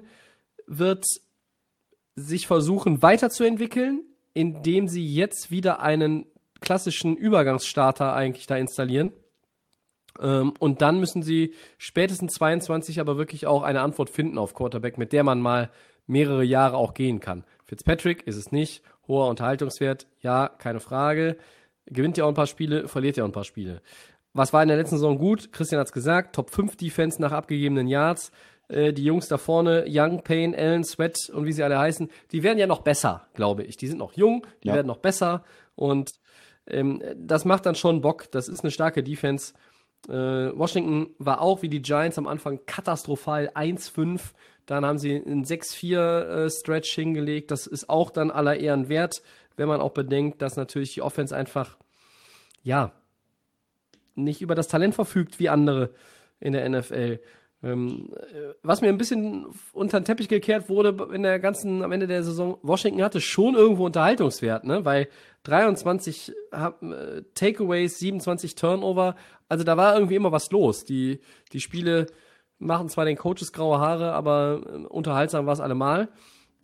S3: wird sich versuchen weiterzuentwickeln, indem sie jetzt wieder einen klassischen Übergangsstarter eigentlich da installieren ähm, und dann müssen sie spätestens 22 aber wirklich auch eine Antwort finden auf Quarterback, mit der man mal mehrere Jahre auch gehen kann. Fitzpatrick ist es nicht. Hoher Unterhaltungswert, ja, keine Frage. Gewinnt ja auch ein paar Spiele, verliert ja auch ein paar Spiele. Was war in der letzten Saison gut? Christian hat es gesagt, Top 5 Defense nach abgegebenen Yards. Äh, die Jungs da vorne, Young, Payne, Allen, Sweat und wie sie alle heißen, die werden ja noch besser, glaube ich. Die sind noch jung, die ja. werden noch besser und ähm, das macht dann schon Bock. Das ist eine starke Defense. Äh, Washington war auch wie die Giants am Anfang katastrophal 1-5. Dann haben sie einen 6-4-Stretch äh, hingelegt. Das ist auch dann aller Ehren wert, wenn man auch bedenkt, dass natürlich die Offense einfach, ja, nicht über das Talent verfügt wie andere in der NFL. Ähm, äh, was mir ein bisschen unter den Teppich gekehrt wurde in der ganzen, am Ende der Saison, Washington hatte schon irgendwo Unterhaltungswert, ne? Weil 23 äh, Takeaways, 27 Turnover, also da war irgendwie immer was los. Die, die Spiele machen zwar den Coaches graue Haare, aber äh, unterhaltsam war es allemal.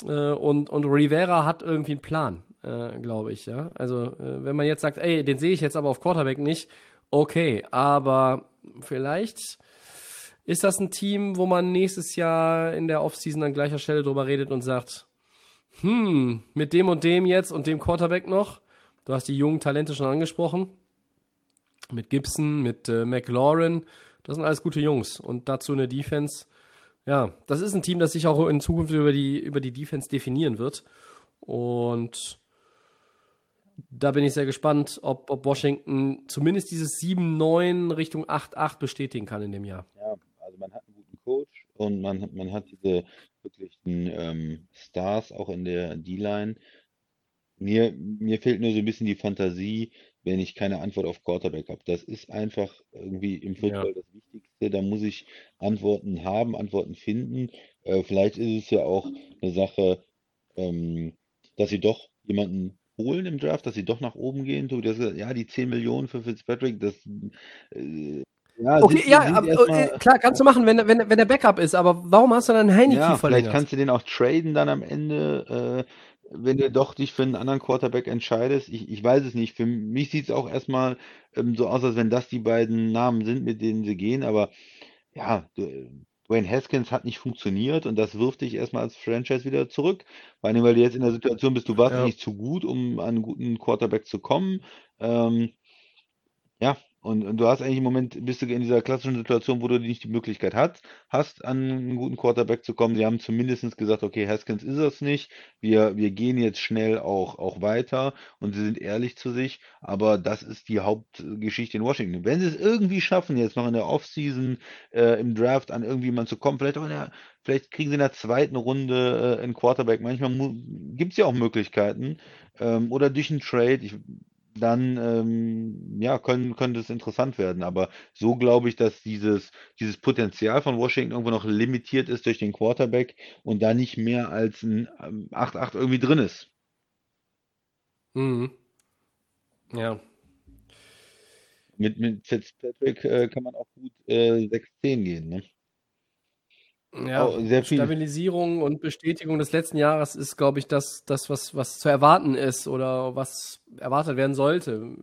S3: Und, und Rivera hat irgendwie einen Plan, glaube ich, ja. Also, wenn man jetzt sagt, ey, den sehe ich jetzt aber auf Quarterback nicht, okay, aber vielleicht ist das ein Team, wo man nächstes Jahr in der Offseason an gleicher Stelle drüber redet und sagt, hm, mit dem und dem jetzt und dem Quarterback noch? Du hast die jungen Talente schon angesprochen. Mit Gibson, mit äh, McLaurin. Das sind alles gute Jungs. Und dazu eine Defense. Ja, das ist ein Team, das sich auch in Zukunft über die, über die Defense definieren wird. Und da bin ich sehr gespannt, ob, ob Washington zumindest dieses 7-9 Richtung 8-8 bestätigen kann in dem Jahr.
S4: Also man hat einen guten Coach und man, man hat diese wirklichen ähm, Stars auch in der D-Line. Mir, mir fehlt nur so ein bisschen die Fantasie, wenn ich keine Antwort auf Quarterback habe. Das ist einfach irgendwie im Football ja. das Wichtigste. Da muss ich Antworten haben, Antworten finden. Äh, vielleicht ist es ja auch eine Sache, ähm, dass sie doch jemanden holen im Draft, dass sie doch nach oben gehen. So, das, ja, die 10 Millionen für Fitzpatrick, das äh,
S3: ja, okay, sind, ja, aber, äh, klar, kannst du machen, wenn, wenn, wenn der Backup ist, aber warum hast du dann Heineke ja,
S4: verlängert? Vielleicht kannst du den auch traden dann am Ende, äh, wenn du doch dich für einen anderen Quarterback entscheidest. Ich, ich weiß es nicht. Für mich sieht es auch erstmal ähm, so aus, als wenn das die beiden Namen sind, mit denen sie gehen, aber ja, Dwayne Haskins hat nicht funktioniert und das wirft dich erstmal als Franchise wieder zurück. Vor allem, weil du jetzt in der Situation bist, du warst ja. nicht zu gut, um an einen guten Quarterback zu kommen. Ähm, ja, Und, und, du hast eigentlich im Moment, bist du in dieser klassischen Situation, wo du nicht die Möglichkeit hast, hast, an einen guten Quarterback zu kommen. Sie haben zumindest gesagt, okay, Haskins ist es nicht. Wir, wir gehen jetzt schnell auch, auch weiter und sie sind ehrlich zu sich. Aber das ist die Hauptgeschichte in Washington. Wenn sie es irgendwie schaffen, jetzt noch in der Offseason, äh, im Draft an irgendwie jemanden zu kommen, vielleicht auch in der, vielleicht kriegen sie in der zweiten Runde äh, einen Quarterback. Manchmal gibt es ja auch Möglichkeiten. Ähm, oder durch einen Trade. Ich, dann ähm, ja, können, könnte es interessant werden. Aber so glaube ich, dass dieses, dieses Potenzial von Washington irgendwo noch limitiert ist durch den Quarterback und da nicht mehr als ein 8-8 ähm, irgendwie drin ist.
S3: Mhm. Ja.
S4: Mit, mit Fitzpatrick äh, kann man auch gut äh, 6-10 gehen, ne?
S3: Ja, sehr viel. Stabilisierung und Bestätigung des letzten Jahres ist, glaube ich, das, das was, was zu erwarten ist oder was erwartet werden sollte.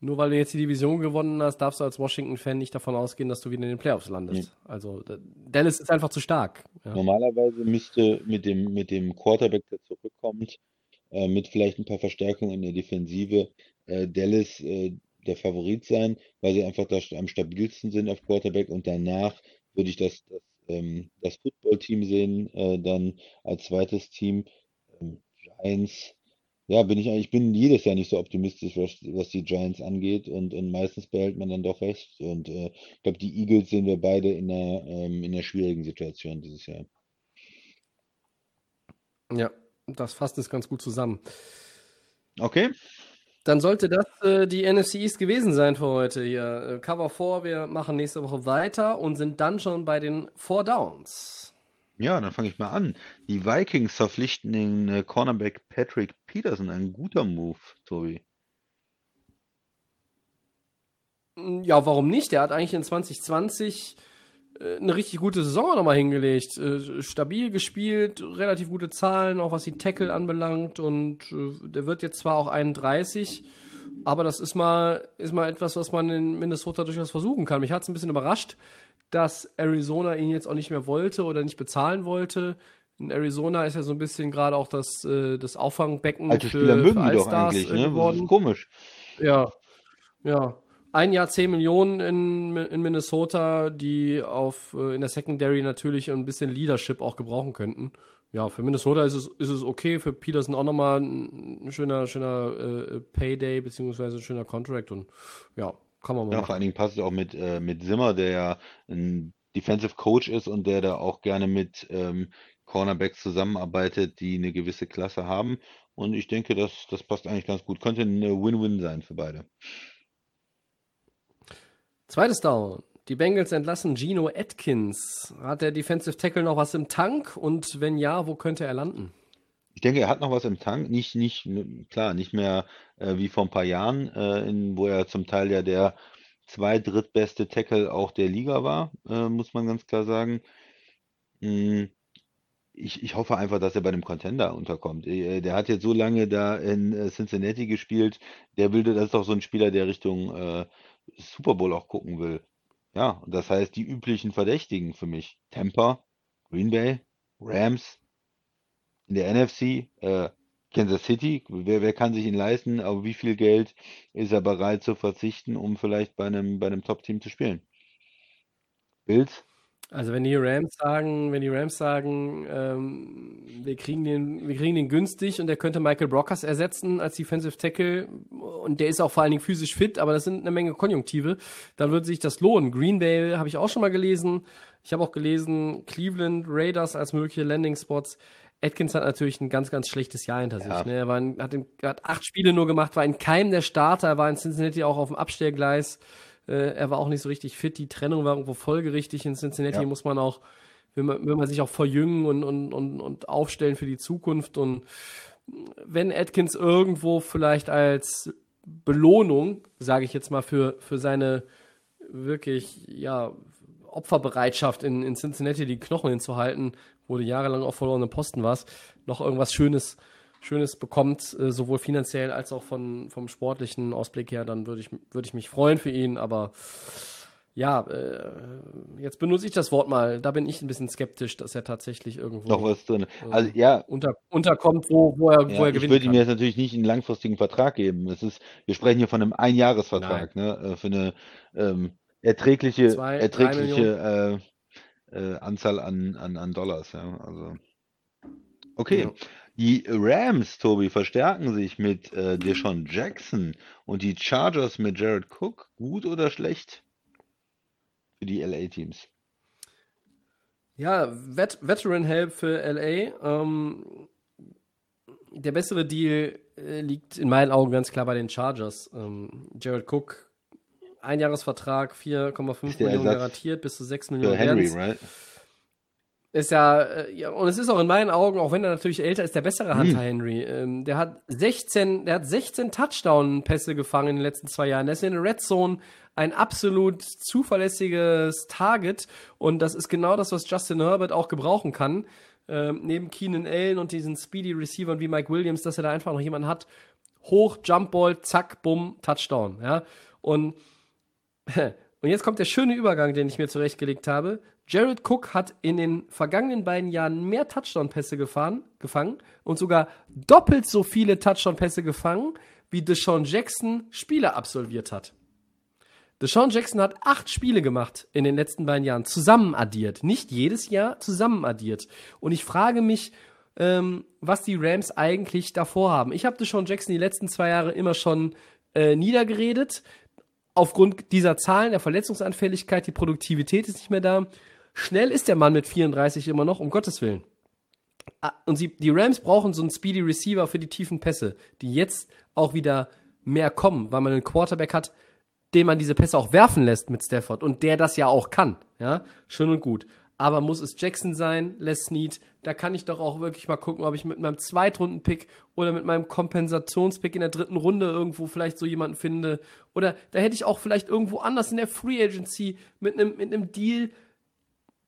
S3: Nur weil du jetzt die Division gewonnen hast, darfst du als Washington-Fan nicht davon ausgehen, dass du wieder in den Playoffs landest. Nee. Also Dallas ist einfach zu stark.
S4: Ja. Normalerweise müsste mit dem, mit dem Quarterback, der zurückkommt, äh, mit vielleicht ein paar Verstärkungen in der Defensive, äh, Dallas äh, der Favorit sein, weil sie einfach da am stabilsten sind auf Quarterback und danach würde ich das, das, ähm, das Football-Team sehen, äh, dann als zweites Team. Ähm, Giants, ja, bin ich eigentlich, bin jedes Jahr nicht so optimistisch, was, was die Giants angeht und, und meistens behält man dann doch recht. Und äh, ich glaube, die Eagles sehen wir beide in einer, ähm, in einer schwierigen Situation dieses Jahr.
S3: Ja, das fasst es ganz gut zusammen.
S4: Okay.
S3: Dann sollte das äh, die NFC East gewesen sein für heute hier. Äh, Cover 4, wir machen nächste Woche weiter und sind dann schon bei den Four Downs.
S4: Ja, dann fange ich mal an. Die Vikings verpflichten den äh, Cornerback Patrick Peterson. Ein guter Move, Tobi.
S3: Hm, ja, warum nicht? Der hat eigentlich in 2020 äh, eine richtig gute Saison nochmal hingelegt. Äh, stabil gespielt, relativ gute Zahlen, auch was die Tackle anbelangt. Und äh, der wird jetzt zwar auch 31, aber das ist mal, ist mal etwas, was man in Minnesota durchaus versuchen kann. Mich hat es ein bisschen überrascht, dass Arizona ihn jetzt auch nicht mehr wollte oder nicht bezahlen wollte. In Arizona ist ja so ein bisschen gerade auch das, das Auffangbecken
S4: Alte für, Spieler mögen für die doch eigentlich, ne? Das ist komisch.
S3: Ja, ja ein Jahr 10 Millionen in, in Minnesota, die auf, äh, in der Secondary natürlich ein bisschen Leadership auch gebrauchen könnten. Ja, für Minnesota ist es, ist es okay, für Peterson auch nochmal ein schöner, schöner äh, Payday beziehungsweise ein schöner Contract und ja, kann man mal.
S4: Ja, machen. vor allen Dingen passt es auch mit, äh, mit Zimmer, der ja ein Defensive Coach ist und der da auch gerne mit ähm, Cornerbacks zusammenarbeitet, die eine gewisse Klasse haben. Und ich denke, das, das passt eigentlich ganz gut. Könnte ein Win-Win sein für beide.
S3: Zweites Down. Die Bengals entlassen Gino Atkins. Hat der Defensive Tackle noch was im Tank? Und wenn ja, wo könnte er landen?
S4: Ich denke, er hat noch was im Tank. Nicht, nicht, klar, nicht mehr äh, wie vor ein paar Jahren, äh, in, wo er zum Teil ja der zwei drittbeste Tackle auch der Liga war, äh, muss man ganz klar sagen. Hm, ich, ich hoffe einfach, dass er bei dem Contender unterkommt. Äh, der hat jetzt so lange da in äh, Cincinnati gespielt. Der will, das ist doch so ein Spieler, der Richtung äh, Super Bowl auch gucken will. Ja, und das heißt, die üblichen Verdächtigen für mich. Tampa, Green Bay, Rams, in der NFC, äh, Kansas City, wer, wer kann sich ihn leisten, aber wie viel Geld ist er bereit zu verzichten, um vielleicht bei einem, bei einem Top-Team zu spielen? Bills,
S3: also wenn die Rams sagen, wenn die Rams sagen, ähm, wir kriegen den, wir kriegen den günstig und der könnte Michael Brockers ersetzen als Defensive Tackle und der ist auch vor allen Dingen physisch fit, aber das sind eine Menge Konjunktive, dann würde sich das lohnen. Green Bay habe ich auch schon mal gelesen. Ich habe auch gelesen Cleveland Raiders als mögliche Landing Spots. Atkins hat natürlich ein ganz, ganz schlechtes Jahr hinter ja. sich. Ne? Er war in, hat, in, hat acht Spiele nur gemacht, war in keinem der Starter, er war in Cincinnati auch auf dem Abstellgleis. Äh, er war auch nicht so richtig fit. Die Trennung war irgendwo folgerichtig. In Cincinnati ja. muss man auch, will man, will man sich auch verjüngen und, und, und, und aufstellen für die Zukunft. Und wenn Atkins irgendwo vielleicht als Belohnung, sage ich jetzt mal, für, für seine wirklich, ja, Opferbereitschaft in, in Cincinnati die Knochen hinzuhalten, wo du jahrelang auf verlorenen Posten warst, noch irgendwas Schönes Schönes bekommt, äh, sowohl finanziell als auch von, vom sportlichen Ausblick her, dann würde ich, würd ich mich freuen für ihn. Aber ja, äh, jetzt benutze ich das Wort mal. Da bin ich ein bisschen skeptisch, dass er tatsächlich irgendwo
S4: Noch was drin.
S3: äh,
S4: Also ja,
S3: unter, unterkommt, wo, wo er,
S4: ja
S3: wo er
S4: ich
S3: gewinnen
S4: würde ihm
S3: kann.
S4: jetzt natürlich nicht einen langfristigen Vertrag geben. Es ist, wir sprechen hier von einem Einjahresvertrag, ne? Für eine ähm, erträgliche,
S3: Zwei,
S4: erträgliche äh, äh, Anzahl an, an, an Dollars, ja. Also. Okay.
S3: Ja.
S4: Die Rams, Tobi, verstärken sich mit äh, Deshaun Jackson und die Chargers mit Jared Cook. Gut oder schlecht für die LA-Teams?
S3: Ja, Vet Veteran Help für LA. Ähm, der bessere Deal äh, liegt in meinen Augen ganz klar bei den Chargers. Ähm, Jared Cook, Einjahresvertrag, 4,5
S4: Ist der
S3: Millionen
S4: Ersatz
S3: garantiert, bis zu 6
S4: Für
S3: Millionen
S4: Henry, right?
S3: Ist ja, äh, ja, und es ist auch in meinen Augen, auch wenn er natürlich älter ist, der bessere
S4: Hm.
S3: Hunter Henry. Ähm, der hat 16, der hat 16 Touchdown-Pässe gefangen in den letzten zwei Jahren. Der ist in der Red Zone ein absolut zuverlässiges Target. Und das ist genau das, was Justin Herbert auch gebrauchen kann. Ähm, neben Keenan Allen und diesen Speedy Receivern wie Mike Williams, dass er da einfach noch jemanden hat. Hoch, Jumpball, zack, bumm, Touchdown. Ja. Und <laughs> und jetzt kommt der schöne Übergang, den ich mir zurechtgelegt habe. Jared Cook hat in den vergangenen beiden Jahren mehr Touchdown-Pässe gefangen und sogar doppelt so viele Touchdown-Pässe gefangen, wie Deshaun Jackson Spiele absolviert hat. Deshaun Jackson hat acht Spiele gemacht in den letzten beiden Jahren, zusammen addiert. Nicht jedes Jahr, zusammen addiert. Und ich frage mich, ähm, was die Rams eigentlich davor haben. Ich habe Deshaun Jackson die letzten zwei Jahre immer schon äh, niedergeredet aufgrund dieser Zahlen, der Verletzungsanfälligkeit, die Produktivität ist nicht mehr da. Schnell ist der Mann mit 34 immer noch, um Gottes Willen. Ah, Und sie, die Rams brauchen so einen Speedy Receiver für die tiefen Pässe, die jetzt auch wieder mehr kommen, weil man einen Quarterback hat, den man diese Pässe auch werfen lässt mit Stafford und der das ja auch kann. Ja, schön und gut. Aber muss es Jackson sein, Les Snead? Da kann ich doch auch wirklich mal gucken, ob ich mit meinem Zweitrunden-Pick oder mit meinem Kompensationspick in der dritten Runde irgendwo vielleicht so jemanden finde. Oder da hätte ich auch vielleicht irgendwo anders in der Free Agency mit einem mit einem Deal.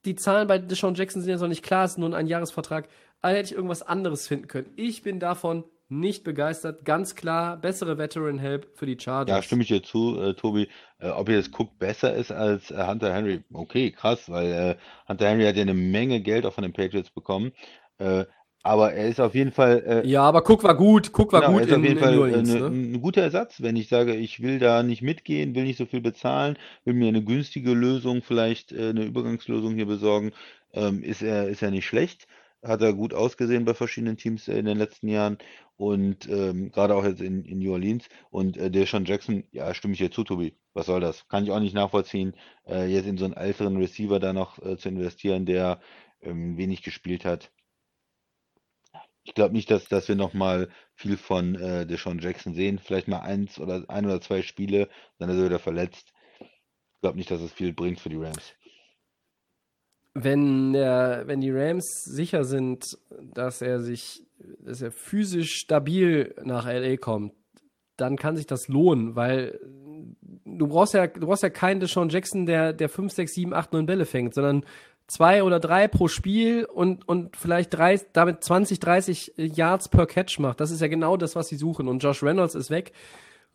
S3: Die Zahlen bei Deshaun Jackson sind ja noch nicht klar, es ist nur ein Jahresvertrag. Aber hätte ich irgendwas anderes finden können. Ich bin davon nicht begeistert. Ganz klar, bessere Veteran Help für die Chargers.
S4: Ja, stimme ich dir zu, äh, Tobi. Äh, ob jetzt Cook besser ist als äh, Hunter Henry, okay, krass, weil äh, Hunter Henry hat ja eine Menge Geld auch von den Patriots bekommen. Aber er ist auf jeden Fall, äh,
S3: Ja, aber Cook war gut. Cook war
S4: genau, er
S3: gut
S4: ist auf
S3: in,
S4: jeden
S3: in
S4: Fall
S3: New
S4: äh,
S3: Orleans.
S4: ne,
S3: Ne?
S4: ein guter Ersatz, wenn ich sage, ich will da nicht mitgehen, will nicht so viel bezahlen, will mir eine günstige Lösung, vielleicht äh, eine Übergangslösung hier besorgen, ähm, ist er, ist er nicht schlecht. Hat er gut ausgesehen bei verschiedenen Teams äh, in den letzten Jahren und ähm, gerade auch jetzt in, in New Orleans. Und äh, Deshaun Jackson, ja, stimme ich dir zu, Tobi. Was soll das? Kann ich auch nicht nachvollziehen, äh, jetzt in so einen älteren Receiver da noch äh, zu investieren, der ähm, wenig gespielt hat. Ich glaube nicht, dass, dass wir nochmal viel von äh, Deshaun Jackson sehen. Vielleicht mal eins oder ein oder zwei Spiele, dann ist er wieder verletzt. Ich glaube nicht, dass es viel bringt für die Rams.
S3: Wenn, der, wenn die Rams sicher sind, dass er sich, dass er physisch stabil nach LA kommt, dann kann sich das lohnen, weil du brauchst ja, du brauchst ja keinen Deshaun Jackson, der, der 5, 6, 7, 8, 9 Bälle fängt, sondern zwei oder drei pro Spiel und, und vielleicht drei, damit 20, 30 Yards per Catch macht. Das ist ja genau das, was sie suchen. Und Josh Reynolds ist weg.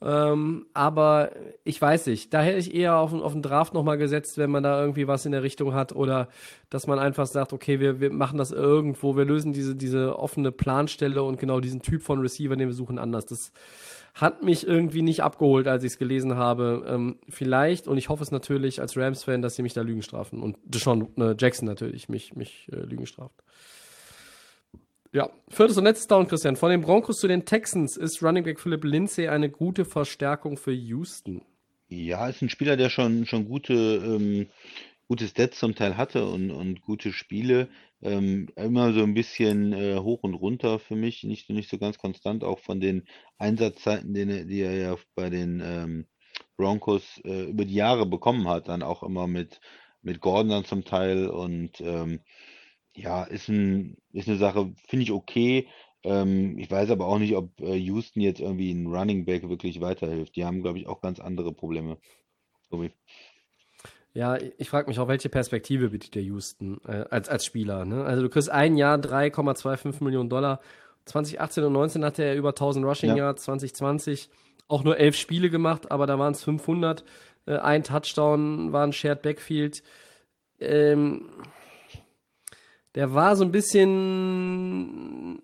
S3: Ähm, aber ich weiß nicht, da hätte ich eher auf, auf den Draft nochmal gesetzt, wenn man da irgendwie was in der Richtung hat oder dass man einfach sagt, okay, wir, wir machen das irgendwo, wir lösen diese, diese offene Planstelle und genau diesen Typ von Receiver, den wir suchen, anders. Das hat mich irgendwie nicht abgeholt, als ich es gelesen habe. Ähm, vielleicht, und ich hoffe es natürlich als Rams-Fan, dass sie mich da Lügen strafen und Deshaun äh, Jackson natürlich mich, mich äh, Lügen straft. Ja, viertes und letztes Down, Christian. Von den Broncos zu den Texans ist Running Back Philip Lindsay eine gute Verstärkung für Houston.
S4: Ja, ist ein Spieler, der schon, schon gute, ähm, gute Stats zum Teil hatte und, und gute Spiele. Ähm, immer so ein bisschen äh, hoch und runter für mich, nicht, nicht so ganz konstant, auch von den Einsatzzeiten, er- die er ja bei den ähm, Broncos äh, über die Jahre bekommen hat, dann auch immer mit, mit Gordon dann zum Teil und ähm, ja, ist ein, ist eine Sache, finde ich okay. Ähm, ich weiß aber auch nicht, ob äh, Houston jetzt irgendwie ein Running Back wirklich weiterhilft. Die haben, glaube ich, auch ganz andere Probleme. Tobi.
S3: Ja, ich frage mich auch, welche Perspektive bietet der Houston äh, als, als Spieler. Ne? Also du kriegst ein Jahr 3,25 Millionen Dollar. 2018 und 19 hatte er über 1000 Rushing
S4: Ja.
S3: Yards, 2020 auch nur elf Spiele gemacht, aber da waren es 500. Äh, ein Touchdown war ein Shared Backfield. Ähm, der war so ein bisschen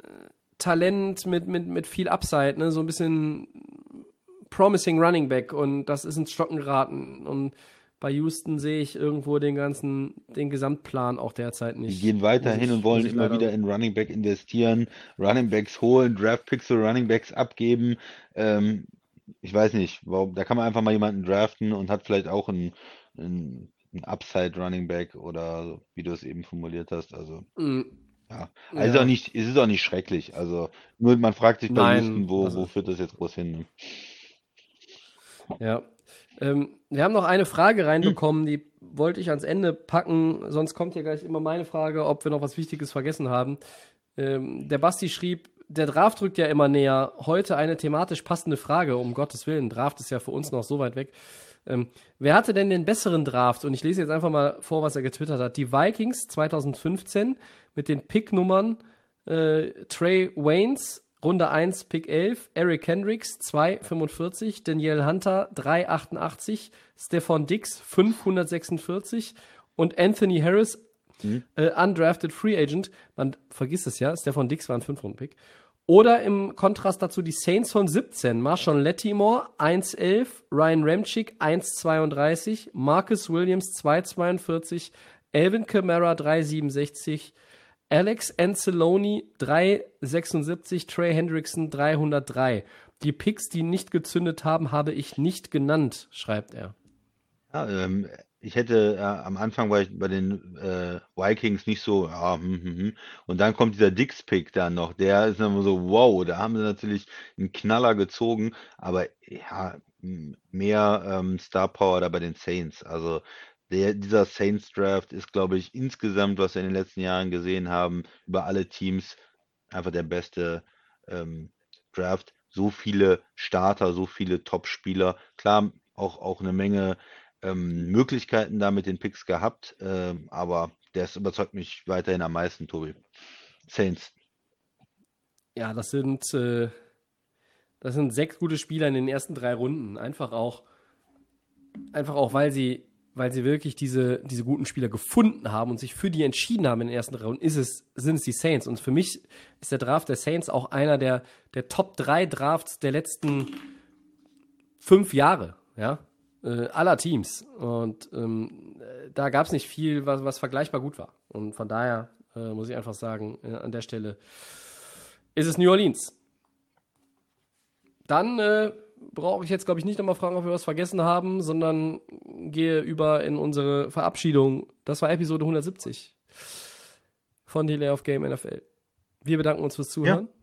S3: Talent mit, mit, mit viel Upside, ne? so ein bisschen promising Running Back und das ist ins Stocken geraten. Und bei Houston sehe ich irgendwo den ganzen, den Gesamtplan auch derzeit nicht.
S4: Die gehen weiterhin und wollen immer wieder in Running Back investieren, Running Backs holen, Draft Picks für Running Backs abgeben. Ähm, ich weiß nicht, warum, da kann man einfach mal jemanden draften und hat vielleicht auch einen, einen, einen Upside Running Back oder wie du es eben formuliert hast. Also mm. ja, also ja. Auch nicht, es ist auch nicht schrecklich. Also nur man fragt sich bei Houston, wo, also, wo führt das jetzt groß hin?
S3: Ja. Ähm, wir haben noch eine Frage reinbekommen, die wollte ich ans Ende packen, sonst kommt hier gleich immer meine Frage, ob wir noch was Wichtiges vergessen haben. Ähm, der Basti schrieb, der Draft rückt ja immer näher. Heute eine thematisch passende Frage, um Gottes Willen. Draft ist ja für uns noch so weit weg. Ähm, wer hatte denn den besseren Draft? Und ich lese jetzt einfach mal vor, was er getwittert hat. Die Vikings 2015 mit den Picknummern äh, Trey Waynes, Runde 1, Pick 11, Eric Hendricks 2,45, Daniel Hunter 3,88, Stefan Dix 546 und Anthony Harris, mhm. äh, undrafted Free Agent. Man vergisst es ja, Stefan Dix war ein 5-Runden-Pick. Oder im Kontrast dazu die Saints von 17, Marshawn Lettimore 1,11, Ryan Ramchick 1,32, Marcus Williams 2,42, Elvin Kamara 3,67, Alex Anceloni 376, Trey Hendrickson 303. Die Picks, die nicht gezündet haben, habe ich nicht genannt, schreibt er.
S4: Ja, ähm, ich hätte äh, am Anfang war ich bei den äh, Vikings nicht so, ja, hm, hm, hm. und dann kommt dieser Dix-Pick dann noch, der ist dann so, wow, da haben sie natürlich einen Knaller gezogen, aber ja, mehr ähm, Star Power da bei den Saints. Also der, dieser Saints Draft ist, glaube ich, insgesamt, was wir in den letzten Jahren gesehen haben, über alle Teams einfach der beste ähm, Draft. So viele Starter, so viele Top-Spieler. Klar, auch, auch eine Menge ähm, Möglichkeiten da mit den Picks gehabt, ähm, aber das überzeugt mich weiterhin am meisten, Tobi. Saints.
S3: Ja, das sind, äh, das sind sechs gute Spieler in den ersten drei Runden. Einfach auch, einfach auch, weil sie weil sie wirklich diese, diese guten Spieler gefunden haben und sich für die entschieden haben in den ersten Runden, ist es, sind es die Saints. Und für mich ist der Draft der Saints auch einer der, der Top 3 Drafts der letzten fünf Jahre, ja, äh, aller Teams. Und ähm, da gab es nicht viel, was, was vergleichbar gut war. Und von daher äh, muss ich einfach sagen, äh, an der Stelle ist es New Orleans. Dann äh, brauche ich jetzt, glaube ich, nicht nochmal fragen, ob wir was vergessen haben, sondern gehe über in unsere Verabschiedung. Das war Episode 170 von Delay of Game NFL. Wir bedanken uns fürs Zuhören. Ja.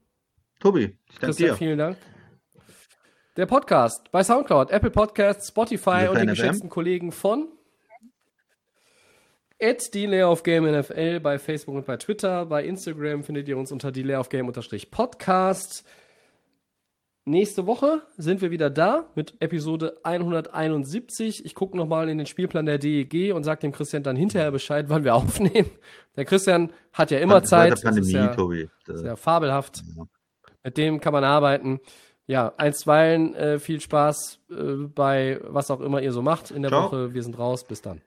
S4: Tobi, ich danke dir.
S3: vielen Dank. Der Podcast bei Soundcloud, Apple Podcasts, Spotify und den geschätzten Kollegen von at Delay of Game NFL bei Facebook und bei Twitter. Bei Instagram findet ihr uns unter Delay of Game Podcast. Nächste Woche sind wir wieder da mit Episode 171. Ich gucke nochmal in den Spielplan der DEG und sage dem Christian dann hinterher Bescheid, wann wir <laughs> aufnehmen. Der Christian hat ja immer Zeit. Der Pandemie, das ist ja, Tobi. Das ist ja fabelhaft. Ja. Mit dem kann man arbeiten. Ja, einstweilen äh, viel Spaß äh, bei was auch immer ihr so macht in der Ciao. Woche. Wir sind raus. Bis dann.